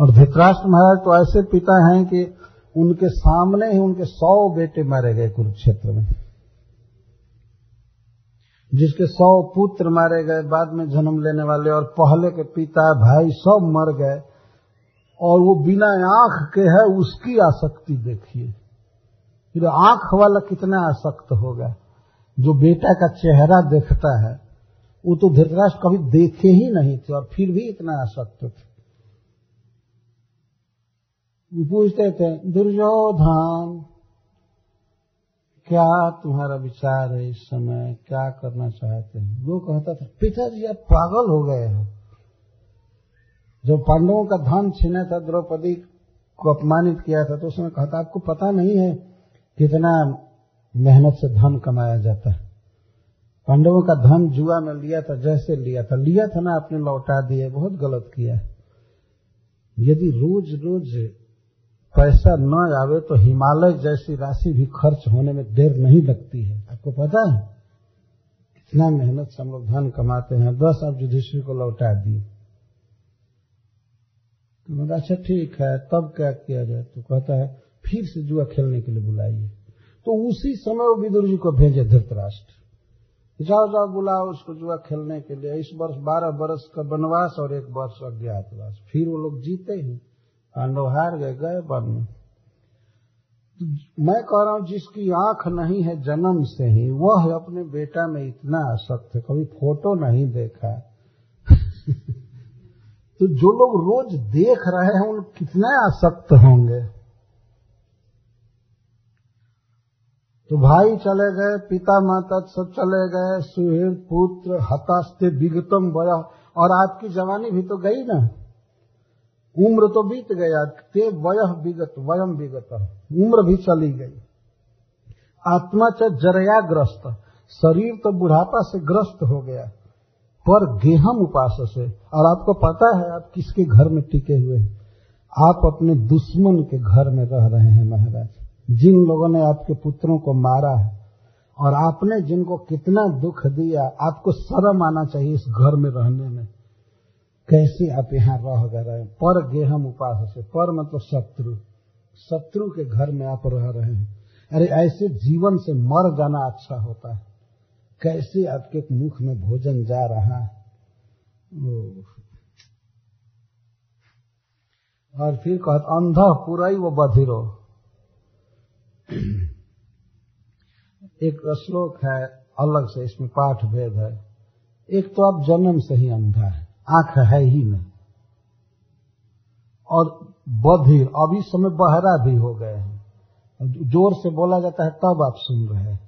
और धृतराष्ट्र महाराज तो ऐसे पिता हैं कि उनके सामने ही उनके सौ बेटे मारे गए कुरुक्षेत्र में। जिसके सौ पुत्र मारे गए, बाद में जन्म लेने वाले और पहले के पिता, भाई सब मर गए। और वो बिना आँख के है, उसकी आसक्ति देखिए। फिर आँख वाला कितना आसक्त होगा जो बेटा का चेहरा देखता है, वो तो धृतराष्ट्र कभी देखे ही नहीं थे और फिर भी इतना आसक्त थे। पूछते थे, दुर्योधन, क्या तुम्हारा विचार है इस समय? क्या करना चाहते हैं? वो कहता था, पिताजी, आप पागल हो गए हो। जब पांडवों का धन छीना था, द्रौपदी को अपमानित किया था तो उसने कहा था, आपको पता नहीं है कितना मेहनत से धन कमाया जाता है। पांडवों का धन जुआ में लिया था, जैसे लिया था। लिया था ना, आपने लौटा दिया, बहुत गलत किया। यदि रोज रोज पैसा न आवे तो हिमालय जैसी राशि भी खर्च होने में देर नहीं लगती है। आपको पता है? इतना मेहनत से हम लोग धन कमाते हैं। बस आप युधिष्ठिर को लौटा दिए। तो अच्छा ठीक है, तब क्या किया जाए? तो कहता है फिर से जुआ खेलने के लिए बुलाइए। तो उसी समय वो विदुर जी को भेजे धृतराष्ट्र। जाओ जाओ, बुलाओ उसको जुआ खेलने के लिए। इस वर्ष बारह वर्ष का वनवास और एक वर्ष अज्ञातवास फिर वो लोग जीते ही। पांडव हार गए गए वन में। तो मैं कह रहा हूँ, जिसकी आँख नहीं है जन्म से ही, वह अपने बेटा में इतना आसक्त है। कभी फ़ोटो नहीं देखा। [laughs] तो जो लोग रोज देख रहे हैं, उन कितने आसक्त होंगे। तो भाई चले गए पिता माता सब चले गए सुहृद पुत्र, हतास्ते, विगतम, बया। और आपकी जवानी भी तो गई ना। उम्र तो बीत गया ते वय विगत, वयम विगत। उम्र भी चली गई। आत्मा च जरयाग्रस्त शरीर तो बुढ़ापा से ग्रस्त हो गया। पर गेहम उपास से। और आपको पता है, आप किसके घर में टिके हुए हैं? आप अपने दुश्मन के घर में रह रहे हैं, महाराज। जिन लोगों ने आपके पुत्रों को मारा है, और आपने जिनको कितना दुख दिया, आपको शर्म आना चाहिए इस घर में रहने में। कैसे आप यहाँ रह गए रहे? पर गेहम उपास से, पर मतलब शत्रु। शत्रु के घर में आप रह रहे हैं। अरे, ऐसे जीवन से मर जाना अच्छा होता है। कैसे आपके मुख में भोजन जा रहा है? और फिर कहत, अंधा पुराई वो बधिरो। [clears throat] एक श्लोक है, अलग से इसमें पाठ भेद है। एक तो आप जन्म से ही अंधा है, आँख है ही नहीं। और बधिर अब इस समय बहरा भी हो गए हैं। ज़ोर से बोला जाता है, तब आप सुन रहे हैं।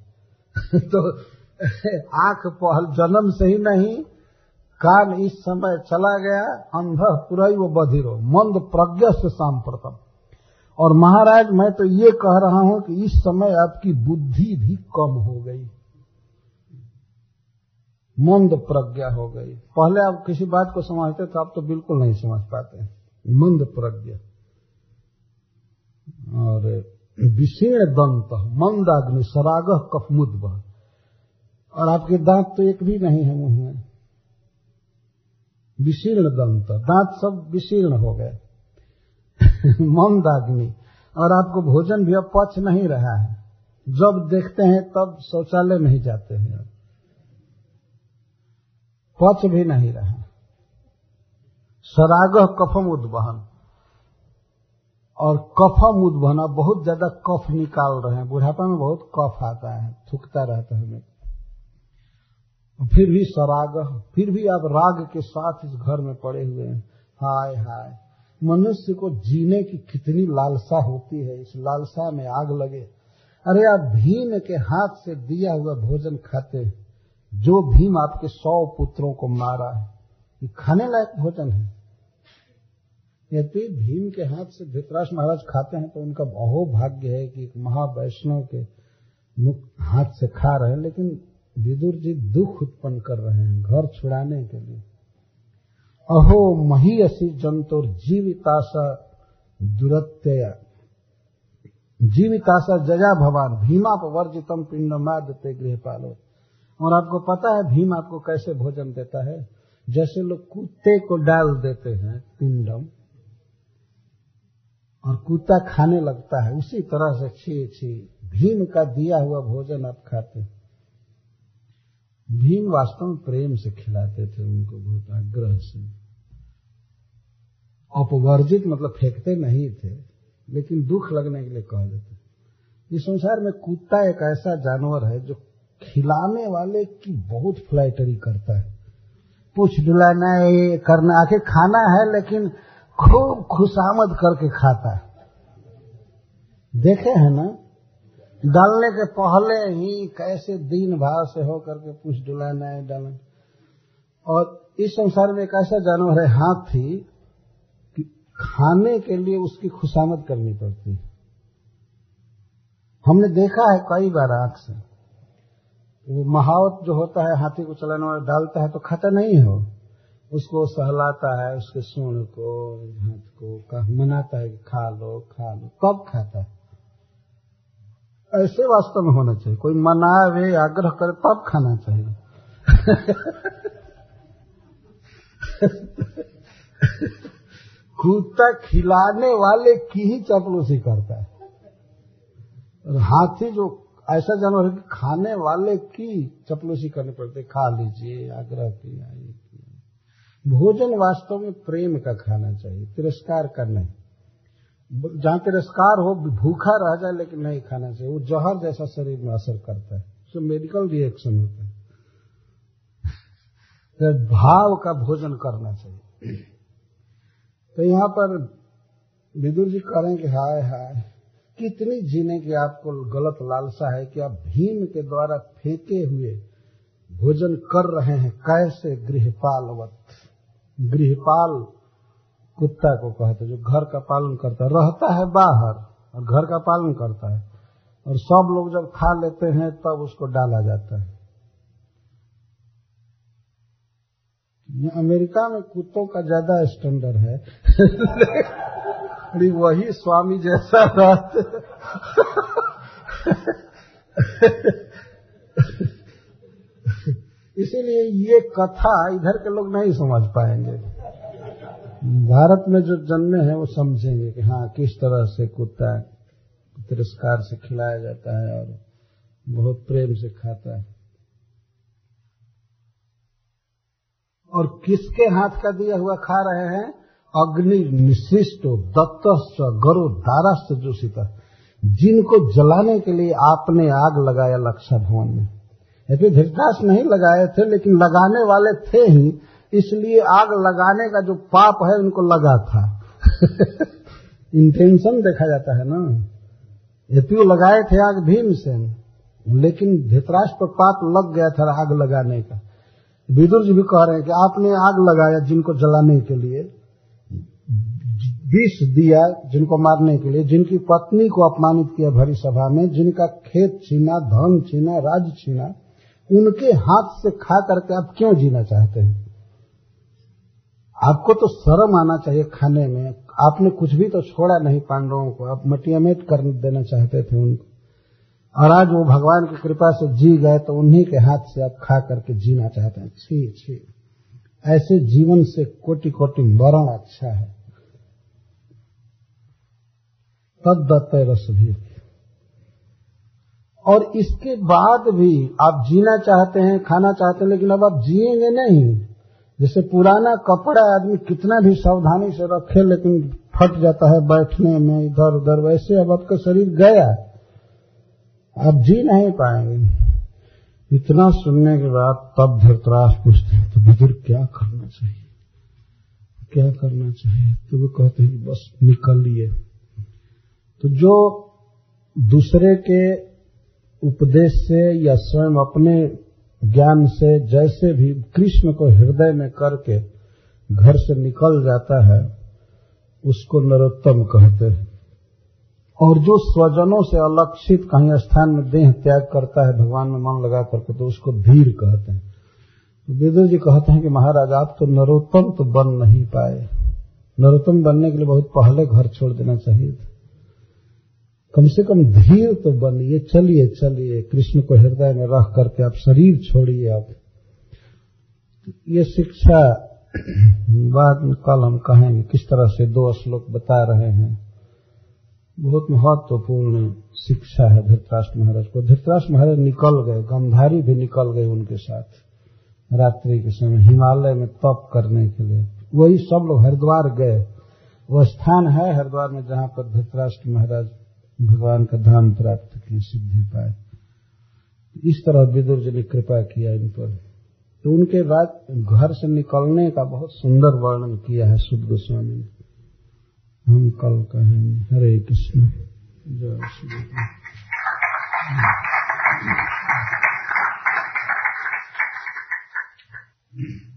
[laughs] तो [laughs] आँख पहल जन्म से ही नहीं, कान इस समय चला गया, अंध ही वो बधिर हो। मंद प्रज्ञा से सांप्रतम। और महाराज, मैं तो ये कह रहा हूँ कि इस समय आपकी बुद्धि भी कम हो गई। मंद प्रज्ञा हो गई। पहले आप किसी बात को समझते तो आप तो बिल्कुल नहीं समझ पाते। मंद प्रज्ञा। और विषेण दंत, मंदाग्नि, सराग कफमुद और आपके दांत तो एक भी नहीं है मुँह में। विशीर्ण दंत, दांत सब विशीर्ण हो गए। [laughs] मंदाग्नि और आपको भोजन भी अब पच नहीं रहा है। जब देखते हैं, तब शौचालय नहीं जाते हैं। पच भी नहीं रहा। सराग कफम उद्वहन। और कफम उद्वहन अब बहुत ज़्यादा कफ निकाल रहे हैं। बुढ़ापा में बहुत कफ आता है, थुकता रहता है। हमें फिर भी सराग, फिर भी आप राग के साथ इस घर में पड़े हुए हैं। हाय हाय। मनुष्य को जीने की कितनी लालसा होती है, इस लालसा में आग लगे। अरे आप भीम के हाथ से दिया हुआ भोजन खाते जो भीम आपके सौ पुत्रों को मारा है, ये खाने लायक भोजन है। यदि भीम के हाथ से धृतराज महाराज खाते हैं तो उनका अहो भाग्य है कि एक महावैष्णव के मुख हाथ से खा रहे हैं, लेकिन विदुर जी दुख उत्पन्न कर रहे हैं घर छुड़ाने के लिए। अहो महीयसी जंतुर जीविताशा दुरत्यय जीविताशा जजा भवान भीमा वर्जितम पिंड मादते गृह पालो और आपको पता है, भीम आपको कैसे भोजन देता है? जैसे लोग कुत्ते को डाल देते हैं पिंडम, और कुत्ता खाने लगता है, उसी तरह से छी छी, भीम का दिया हुआ भोजन आप खाते भीम वास्तव में प्रेम से खिलाते थे उनको, बहुत आग्रह से। अपवर्जित मतलब फेंकते नहीं थे, लेकिन दुख लगने के लिए कह देते। इस संसार में कुत्ता एक ऐसा जानवर है जो खिलाने वाले की बहुत फ्लैटरी करता है। पूछ डुलाना है ये करना, आखिर खाना है, लेकिन खूब खुशामद करके खाता है। देखे हैं ना, डालने के पहले ही कैसे दीन भाव से हो करके पूछ डुलाना है डालना। और इस संसार में एक ऐसा जानवर है हाथी खाने के लिए उसकी खुशामद करनी पड़ती है। हमने देखा है कई बार आँख से। वो महावत जो होता है, हाथी को चलाने वाला डालता है तो खाता नहीं हो। उसको सहलाता है, उसके सूढ़ को, हाथ को मनाता है कि खा लो खा लो। कब खाता है? ऐसे वास्तव में होना चाहिए। कोई मनावे, आग्रह करे, तब खाना चाहिए। [laughs] कुत्ता खिलाने वाले की ही चपलूसी करता है। और हाथी जो ऐसा जानवर है कि खाने वाले की चपलूसी करनी पड़ती खा लीजिए, आग्रह किया, ये किया। भोजन वास्तव में प्रेम का खाना चाहिए, तिरस्कार का नहीं। जहाँ तिरस्कार हो, भूखा रह जाए, लेकिन नहीं खाना चाहिए। वो जहर जैसा शरीर में असर करता है। उसमें मेडिकल रिएक्शन होता है। भाव का भोजन करना चाहिए। तो यहाँ पर विदुर जी कह रहे हैं कि हाय हाय, कितनी जीने की आपको गलत लालसा है कि आप भीम के द्वारा फेंके हुए भोजन कर रहे हैं। कैसे गृहपालवत? गृहपाल कुत्ता को कहते जो घर का पालन करता है। रहता है बाहर और घर का पालन करता है। और सब लोग जब खा लेते हैं, तब उसको डाला जाता है। अमेरिका में कुत्तों का ज़्यादा स्टैंडर्ड है। अरे वही स्वामी जैसा रहते इसीलिए ये कथा इधर के लोग नहीं समझ पाएँगे। भारत में जो जन्मे हैं, वो समझेंगे कि हाँ किस तरह से कुत्ता तिरस्कार से खिलाया जाता है और बहुत प्रेम से खाता है। और किसके हाथ का दिया हुआ खा रहे हैं? अग्नि निशिष्ट दत्त गरु दारास्त जोशिता जिनको जलाने के लिए आपने आग लगाया लक्षा भवन में यदि धृतराष्ट्र नहीं लगाए थे, लेकिन लगाने वाले थे ही। इसलिए आग लगाने का जो पाप है, उनको लगा था। [laughs] इंटेंशन देखा जाता है ना। यद्यु लगाए थे आग भीमसेन। लेकिन धृतराष्ट्र पर पाप लग गया था आग लगाने का। विदुर जी भी कह रहे हैं कि आपने आग लगाया जिनको जलाने के लिए, विष दिया जिनको मारने के लिए, जिनकी पत्नी को अपमानित किया भरी सभा में, जिनका खेत छीना, धन छीना, राज छीना, उनके हाथ से खा करके आप क्यों जीना चाहते हैं? आपको तो शर्म आना चाहिए खाने में। आपने कुछ भी तो छोड़ा नहीं पांडवों को। आप मटियामेट कर देना चाहते थे उनको। और आज वो भगवान की कृपा से जी गए तो उन्हीं के हाथ से आप खा करके जीना चाहते हैं। छी छी। ऐसे जीवन से कोटि कोटि मरण अच्छा है। तद दत्त रस भी और इसके बाद भी आप जीना चाहते हैं, खाना चाहते हैं, लेकिन अब आप जिएँगे नहीं। जैसे पुराना कपड़ा आदमी कितना भी सावधानी से रखे, लेकिन फट जाता है बैठने में इधर उधर वैसे अब आपका शरीर गया। आप जी नहीं पाएँगे। इतना सुनने के बाद तब धरतराज पूछते हैं तो बुज़ुर्ग क्या करना चाहिए? क्या करना चाहिए? तो वो कहते हैं बस निकलिए। तो जो दूसरे के उपदेश से या स्वयं अपने ज्ञान से, जैसे भी कृष्ण को हृदय में करके घर से निकल जाता है, उसको नरोत्तम कहते हैं। और जो स्वजनों से अलक्षित कहीं स्थान में देह त्याग करता है, भगवान में मन लगा करके तो उसको धीर कहते हैं। तो वेदो जी कहते हैं कि महाराज, आप तो नरोत्तम तो बन नहीं पाए। नरोत्तम बनने के लिए बहुत पहले घर छोड़ देना चाहिए था। कम से कम धीर तो बनिए, चलिए चलिए। कृष्ण को हृदय में रख करके आप शरीर छोड़िए आप। ये शिक्षा, बाद में कल हम कहेंगे किस तरह से दो श्लोक बता रहे हैं। बहुत महत्वपूर्ण शिक्षा है धृतराष्ट्र महाराज को। धृतराष्ट्र महाराज निकल गए, गंधारी भी निकल गए उनके साथ रात्रि के समय, हिमालय में तप करने के लिए। वही सब लोग हरिद्वार गए। वो स्थान है हरिद्वार में जहाँ पर धृतराष्ट्र महाराज भगवान का धाम प्राप्त किए सिद्धि पाए। इस तरह विदुर जी ने कृपा किया इन पर। तो उनके बाद घर से निकलने का बहुत सुंदर वर्णन किया है शुद्ध गोस्वामी ने। हम कल कहेंगे। हरे कृष्ण। जय श्री कृष्ण